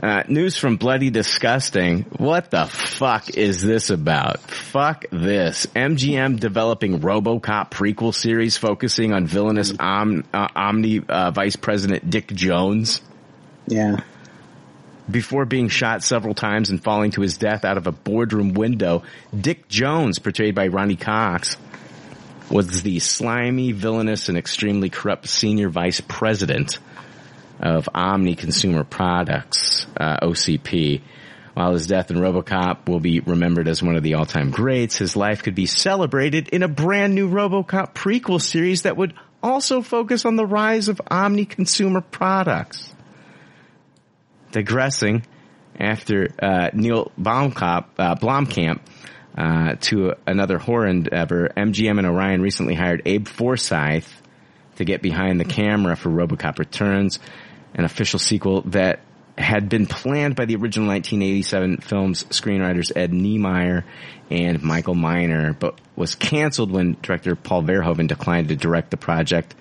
Uh, news from Bloody Disgusting. What the fuck is this about? Fuck this. MGM developing RoboCop prequel series focusing on villainous Om- uh, Omni uh, Vice President Dick Jones. Yeah. Before being shot several times and falling to his death out of a boardroom window, Dick Jones, portrayed by Ronny Cox, was the slimy, villainous, and extremely corrupt senior vice president of Omni Consumer Products, uh, OCP. While his death in RoboCop will be remembered as one of the all-time greats, his life could be celebrated in a brand new RoboCop prequel series that would also focus on the rise of Omni Consumer Products. Digressing, after uh, Neill Blomkamp, uh, Blomkamp uh, to another horror endeavor, MGM and Orion recently hired Abe Forsyth to get behind the camera for RoboCop Returns, an official sequel that had been planned by the original 1987 film's screenwriters Ed Neumeier and Michael Miner, but was canceled when director Paul Verhoeven declined to direct the project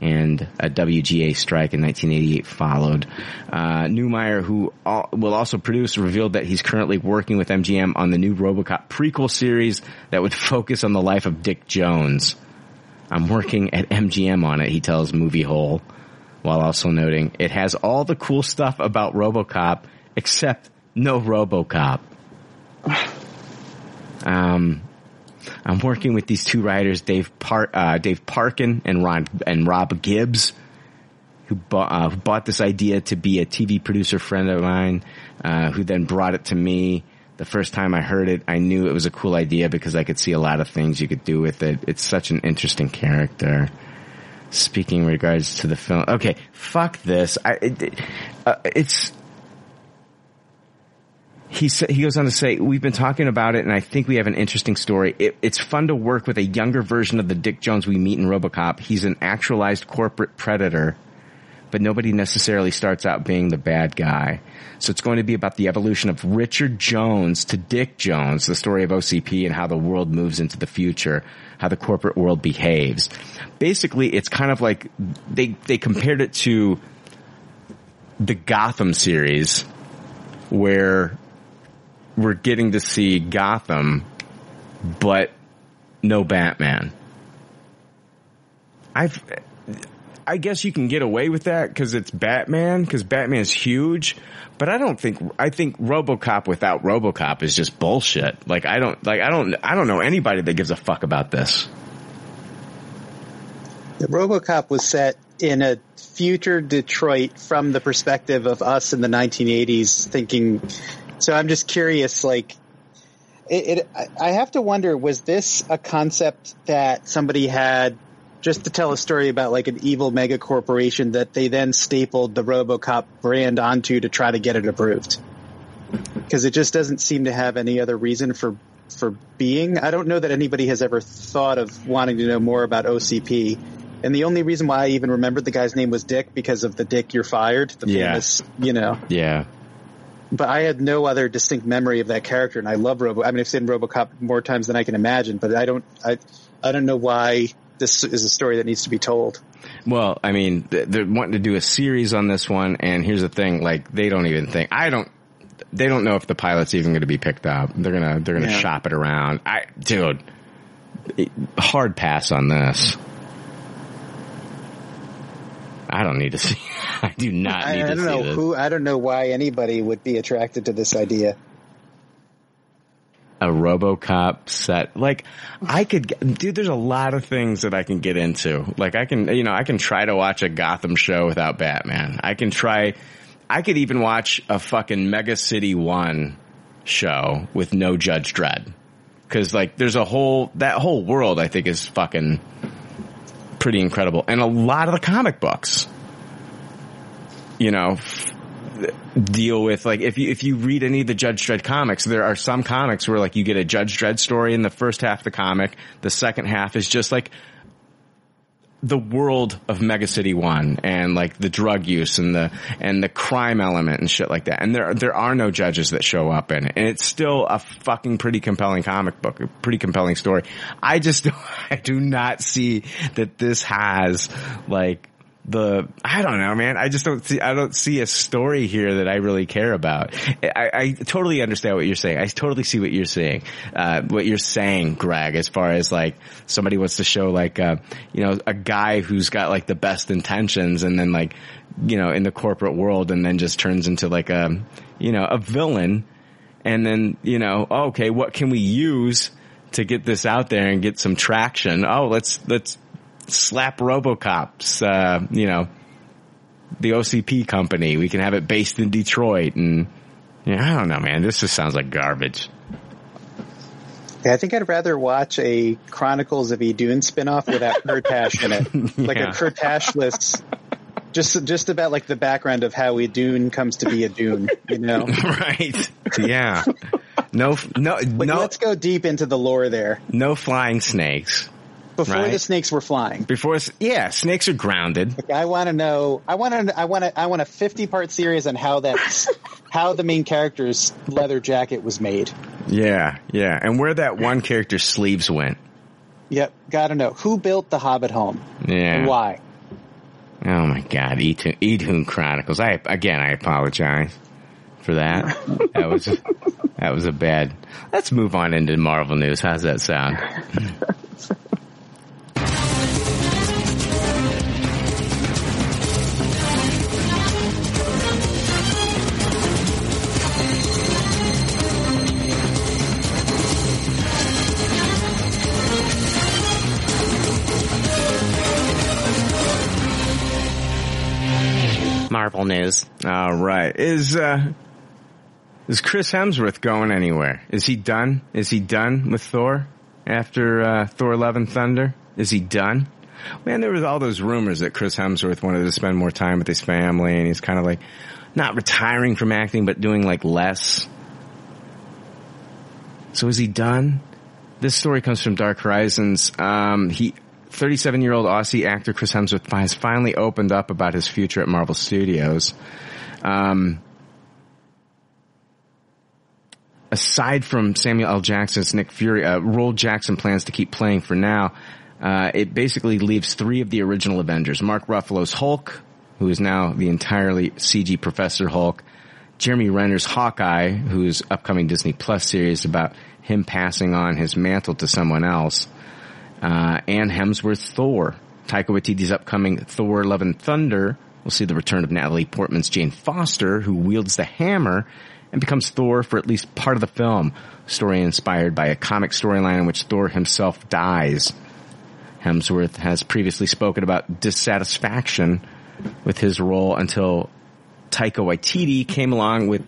and a WGA strike in 1988 followed. Uh, who al- will also produce, revealed that he's currently working with MGM on the new RoboCop prequel series that would focus on the life of Dick Jones. I'm working at MGM on it, he tells Movie Hole, while also noting it has all the cool stuff about RoboCop except no RoboCop. Um, I'm working with these two writers, Dave Par- uh, Dave Parkin and Ron and Rob Gibbs, who bought, uh, who bought this idea to be a TV producer friend of mine, uh, who then brought it to me. The first time I heard it, I knew it was a cool idea because I could see a lot of things you could do with it. It's such an interesting character. Speaking regards to the film, okay, fuck this. I, it, uh, it's he sa- he goes on to say, "We've been talking about it, and I think we have an interesting story. It, it's fun to work with a younger version of the Dick Jones we meet in RoboCop. He's an actualized corporate predator, but nobody necessarily starts out being the bad guy. So it's going to be about the evolution of Richard Jones to Dick Jones, the story of OCP, and how the world moves into the future, how the corporate world behaves. Basically, it's kind of like they they compared it to the Gotham series, where we're getting to see Gotham, but no Batman. I've, I guess you can get away with that because it's Batman, because Batman's huge, but I don't think, I think Robocop without Robocop is just bullshit. Like I don't, like I don't, I don't know anybody that gives a fuck about this. The RoboCop was set in a future Detroit from the perspective of us in the 1980s thinking so I'm just curious like it, it I have to wonder was this a concept that somebody had just to tell a story about like an evil mega corporation that they then stapled the RoboCop brand onto to try to get it approved because it just doesn't seem to have any other reason for for being. I don't know that anybody has ever thought of wanting to know more about OCP. And the only reason why I even remembered the guy's name was Dick because of the Dick You're Fired, the Yeah. famous, you know. Yeah. But I had no other distinct memory of that character, and I love Robo. I mean, I've seen RoboCop more times than I can imagine, but I don't, I, I don't know why this is a story that needs to be told. Well, I mean, they're wanting to do a series on this one, and here's the thing: like, they don't even think. I don't. They don't know if the pilot's even going to be picked up. They're gonna they're gonna Yeah. shop it around. I, dude, hard pass on this. I don't need to see. I do not I, need I to don't see know this. who. I don't know why anybody would be attracted to this idea. A RoboCop set. Like I could, dude. There's a lot of things that I can get into. Like I can, you know, I can try to watch a Gotham show without Batman. I can try. I could even watch a fucking Mega City One show with no Judge Dredd. Cause like there's a whole, that whole world I think is fucking pretty incredible. And a lot of the comic books, you know, deal with like if you if you read any of the Judge Dredd comics, there are some comics where like you get a Judge Dredd story in the first half of the comic, the second half is just like the world of Mega City One and like the drug use and the and the crime element and shit like that. And there there are no judges that show up in it, and it's still a fucking pretty compelling comic book, a pretty compelling story. I just I do not see that this has like the I don't know, man. I just don't see I don't see a story here that I really care about. I, I totally understand what you're saying. I totally see what you're saying. Uh, what you're saying, Greg, as far as like somebody wants to show like uh, you know a guy who's got like the best intentions and then like you know in the corporate world and then just turns into like a you know a villain and then you know okay what can we use to get this out there and get some traction? Oh, let's let's slap RoboCop's, uh, you know, the OCP company. We can have it based in Detroit, and yeah, I don't know, man. This just sounds like garbage. Yeah, I think I'd rather watch a Chronicles of Idhun spinoff without Kirtash in it, like Yeah. a Kirtashless. Just, just about like the background of how Idhun comes to be a Dune, you know? right? Yeah. No, no, Like, no, let's go deep into the lore there. no flying snakes. Before Right. the snakes were flying. Before, yeah, snakes are grounded. Like, I want to know. I want to. I want to. I want a fifty-part series on how that's how the main character's leather jacket was made. Yeah, yeah, and where that one character's sleeves went. Yep, got to know who built the Hobbit home Yeah. why. Oh my God, Idhun Chronicles. I again, I apologize for that. that was that was a bad. Let's move on into Marvel news. How's that sound? Marvel news. All right. Is uh is Chris Hemsworth going anywhere? Is he done? Is he done with Thor after uh, Thor: Love and Thunder? Is he done? Man, there was all those rumors that Chris Hemsworth wanted to spend more time with his family, and he's kind of like not retiring from acting, but doing like less. So is he done? This story comes from Dark Horizons. Um, he, 37 year old Aussie actor Chris Hemsworth has finally opened up about his future at Marvel Studios. Um, aside from Samuel L. Jackson's Nick Fury, uh, role Jackson plans to keep playing for now. Uh, it basically leaves three of the original Avengers: Mark Ruffalo's Hulk, who is now the entirely CG Professor Hulk, Jeremy Renner's Hawkeye, whose upcoming Disney Plus series about him passing on his mantle to someone else, uh, and Hemsworth's Thor. Taika Waititi's upcoming Thor: Love and Thunder will see the return of Natalie Portman's Jane Foster, who wields the hammer and becomes Thor for at least part of the film. Story inspired by a comic storyline in which Thor himself dies. Hemsworth has previously spoken about dissatisfaction with his role until Taika Waititi came along with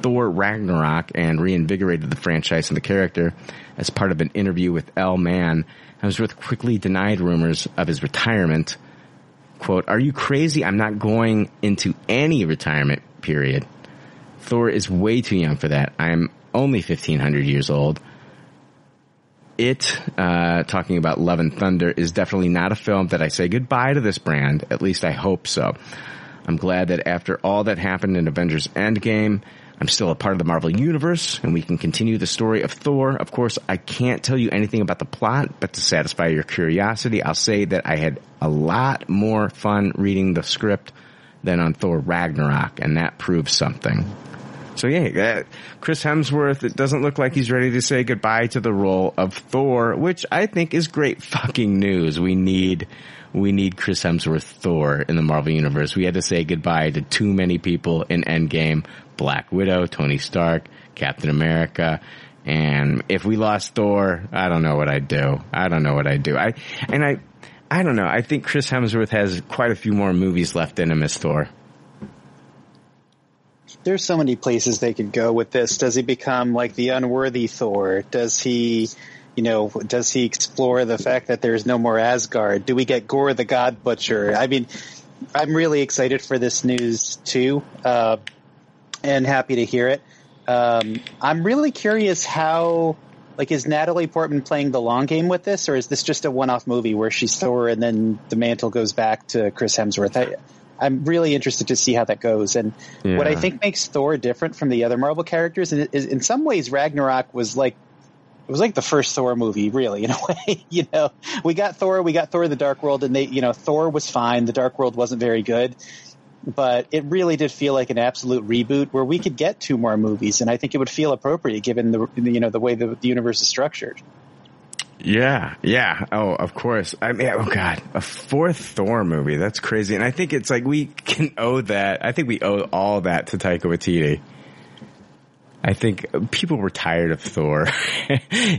Thor Ragnarok and reinvigorated the franchise and the character. As part of an interview with Elle Mann, Hemsworth quickly denied rumors of his retirement. Quote, are you crazy? I'm not going into any retirement period. Thor is way too young for that. I'm only 1500 years old. It, uh, talking about Love and Thunder, is definitely not a film that I say goodbye to this brand. At least I hope so. I'm glad that after all that happened in Avengers Endgame, I'm still a part of the Marvel Universe and we can continue the story of Thor. Of course, I can't tell you anything about the plot, but to satisfy your curiosity, I'll say that I had a lot more fun reading the script than on Thor Ragnarok, and that proves something. So yeah, uh, Chris Hemsworth, it doesn't look like he's ready to say goodbye to the role of Thor, which I think is great fucking news. We need, we need Chris Hemsworth Thor in the Marvel Universe. We had to say goodbye to too many people in Endgame. Black Widow, Tony Stark, Captain America, and if we lost Thor, I don't know what I'd do. I don't know what I'd do. I, and I, I don't know. I think Chris Hemsworth has quite a few more movies left in him as Thor. There's so many places they could go with this. Does he become like the unworthy Thor? Does he, you know, does he explore the fact that there's no more Asgard? Do we get Gore the God Butcher? I mean, I'm really excited for this news too, uh, and happy to hear it. Um, I'm really curious how, like, is Natalie Portman playing the long game with this, or is this just a one-off movie where she's Thor and then the mantle goes back to Chris Hemsworth? I, I'm really interested to see how that goes. And what I think makes Thor different from the other Marvel characters is, is in some ways Ragnarok was like it was like the first Thor movie, really, in a way. you know, we got Thor, we got Thor: in The Dark World, and they, you know, Thor was fine. The Dark World wasn't very good, but it really did feel like an absolute reboot where we could get two more movies, and I think it would feel appropriate given the, you know, the way the, the universe is structured. Yeah, yeah. Oh, of course. I mean, oh god, a fourth Thor movie. That's crazy. And I think it's like we can owe that. I think we owe all that to Taika Waititi. I think people were tired of Thor.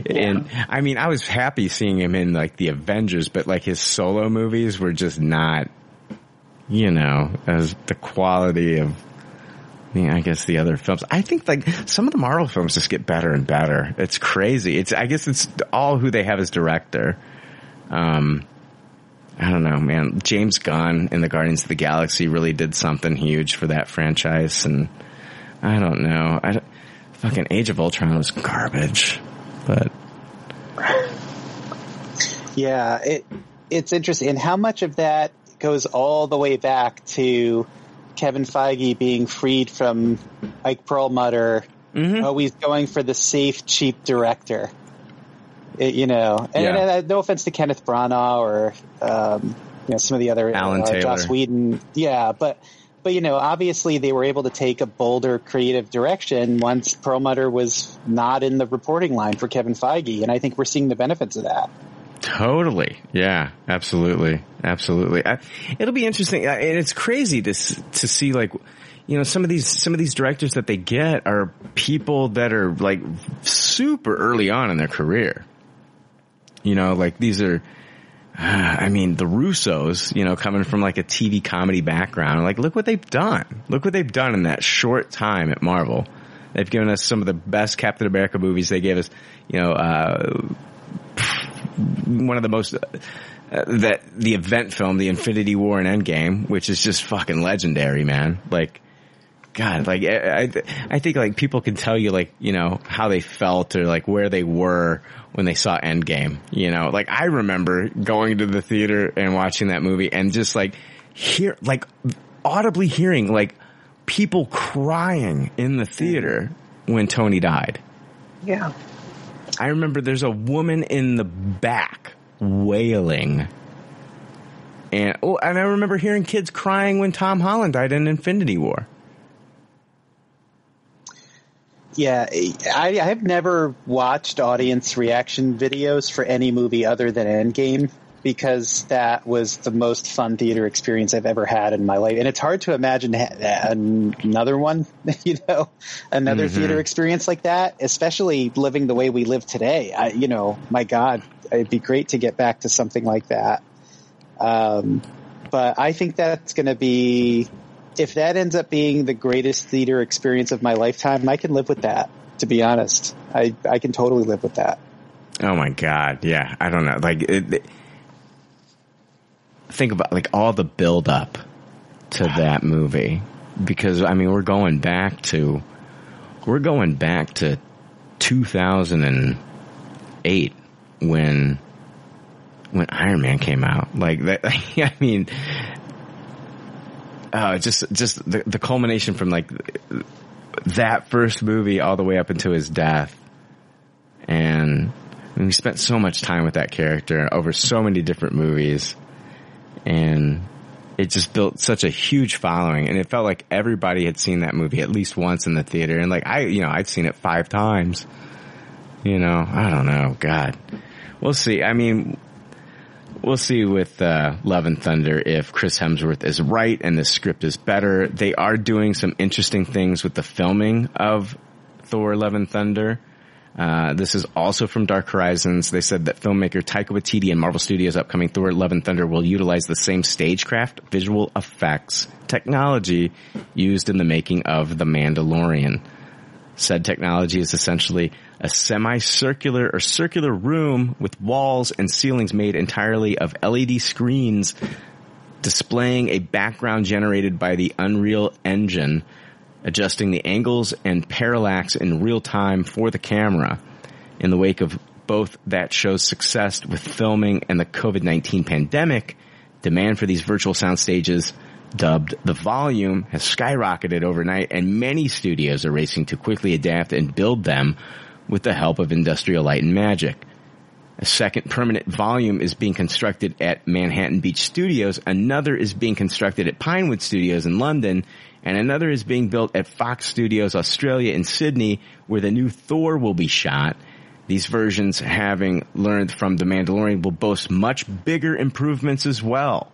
and I mean, I was happy seeing him in like the Avengers, but like his solo movies were just not, you know, as the quality of I guess the other films. I think like some of the Marvel films just get better and better. It's crazy. It's I guess it's all who they have as director. Um, I don't know, man. James Gunn in the Guardians of the Galaxy really did something huge for that franchise, and I don't know. I don't, fucking Age of Ultron was garbage, but yeah, it it's interesting. And how much of that goes all the way back to Kevin Feige being freed from Ike Perlmutter, mm-hmm. always going for the safe, cheap director. It, you know, and, Yeah. and, uh, no offense to Kenneth Branagh or um, you know some of the other Alan uh, Taylor. Joss Whedon. Yeah, but but you know, obviously they were able to take a bolder creative direction once Perlmutter was not in the reporting line for Kevin Feige, and I think we're seeing the benefits of that. Totally. Yeah, absolutely. Absolutely. I, it'll be interesting. Uh, And it's crazy to, to see like, you know, some of these, some of these directors that they get are people that are like super early on in their career. You know, like these are, uh, I mean, the Russos, you know, coming from like a TV comedy background, like look what they've done. Look what they've done in that short time at Marvel. They've given us some of the best Captain America movies. They gave us, you know, uh, one of the most uh, that the event film, the Infinity War and Endgame, which is just fucking legendary, man. Like, God, like I, I I think like people can tell you like you know how they felt or like where they were when they saw Endgame. You know, like I remember going to the theater and watching that movie and just like hear like audibly hearing like people crying in the theater when Tony died. Yeah. I remember there's a woman in the back wailing. And oh, and I remember hearing kids crying when Tom Holland died in Infinity War. Yeah, I, I've never watched audience reaction videos for any movie other than Endgame because that was the most fun theater experience I've ever had in my life. And it's hard to imagine ha- another one, you know, another Mhm. theater experience like that, especially living the way we live today. I, you know, my God, it'd be great to get back to something like that. Um, but I think that's going to be, if that ends up being the greatest theater experience of my lifetime, I can live with that. To be honest, I I can totally live with that. Oh my god, yeah. I don't know. Like, it, it- think about like all the build up to that movie because I mean we're going back to we're going back to 2008 when when Iron Man came out. Like that. I mean, uh, just just the, the culmination from like that first movie all the way up until his death, and I mean, we spent so much time with that character over so many different movies, and it just built such a huge following, and it felt like everybody had seen that movie at least once in the theater, and like I, you know, I'd seen it five times. You know, I don't know, God, we'll see. I mean, we'll see with uh, Love and Thunder if Chris Hemsworth is right and the script is better. They are doing some interesting things with the filming of Thor: Love and Thunder. Uh, this is also from Dark Horizons. They said that filmmaker Taika Waititi and Marvel Studios' upcoming Thor: Love and Thunder will utilize the same stagecraft, visual effects, technology used in the making of The Mandalorian. Said technology is essentially a semicircular or circular room with walls and ceilings made entirely of LED screens displaying a background generated by the Unreal Engine, adjusting the angles and parallax in real time for the camera. In the wake of both that show's success with filming and the COVID-19 pandemic, demand for these virtual sound stages dubbed the volume has skyrocketed overnight and many studios are racing to quickly adapt and build them with the help of Industrial Light and Magic. A second permanent volume is being constructed at Manhattan Beach Studios. Another is being constructed at Pinewood Studios in London. And another is being built at Fox Studios Australia in Sydney, where the new Thor will be shot. These versions, having learned from The Mandalorian, will boast much bigger improvements as well.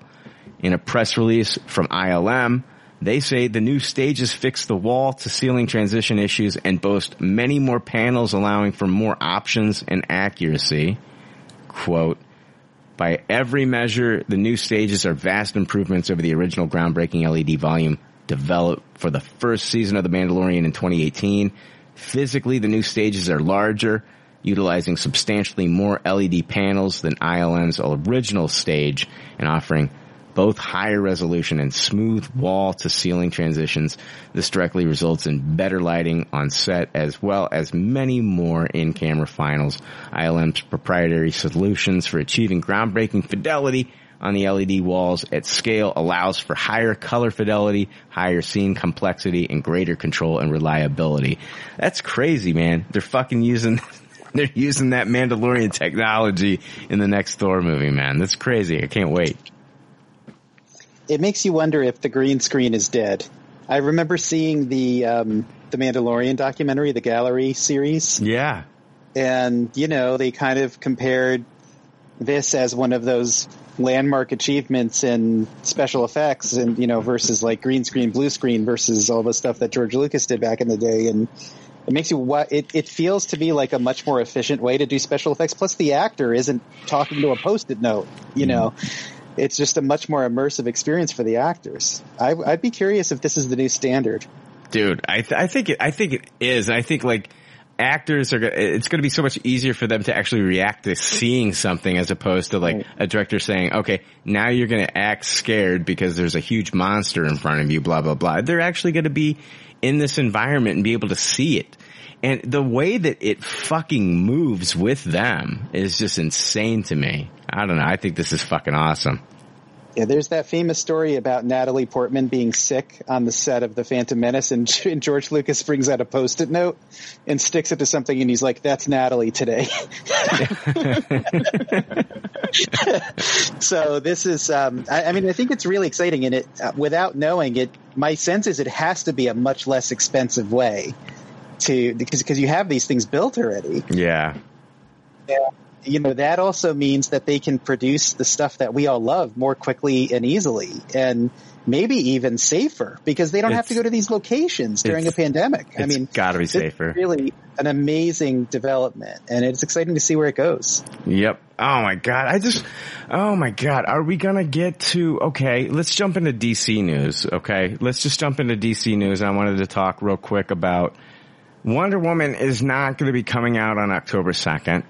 In a press release from ILM, they say the new stages fix the wall to ceiling transition issues and boast many more panels allowing for more options and accuracy. Quote, by every measure, the new stages are vast improvements over the original groundbreaking LED volume developed for the first season of The Mandalorian in 2018. Physically, the new stages are larger, utilizing substantially more LED panels than ILM's original stage and offering both higher resolution and smooth wall to ceiling transitions. This directly results in better lighting on set as well as many more in-camera finals. ILM's proprietary solutions for achieving groundbreaking fidelity on the LED walls at scale allows for higher color fidelity, higher scene complexity, and greater control and reliability. That's crazy, man. They're fucking using, they're using that Mandalorian technology in the next Thor movie, man. That's crazy. I can't wait. It makes you wonder if the green screen is dead. I remember seeing the um, the Mandalorian documentary, the Gallery series. Yeah. And, you know, they kind of compared this as one of those landmark achievements in special effects and, you know, versus like green screen, blue screen versus all the stuff that George Lucas did back in the day. And it makes you what it, it feels to be like a much more efficient way to do special effects. Plus the actor isn't talking to a post-it note, you mm-hmm. know, it's just a much more immersive experience for the actors. I, I'd be curious if this is the new standard. Dude, I, th- I think it, I think it is. I think like actors are, it's going to be so much easier for them to actually react to seeing something as opposed to like a director saying, okay, now you're going to act scared because there's a huge monster in front of you, blah, blah, blah. They're actually going to be in this environment and be able to see it. And the way that it fucking moves with them is just insane to me. I don't know. I think this is fucking awesome. Yeah, there's that famous story about Natalie Portman being sick on the set of The Phantom Menace, and, and George Lucas brings out a post-it note and sticks it to something, and he's like, "That's Natalie today." so this is, um, I, I mean, I think it's really exciting, and it, uh, without knowing it, my sense is it has to be a much less expensive way to because because you have these things built already. Yeah. Yeah. You know, that also means that they can produce the stuff that we all love more quickly and easily and maybe even safer because they don't have to go to these locations during a it's- pandemic. I mean, gotta be safer. really an amazing development and it's exciting to see where it goes. Yep. Oh my god. I just, oh my god. Are we gonna get to, okay, let's jump into DC news, okay? Let's just jump into DC news. I wanted to talk real quick about Wonder Woman is not gonna be coming out on October 2nd.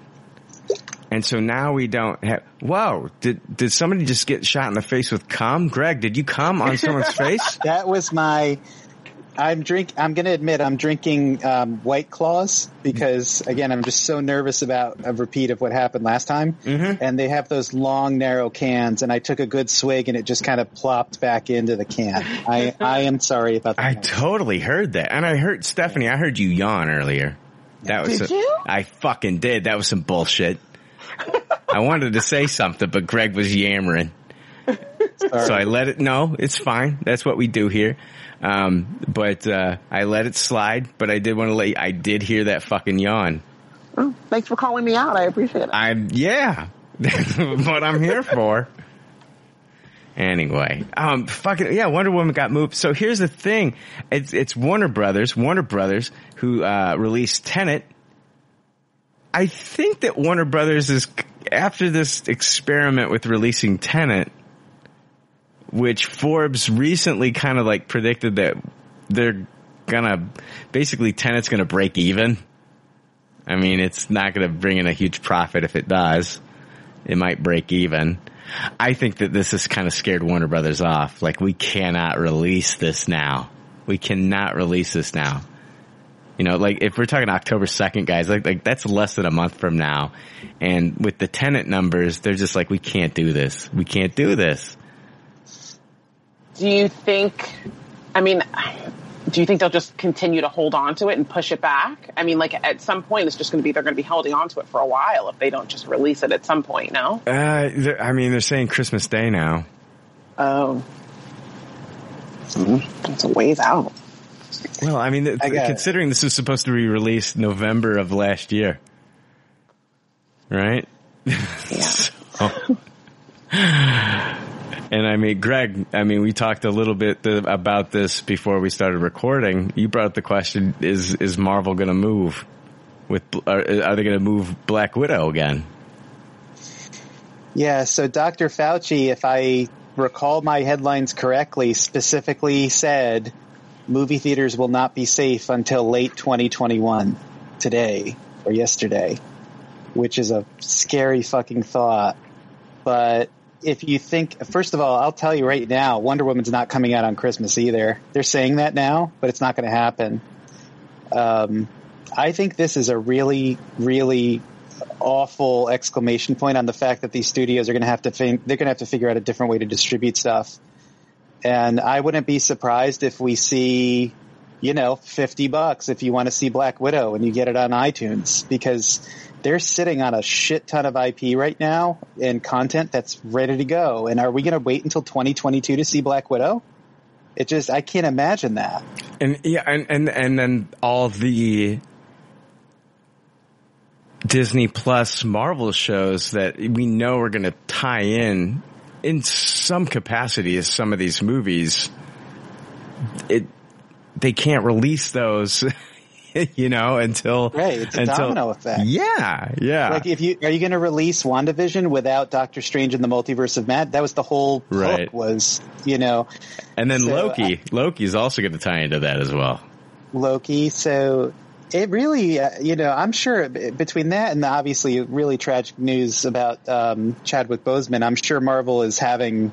And so now we don't have, whoa, did, did somebody just get shot in the face with cum? Greg, did you cum on someone's face? That was my. I'm drink. I'm going to admit I'm drinking um, White Claws because again I'm just so nervous about a repeat of what happened last time. Mm-hmm. And they have those long narrow cans, and I took a good swig, and it just kind of plopped back into the can. I I am sorry about that. I totally heard that. And I heard, Stephanie, I heard you yawn earlier. That was, Did you? I fucking did. That was some bullshit. I wanted to say something, but Greg was yammering. So I let it, no, it's fine. That's what we do here. Um, but, uh, I let it slide, but I did want to let you, I did hear that fucking yawn. Oh, thanks for calling me out. I appreciate it. I'm yeah, that's what I'm here for. Anyway, um, fucking yeah, Wonder Woman got moved. So here's the thing: it's it's Warner Brothers, Warner Brothers, who uh, released Tenet. I think that Warner Brothers is after this experiment with releasing Tenet, which Forbes recently kind of like predicted that they're gonna basically Tenet's gonna break even. I mean, it's not gonna bring in a huge profit if it does. It might break even. I think that this has kind of scared Warner Brothers off. Like, we cannot release this now. We cannot release this now. You know, like if we're talking October 2nd, guys, like, like that's less than a month from now. And with the Tenet numbers, they're just like, we can't do this. We can't do this. Do you think? I mean, do you think they'll just continue to hold on to it and push it back? I mean, like at some point, it's just going to be they're going to be holding on to it for a while if they don't just release it at some point. No. Uh, I mean, they're saying Christmas Day now. Oh, it's a ways out. Well, I mean, I got it. considering this was supposed to be released November of last year, right? So- and I mean, Greg, I mean, we talked a little bit th- about this before we started recording. You brought up the question: Is is Marvel going to move with? Are, are they going to move Black Widow again? Yeah, so Dr. Fauci, if I recall my headlines correctly, specifically said movie theaters will not be safe until late 2021 today or yesterday, which is a scary fucking thought. But if you think, first of all, I'll tell you right now, Wonder Woman's not coming out on Christmas either. They're saying that now, but it's not going to happen. Um, I think this is a really, really awful exclamation point on the fact that these studios are going to have to fin- they're going to have to figure out a different way to distribute stuff. And I wouldn't be surprised if we see, you know, 50 bucks if you want to see Black Widow and you get it on iTunes because they're sitting on a shit ton of IP right now and content that's ready to go. And are we going to wait until 2022 to see Black Widow? It just, I can't imagine that. And yeah, and and and then all the Disney Plus Marvel shows that we know are going to tie in in some capacity as some of these movies. It they can't release those, you know, until Right, it's a until, domino effect. Yeah, yeah. Like if you are you going to release WandaVision without Doctor Strange and the Multiverse of Mad? That was the whole Right. hook was, you know, and then so, Loki, uh, Loki's also going to tie into that as well. Loki. So it really, uh, you know, I'm sure between that and the obviously really tragic news about um, Chadwick Boseman, I'm sure Marvel is having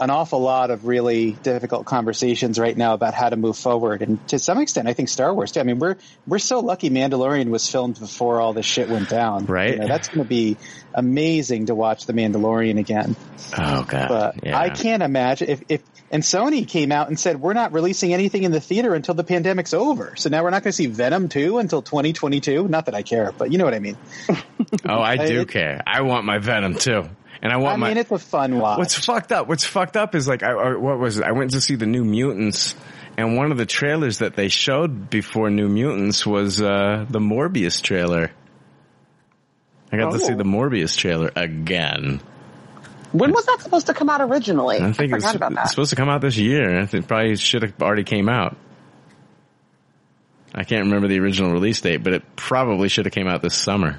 an awful lot of really difficult conversations right now about how to move forward. And to some extent, I think Star Wars too. I mean, we're we're so lucky Mandalorian was filmed before all this shit went down. Right. You know, that's going to be amazing to watch the Mandalorian again. Oh god, But yeah. I can't imagine if, if and Sony came out and said we're not releasing anything in the theater until the pandemic's over. So now we're not going to see Venom 2 until 2022. Not that I care, but you know what I mean. oh, I do it- care. I want my Venom 2. and I want I my. mean, it's a fun watch. What's fucked up? What's fucked up is like, I, I, what was it? I went to see the New Mutants, and one of the trailers that they showed before New Mutants was uh, the Morbius trailer. I got to see Oh. the Morbius trailer again. When was that supposed to come out originally? I think it's, forgot about it's that. supposed to come out this year. I think probably should have already came out. I can't remember the original release date, but it probably should have came out this summer.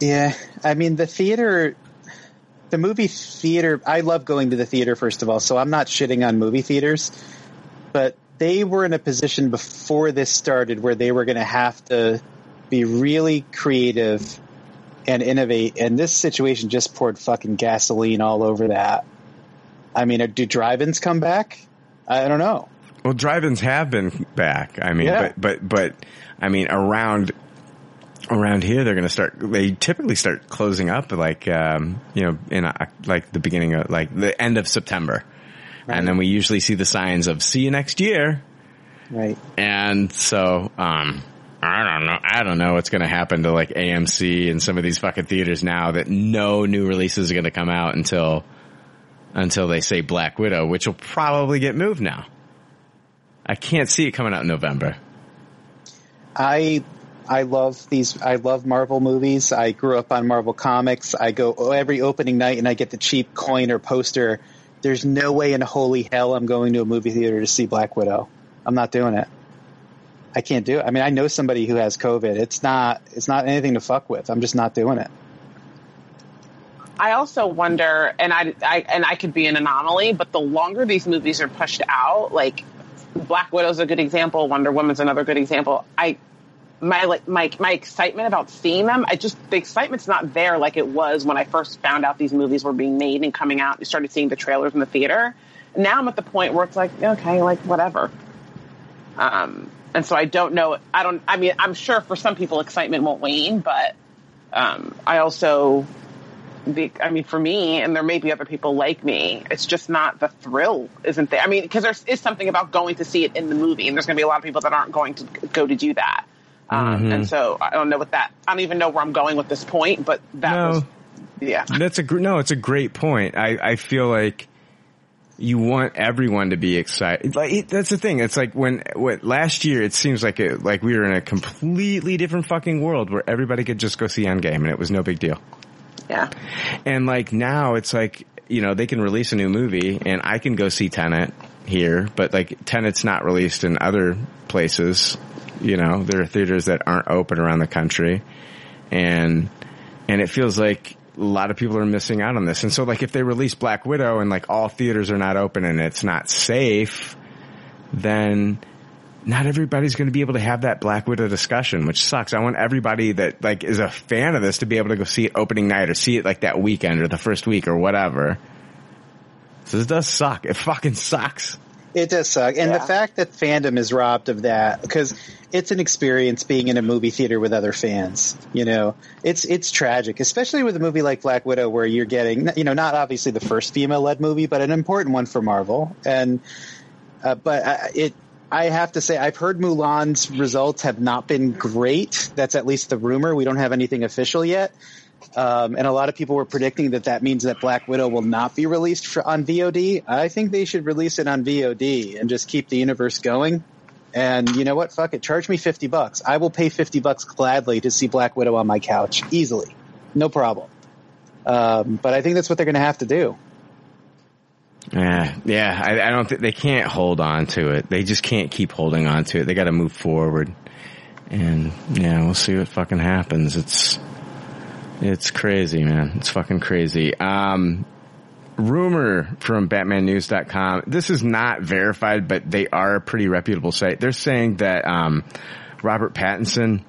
Yeah, I mean the theater, the movie theater. I love going to the theater first of all, so I'm not shitting on movie theaters, but they were in a position before this started where they were going to have to be really creative and innovate, and this situation just poured fucking gasoline all over that. I mean, do drive-ins come back? I don't know. Well, drive-ins have been back. I mean, Yeah. but but but I mean, around around here, they're going to start. They typically start closing up, like um, you know, in uh like the beginning of like the end of September, and then we usually see the signs of "see you next year." Right. And so, um, I don't know. I don't know what's going to happen to like AMC and some of these fucking theaters now that no new releases are going to come out until until they say Black Widow, which will probably get moved now. I can't see it coming out in November. I I love these. I love Marvel movies. I grew up on Marvel comics. I go oh, every opening night and I get the cheap coin or poster. There's no way in holy hell I'm going to a movie theater to see Black Widow. I'm not doing it. I can't do it. I mean, I know somebody who has COVID. It's not. It's not anything to fuck with. I'm just not doing it. I also wonder, and I, I and I could be an anomaly, but the longer these movies are pushed out, like Black Widow's a good example, Wonder Woman's another good example. I my like my my excitement about seeing them, I just the excitement's not there like it was when I first found out these movies were being made and coming out. and started seeing the trailers in the theater. Now I'm at the point where it's like, okay, like whatever. Um, and so I don't know. I don't. I mean, I'm sure for some people excitement won't wane, but um, I also Be, I mean, for me, and there may be other people like me, it's just not the thrill, isn't there? I mean, because there is something about going to see it in the movie, and there's going to be a lot of people that aren't going to go to do that. Um, Mhm. And so I don't know what that. I don't even know where I'm going with this point, but that No. was, yeah. That's a gr- no. It's a great point. I I feel like you want everyone to be excited. Like it, that's the thing. It's like when what last year it seems like it like we were in a completely different fucking world where everybody could just go see Endgame and it was no big deal. Yeah. And like now it's like you know they can release a new movie and I can go see Tenet here, but like Tenet's not released in other places. You know there are theaters that aren't open around the country, and and it feels like a lot of people are missing out on this. And so like if they release Black Widow and like all theaters are not open and it's not safe, then not everybody's going to be able to have that Black Widow discussion, which sucks. I want everybody that like is a fan of this to be able to go see it opening night or see it like that weekend or the first week or whatever. So this does suck. It fucking sucks. It does suck. And Yeah. the fact that fandom is robbed of that, because it's an experience being in a movie theater with other fans. You know, it's, it's tragic, especially with a movie like Black Widow where you're getting, you know, not obviously the first female led movie, but an important one for Marvel. And, uh, but I, it, I have to say, I've heard Mulan's results have not been great. That's at least the rumor. We don't have anything official yet. Um, and a lot of people were predicting that that means that Black Widow will not be released for, on VOD. I think they should release it on VOD and just keep the universe going. And you know what? Fuck it. Charge me 50 bucks. I will pay 50 bucks gladly to see Black Widow on my couch. Easily. No problem. Um, but I think that's what they're going to have to do. Yeah, yeah. I, I don't think they can't hold on to it. They just can't keep holding on to it. They got to move forward. And yeah, we'll see what fucking happens. It's it's crazy, man. It's fucking crazy. Um, rumor from BatmanNews.com. This is not verified, but they are a pretty reputable site. They're saying that um, Robert Pattinson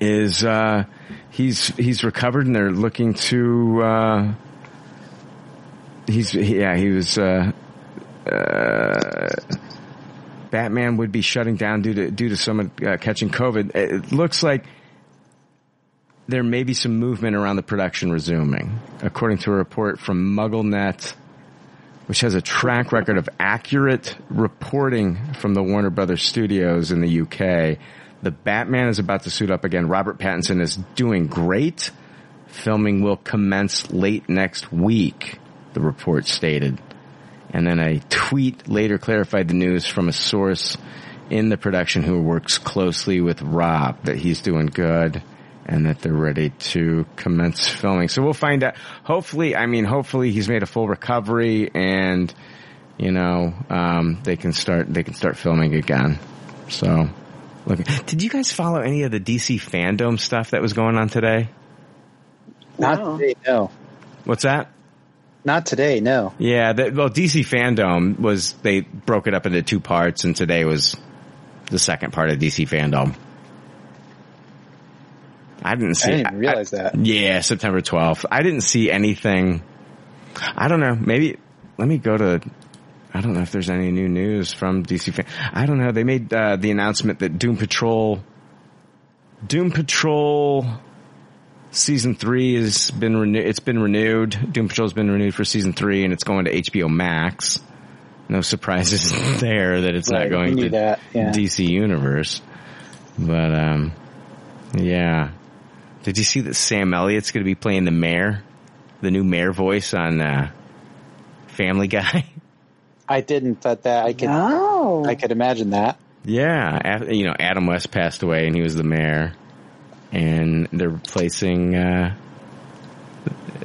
is uh, he's he's recovered, and they're looking to. Uh, he's yeah he was uh, uh, Batman would be shutting down due to due to someone uh, catching COVID. It looks like there may be some movement around the production resuming, according to a report from MuggleNet, which has a track record of accurate reporting from the Warner Brothers studios in the UK. The Batman is about to suit up again. Robert Pattinson is doing great. Filming will commence late next week, the report stated. And then a tweet later clarified the news from a source in the production who works closely with Rob that he's doing good and that they're ready to commence filming. So we'll find out. Hopefully, I mean, hopefully he's made a full recovery and, you know, um, they can start, they can start filming again. So, look, did you guys follow any of the DC fandom stuff that was going on today? Not No. today, no. What's that? Not today, no. Yeah, the, well, DC fandom was they broke it up into two parts, and today was the second part of DC fandom. I didn't see. I didn't even realize that. Yeah, September twelfth. I didn't see anything. I don't know. Maybe let me go to. I don't know if there's any new news from DC fan. I don't know. They made uh, the announcement that Doom Patrol, Doom Patrol season three has been renewed. It's been renewed. Doom Patrol's been renewed for season three, and it's going to HBO Max. No surprises there that it's Right, not going to that, yeah. DC Universe. But um, yeah. Did you see that Sam Elliott's going to be playing the mayor, the new mayor voice on uh, Family Guy? I didn't, but that I could, Oh. I could imagine that. Yeah, you know, Adam West passed away and he was the mayor, and they're replacing uh,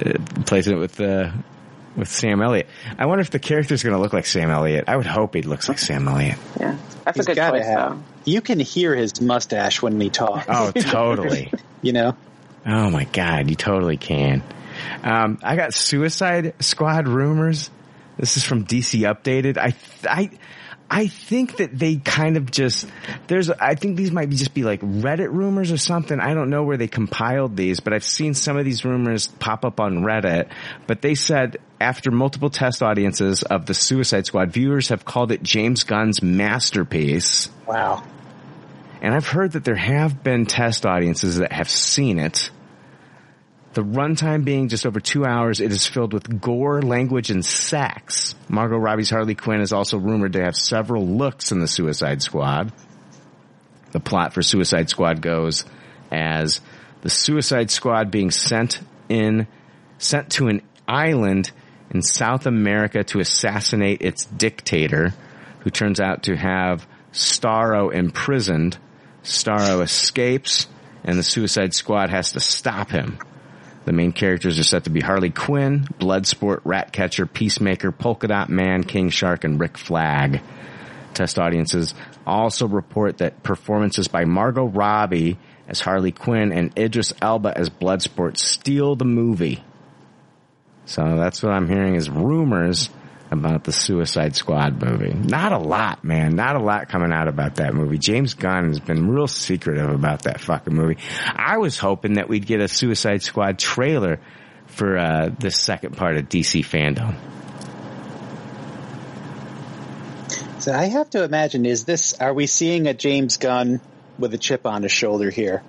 uh, replacing it with uh, with Sam Elliott. I wonder if the character's going to look like Sam Elliott. I would hope he looks like Sam Elliott. Yeah. That's He's a good choice, have- though. You can hear his mustache when we talk. Oh, totally. you know? Oh my god, you totally can. Um, I got Suicide Squad rumors. This is from DC Updated. I, I, I think that they kind of just, there's, I think these might be just be like Reddit rumors or something. I don't know where they compiled these, but I've seen some of these rumors pop up on Reddit. But they said after multiple test audiences of the Suicide Squad, viewers have called it James Gunn's masterpiece. Wow. And I've heard that there have been test audiences that have seen it. The runtime being just over two hours, it is filled with gore, language, and sex. Margot Robbie's Harley Quinn is also rumored to have several looks in the Suicide Squad. The plot for Suicide Squad goes as the Suicide Squad being sent in, sent to an island in South America to assassinate its dictator, who turns out to have Starro imprisoned. Starro escapes, and the Suicide Squad has to stop him. The main characters are set to be Harley Quinn, Bloodsport, Ratcatcher, Peacemaker, Polka Dot Man, King Shark, and Rick Flag. Test audiences also report that performances by Margot Robbie as Harley Quinn and Idris Elba as Bloodsport steal the movie. So that's what I'm hearing is rumors about the Suicide Squad movie. Not a lot, man. Not a lot coming out about that movie. James Gunn has been real secretive about that fucking movie. I was hoping that we'd get a Suicide Squad trailer for uh, the second part of DC fandom. So I have to imagine, is this, are we seeing a James Gunn with a chip on his shoulder here?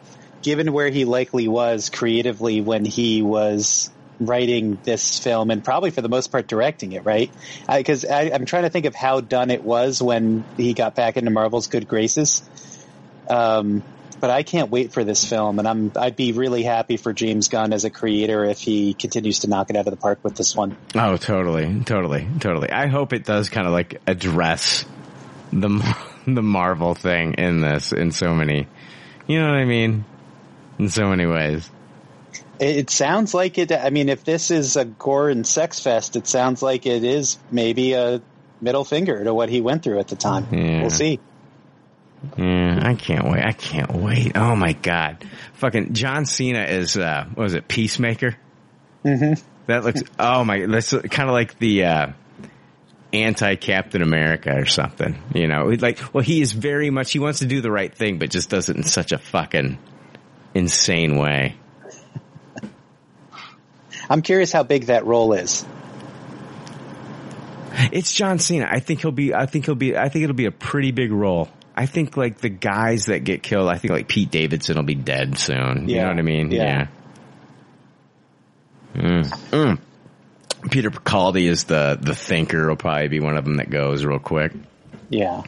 Given where he likely was creatively when he was writing this film and probably for the most part directing it, right? Because I'm trying to think of how done it was when he got back into Marvel's good graces. Um, but I can't wait for this film, and I'm I'd be really happy for James Gunn as a creator if he continues to knock it out of the park with this one. Oh, totally, totally, totally. I hope it does kind of like address the the Marvel thing in this in so many, you know what I mean, in so many ways. It sounds like it. I mean, if this is a gore and sex fest, it sounds like it is maybe a middle finger to what he went through at the time. Yeah. We'll see. Yeah, I can't wait. I can't wait. Oh my god, fucking John Cena is uh, what was it, Peacemaker? Mm-hmm. That looks. Oh my, God. that's kind of like the uh, anti Captain America or something. You know, like well, he is very much. He wants to do the right thing, but just does it in such a fucking insane way. I'm curious how big that role is. It's John Cena. I think he'll be. I think he'll be. I think it'll be a pretty big role. I think like the guys that get killed. I think like Pete Davidson will be dead soon. You know what I mean? Yeah. Mm. Mm. Peter Capaldi is the the thinker. Will probably be one of them that goes real quick. Yeah.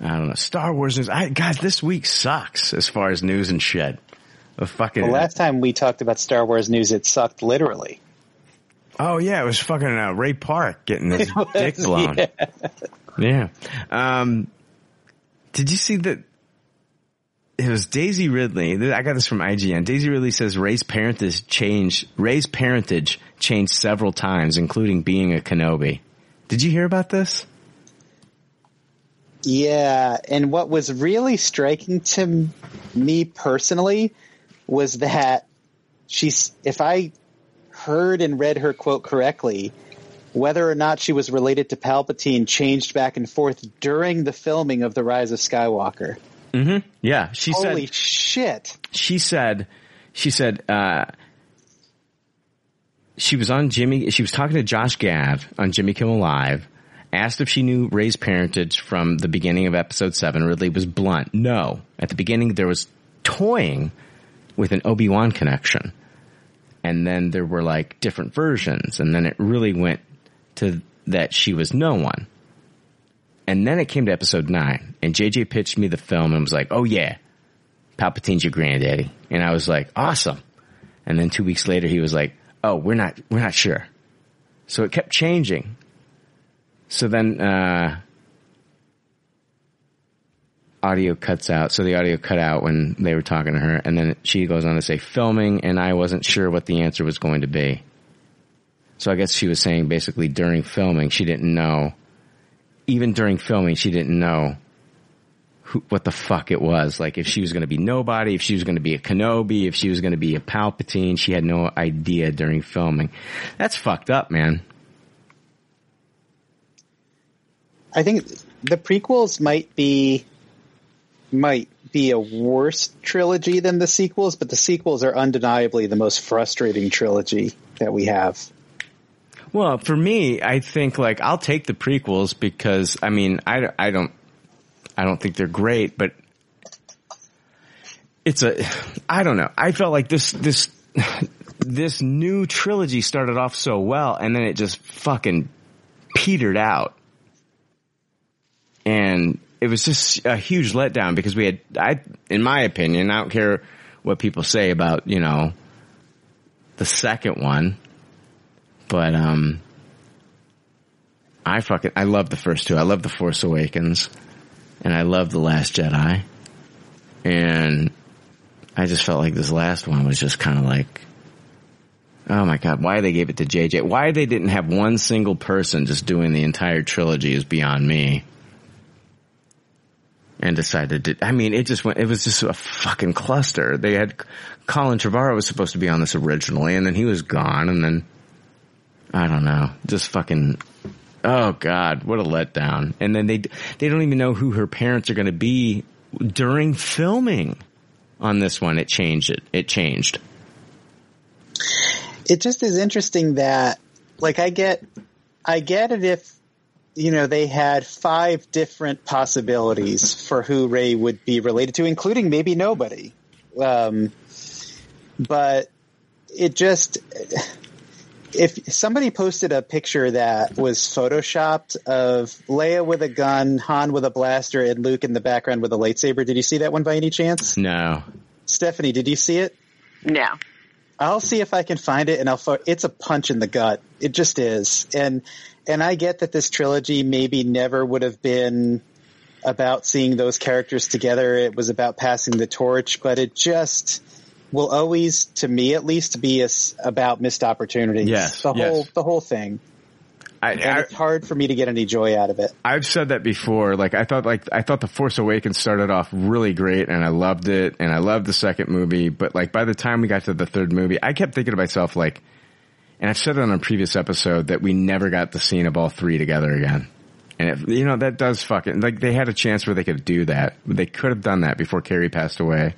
I don't know. Star Wars news. I, God, this week sucks as far as news and shit. The fucking. The last time we talked about Star Wars news, it sucked literally. oh yeah, it was fucking uh, Ray Park getting his dick blown. Yeah. Yeah. Um, did you see that? It was Daisy Ridley. I got this from IGN. Daisy Ridley says Rey's parentage changed. Rey's parentage changed several times, including being a Kenobi. Did you hear about this? Yeah, and what was really striking to me personally was that she's, if I heard and read her quote correctly, whether or not she was related to Palpatine changed back and forth during the filming of The Rise of Skywalker. Mm-hmm. Yeah, she Holy said. Holy shit! She said. She said. uh She was on Jimmy. She was talking to Josh Gad on Jimmy Kimmel Live. Asked if she knew Rey's parentage from the beginning of episode seven. Ridley was blunt. No. At the beginning, there was toying with an Obi Wan connection, and then there were like different versions, and then it really went to that she was no one. And then it came to episode nine, and JJ pitched me the film and was like, "Oh yeah, Palpatine's your granddaddy," and I was like, "Awesome." And then two weeks later, he was like, "Oh, we're not, we're not sure." So it kept changing. So then, uh, audio cuts out. So the audio cut out when they were talking to her, and then she goes on to say filming, and I wasn't sure what the answer was going to be. So I guess she was saying basically during filming, she didn't know. Even during filming, she didn't know who, what the fuck it was. Like if she was going to be nobody, if she was going to be a Kenobi, if she was going to be a Palpatine, she had no idea during filming. That's fucked up, man. I think the prequels might be might be a worse trilogy than the sequels, but the sequels are undeniably the most frustrating trilogy that we have. Well, for me, I think like I'll take the prequels because I mean I, I don't I don't think they're great, but it's a I don't know. I felt like this this this new trilogy started off so well and then it just fucking petered out. And it was just a huge letdown because we had, I, in my opinion, I don't care what people say about, you know, the second one, but, um, I fucking, I love the first two. I love The Force Awakens and I love The Last Jedi. And I just felt like this last one was just kind of like, oh my god, why they gave it to JJ? Why they didn't have one single person just doing the entire trilogy is beyond me. And decided to, I mean, it just went, it was just a fucking cluster. They had, Colin Trevorrow was supposed to be on this originally and then he was gone and then, I don't know, just fucking, oh god, what a letdown. And then they, they don't even know who her parents are going to be during filming on this one. It changed it. It changed. it just is interesting that like I get I get it if you know they had five different possibilities for who Rey would be related to, including maybe nobody. Um, but it just if somebody posted a picture that was photoshopped of Leia with a gun, Han with a blaster, and Luke in the background with a lightsaber, did you see that one by any chance? No. Stephanie, did you see it? No. I'll see if I can find it and I'll, pho- it's a punch in the gut. It just is. And, and I get that this trilogy maybe never would have been about seeing those characters together. It was about passing the torch, but it just will always, to me at least, be as about missed opportunities. Yes, The yes. whole, the whole thing. I, And it's hard for me to get any joy out of it. I've said that before. Like I thought, like I thought the Force Awakens started off really great, and I loved it, and I loved the second movie. But like by the time we got to the third movie, I kept thinking to myself, like, and I've said it on a previous episode that we never got the scene of all three together again. And it, you know that does fucking like they had a chance where they could do that. They could have done that before Carrie passed away.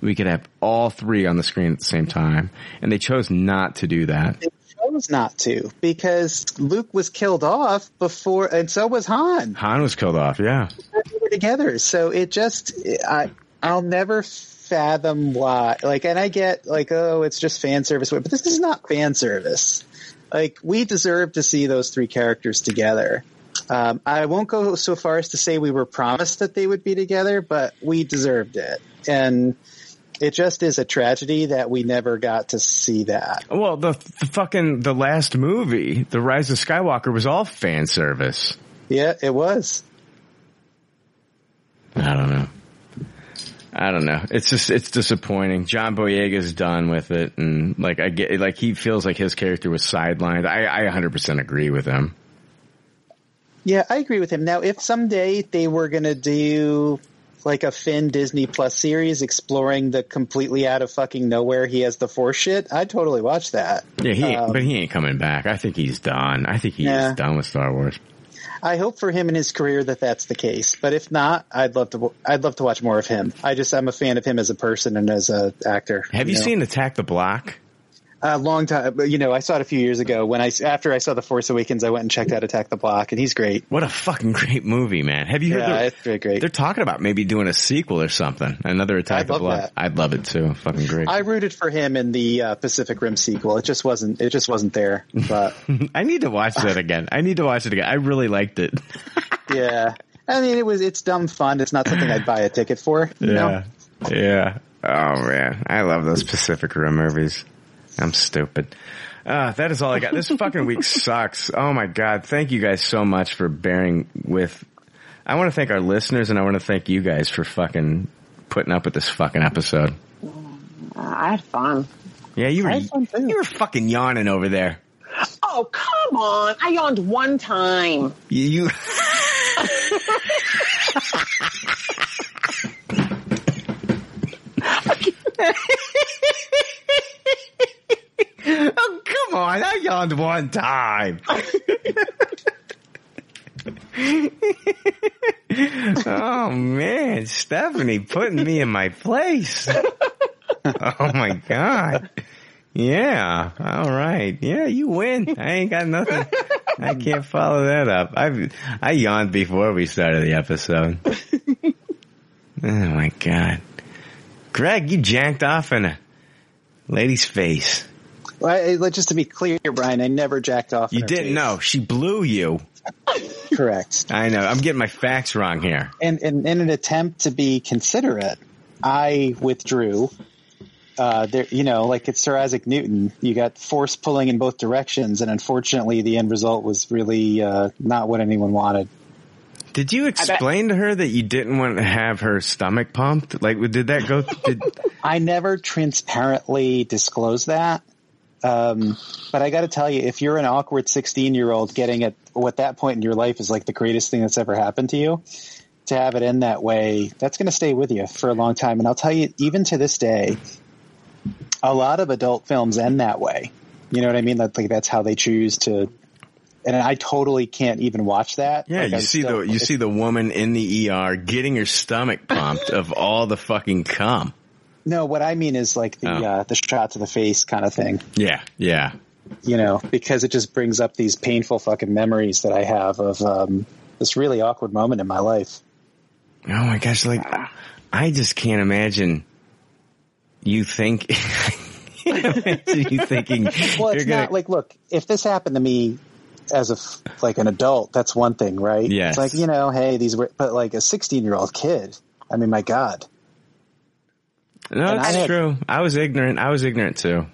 We could have all three on the screen at the same time, and they chose not to do that. They chose not to because Luke was killed off before, and so was Han. Han was killed off. Yeah. they were together. So it just, I, I'll never fathom why. Like, and I get like, oh, it's just fan service, but this is not fan service. Like, we deserve to see those three characters together. Um, I won't go so far as to say we were promised that they would be together, but we deserved it. And it just is a tragedy that we never got to see that. Well, the, the fucking the last movie, The Rise of Skywalker, was all fan service. Yeah, it was. I don't know. I don't know. It's just it's disappointing. John Boyega's done with it, and like I get like he feels like his character was sidelined. I I 100% agree with him. Yeah, I agree with him. Now, if someday they were going to do like a Finn Disney Plus series exploring the completely out of fucking nowhere he has the force shit, I'd totally watch that. Yeah, he Um, but he ain't coming back. I think he's done. I think he's Yeah. done with Star Wars. I hope for him in his career that that's the case. But if not, I'd love to. I'd love to watch more of him. I just I'm a fan of him as a person and as a actor. Have you, know? seen Attack the Block? A long time, you know, I saw it a few years ago when I after I saw The Force Awakens, I went and checked out Attack the Block, and he's great. What a fucking great movie, man! Have you heard? Yeah, they're- it's very great. They're talking about maybe doing a sequel or something. Another Attack I'd the Block. that. I'd love it too. Fucking great. I rooted for him in the uh, Pacific Rim sequel. It just wasn't. It just wasn't there. But I need to watch that again. I need to watch it again. I really liked it. yeah, I mean, it was. It's dumb fun. It's not something I'd buy a ticket for. You know? Yeah. Yeah. Oh man. I love those Pacific Rim movies. I'm stupid. Uh, that is all I got. This fucking week sucks. Oh my god. Thank you guys so much for bearing with. I want to thank our listeners and I want to thank you guys for fucking putting up with this fucking episode. I had fun. Yeah, you were, you were fucking yawning over there. Oh, come on. I yawned one time. You, you oh, come on. I yawned one time. oh man, Stephanie putting me in my place. Oh my god. Yeah. All right. Yeah, you win. I ain't got nothing. I can't follow that up. I I yawned before we started the episode. Oh my god. Greg, you janked off in a Lady's face. Well, I, I- just to be clear, Brian, I never jacked off. You didn't face. know. She blew you. Correct. I know. I'm getting my facts wrong here. And, and in an attempt to be considerate, I withdrew. Uh, there, you know, like it's Sir Isaac Newton. You got force pulling in both directions, and unfortunately, the end result was really uh, not what anyone wanted. Did you explain to her that you didn't want to have her stomach pumped? Like, did that go? Did, I never transparently disclosed that. Um, but I got to tell you, if you're an awkward 16 year old getting at what that point in your life is like the greatest thing that's ever happened to you, to have it end that way, that's going to stay with you for a long time. And I'll tell you, even to this day, a lot of adult films end that way. You know what I mean? That like that's how they choose to. And I totally can't even watch that. yeah, Like, you I see still- the you see the woman in the ER getting her stomach pumped of all the fucking cum. No, what I mean is like the Oh. uh, the shot to the face kind of thing. Yeah, yeah. you know, because it just brings up these painful fucking memories that I have of um, this really awkward moment in my life. Oh my gosh! Like, I just can't imagine you think. imagine you thinking Well, it's gonna. not like, look, if this happened to me as a like an adult, that's one thing, right? Yeah. It's like you know, hey, these were, but like a sixteen year old kid. I mean, my God. No, and I that's had- true. I was ignorant. I was ignorant too.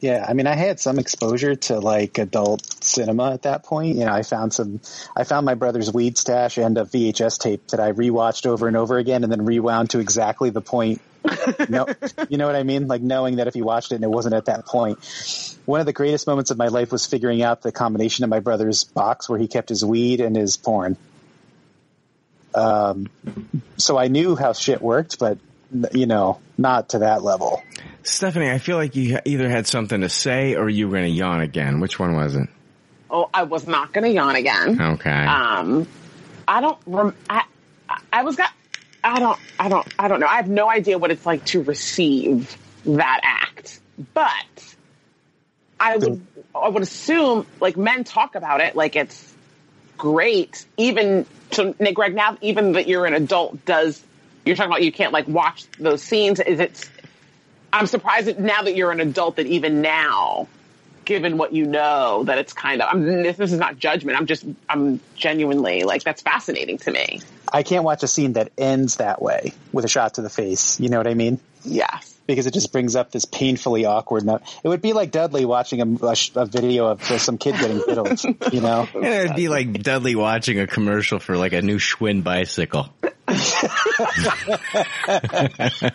Yeah, I mean, I had some exposure to like adult cinema at that point. You know, I found some, I found my brother's weed stash and a VHS tape that I rewatched over and over again, and then rewound to exactly the point. no, you know what I mean? Like knowing that if you watched it and it wasn't at that point. One of the greatest moments of my life was figuring out the combination of my brother's box where he kept his weed and his porn. Um, so I knew how shit worked, but you know, not to that level. Stephanie, I feel like you either had something to say or you were going to yawn again. Which one was it? Oh, I was not going to yawn again. Okay. Um, I don't. Rem- I, I was got. I don't. I don't. I don't know. I have no idea what it's like to receive that act, but I would. I would assume like men talk about it like it's great. Even so, Nick Greg. Now, even that you're an adult, does you're talking about you can't like watch those scenes? Is it? I'm surprised that now that you're an adult that even now given what you know that it's kind of I'm, this, this is not judgment i'm just i'm genuinely like that's fascinating to me I can't watch a scene that ends that way with a shot to the face. You know what I mean? yes Because it just brings up this painfully awkward note. It would be like Dudley watching a, a, a video of uh, some kid getting fiddled, you know? And it'd be like Dudley watching a commercial for like a new Schwinn bicycle.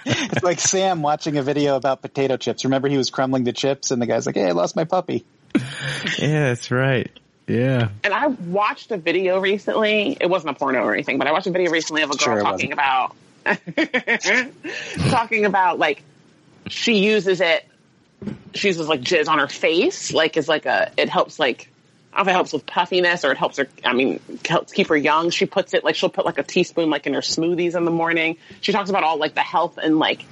It's like Sam watching a video about potato chips. Remember he was crumbling the chips and the guy's like, hey, I lost my puppy. Yeah, that's right. Yeah. and i watched a video recently it wasn't a porno or anything but i watched a video recently of a girl Sure it talking about talking about like she uses it she uses like jizz on her face like is like a it helps like I don't know if it helps with puffiness or it helps her, I mean, helps keep her young. She puts it, like, she'll put like a teaspoon, like, in her smoothies in the morning. She talks about all, like, the health and, like,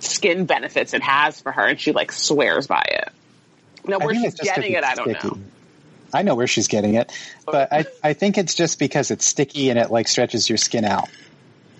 skin benefits it has for her, and she, like, swears by it. Now, where she's it's just 'cause getting it, I don't sticky. know. I know where she's getting it, but I, I think it's just because it's sticky and it like stretches your skin out.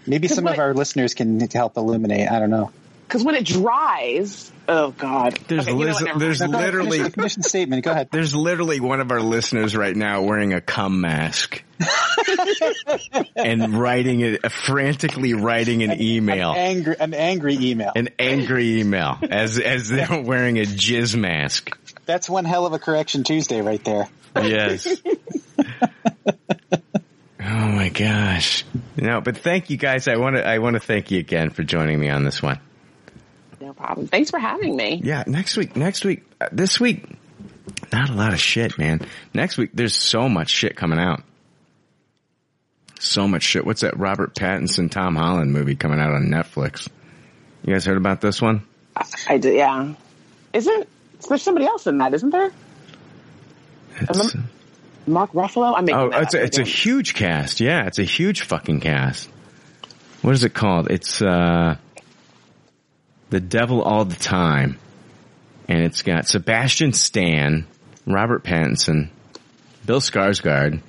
Maybe some of our listeners can help illuminate. I don't know. Because when it dries, oh, God. There's Okay, you know Liz- what, never there's mind. No, go literally finish, finish the statement. Go ahead. there's literally one of our listeners right now wearing a cum mask and writing it uh, frantically writing an email. Angry, an angry email. An angry email as as they're wearing a jizz mask. That's one hell of a correction Tuesday right there. Yes. oh my gosh. No, but thank you guys. I want to I want to thank you again for joining me on this one. No problem. Thanks for having me. Yeah, next week, next week, uh, this week, not a lot of shit, man. Next week, there's so much shit coming out. So much shit. What's that Robert Pattinson, Tom Holland movie coming out on Netflix? You guys heard about this one? I did, yeah. Isn't, there's somebody else in that, isn't there? Mark Ruffalo? I'm making oh, it's a, it's a huge cast. Yeah, it's a huge fucking cast. What is it called? It's, uh, The Devil All the Time. And it's got Sebastian Stan, Robert Pattinson, Bill Skarsgård,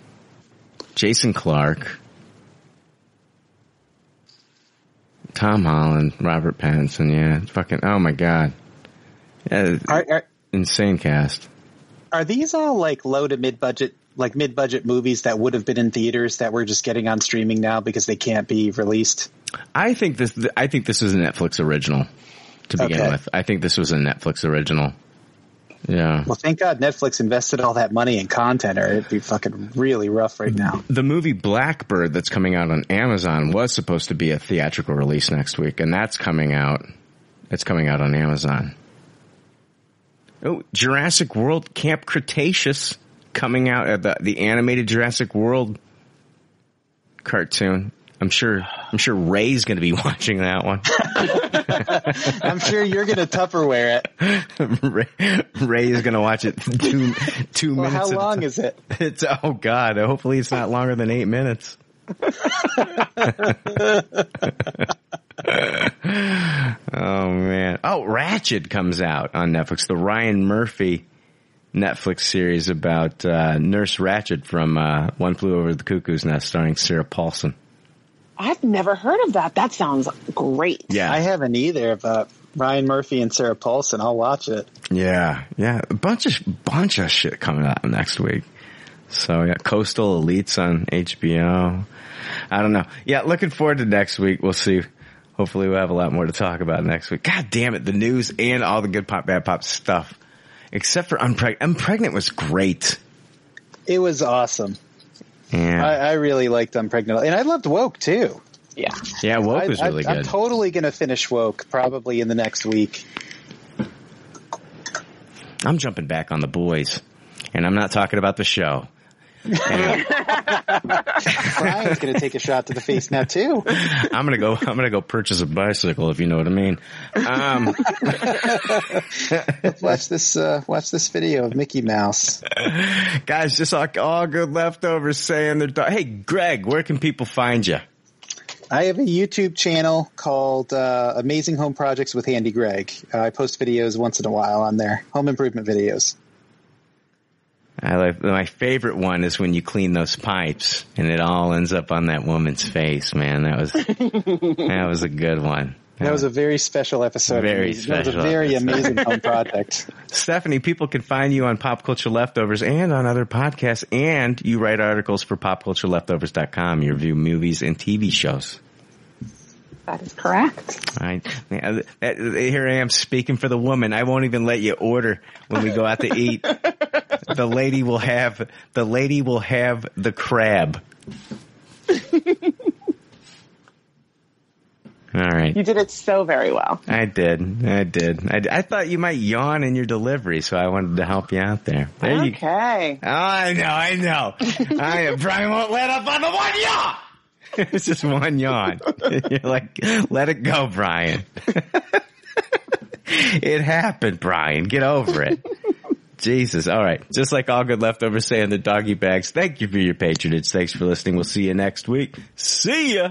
Jason Clarke, Tom Holland, Robert Pattinson. Yeah, fucking. Oh my god, Uh, Are, are, insane cast. are these all like low to mid budget, like mid budget movies that would have been in theaters that we're just getting on streaming now because they can't be released? I think this. I think this was a Netflix original to begin Okay. with. I think this was a Netflix original. Yeah. Well, thank God Netflix invested all that money in content, or it'd be fucking really rough right now. The movie Blackbird that's coming out on Amazon was supposed to be a theatrical release next week, and that's coming out. It's coming out on Amazon. Oh, Jurassic World Camp Cretaceous coming out at the the animated Jurassic World cartoon. I'm sure. I'm sure Ray's going to be watching that one. I'm sure you're gonna Tupperware it. Ray, Ray is going to watch it two two Well, minutes. how long is it? It's oh god. Hopefully it's not longer than eight minutes. oh man. Oh, Ratched comes out on Netflix. The Ryan Murphy Netflix series about uh, Nurse Ratched from uh, One Flew Over the Cuckoo's Nest, starring Sarah Paulson. I've never heard of that. That sounds great. Yeah. I haven't either. But Ryan Murphy and Sarah Paulson, I'll watch it. Yeah, yeah, a bunch of bunch of shit coming out next week. So yeah, Coastal Elites on HBO. I don't know. Yeah, looking forward to next week. We'll see. Hopefully, we'll have a lot more to talk about next week. God damn it, the news and all the good pop, bad pop stuff. Except for Unpregnant. Unpregnant was great. It was awesome. Yeah, I, I really liked Unpregnant, and I loved Woke too. Yeah. yeah, Woke I, was really I, good. I'm totally gonna finish Woke probably in the next week. I'm jumping back on the boys, and I'm not talking about the show. Brian's gonna take a shot to the face now too. I'm gonna go. I'm gonna go purchase a bicycle if you know what I mean. Um, watch this. Uh, watch this video of Mickey Mouse. Guys, just like all good leftovers saying they're, do- hey, Greg, where can people find you? I have a YouTube channel called uh, Amazing Home Projects with Handy Greg. Uh, I post videos once in a while on there, home improvement videos. I like, my favorite one is when you clean those pipes and it all ends up on that woman's face, man. That was, that was a good one. That was a very special episode. Very That was a special very episode. amazing home project. Stephanie, people can find you on Pop Culture Leftovers and on other podcasts, and you write articles for popcultureleftovers.com. You review movies and TV shows. That is correct. I, yeah, that- here I am speaking for the woman. I won't even let you order when we go out to eat. the lady will have the lady will have the crab. All right. You did it so very well. I did. I did. I, I thought you might yawn in your delivery, so I wanted to help you out there. There you Okay. Oh, I know, I know. I Brian won't let up on the one yawn. it's just one yawn. You're like, let it go, Brian. it happened, Brian. Get over it. Jesus. All right. Just like all good leftovers say in the doggy bags. Thank you for your patronage. Thanks for listening. We'll see you next week. See ya.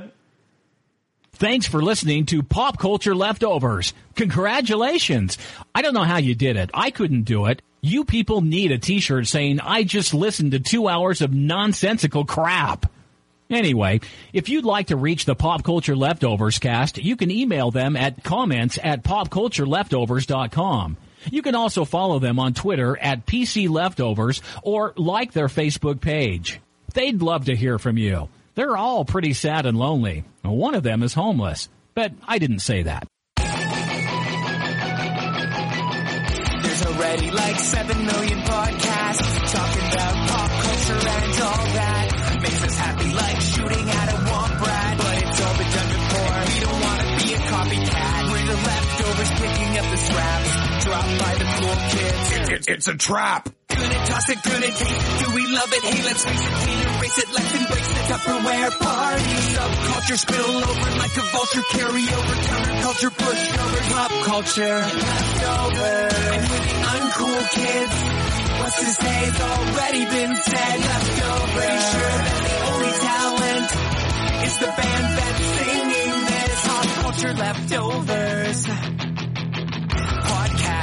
Thanks for listening to Pop Culture Leftovers. Congratulations. I don't know how you did it. I couldn't do it. You people need a t-shirt saying, I just listened to two hours of nonsensical crap. Anyway, if you'd like to reach the Pop Culture Leftovers cast, you can email them at comments at popcultureleftovers.com. You can also follow them on Twitter at PC Leftovers or like their Facebook page. They'd love to hear from you. They're all pretty sad and lonely. One of them is homeless, but I didn't say that. There's already like 7 million podcasts kids. it's a trap. Toss it. Do we love it? Hey, let's face it, can't erase it. Let's embrace the Tupperware party. Subculture spill over like a vulture. Carry over counterculture, pushover, pop culture. Leftover. And with the uncool kids, what's to say? It's already been said. Leftover. Pretty sure that the only talent is the band that's singing this. Pop culture leftovers.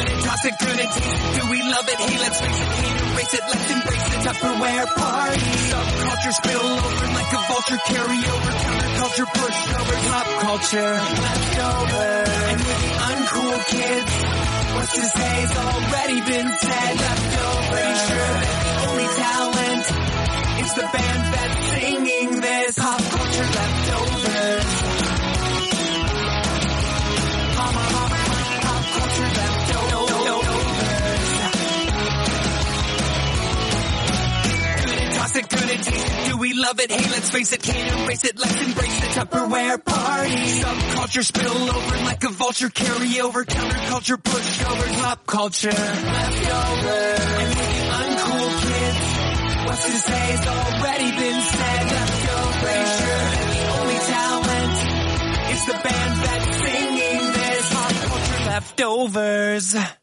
Taste it. Do we love it? Hey, let's face it, can't erase it. Let's embrace the Tupperware party. Subculture spill over like a vulture. Carry over counterculture, pushovers, pop culture, leftovers. And with the uncool kids, what's to say's already been said. Leftovers. Pretty sure that the only talent is the band that's singing this. Pop culture leftovers. Pop, pop, Do we love it? Hey, let's face it, can't erase it. Let's embrace the Tupperware party. Subculture spill over like a vulture. Carry over counterculture, pushovers, pop culture, leftovers. And with the uncool kids, what's to say's already been said. Leftovers. Sure the only talent is the band that's singing this. Pop culture leftovers.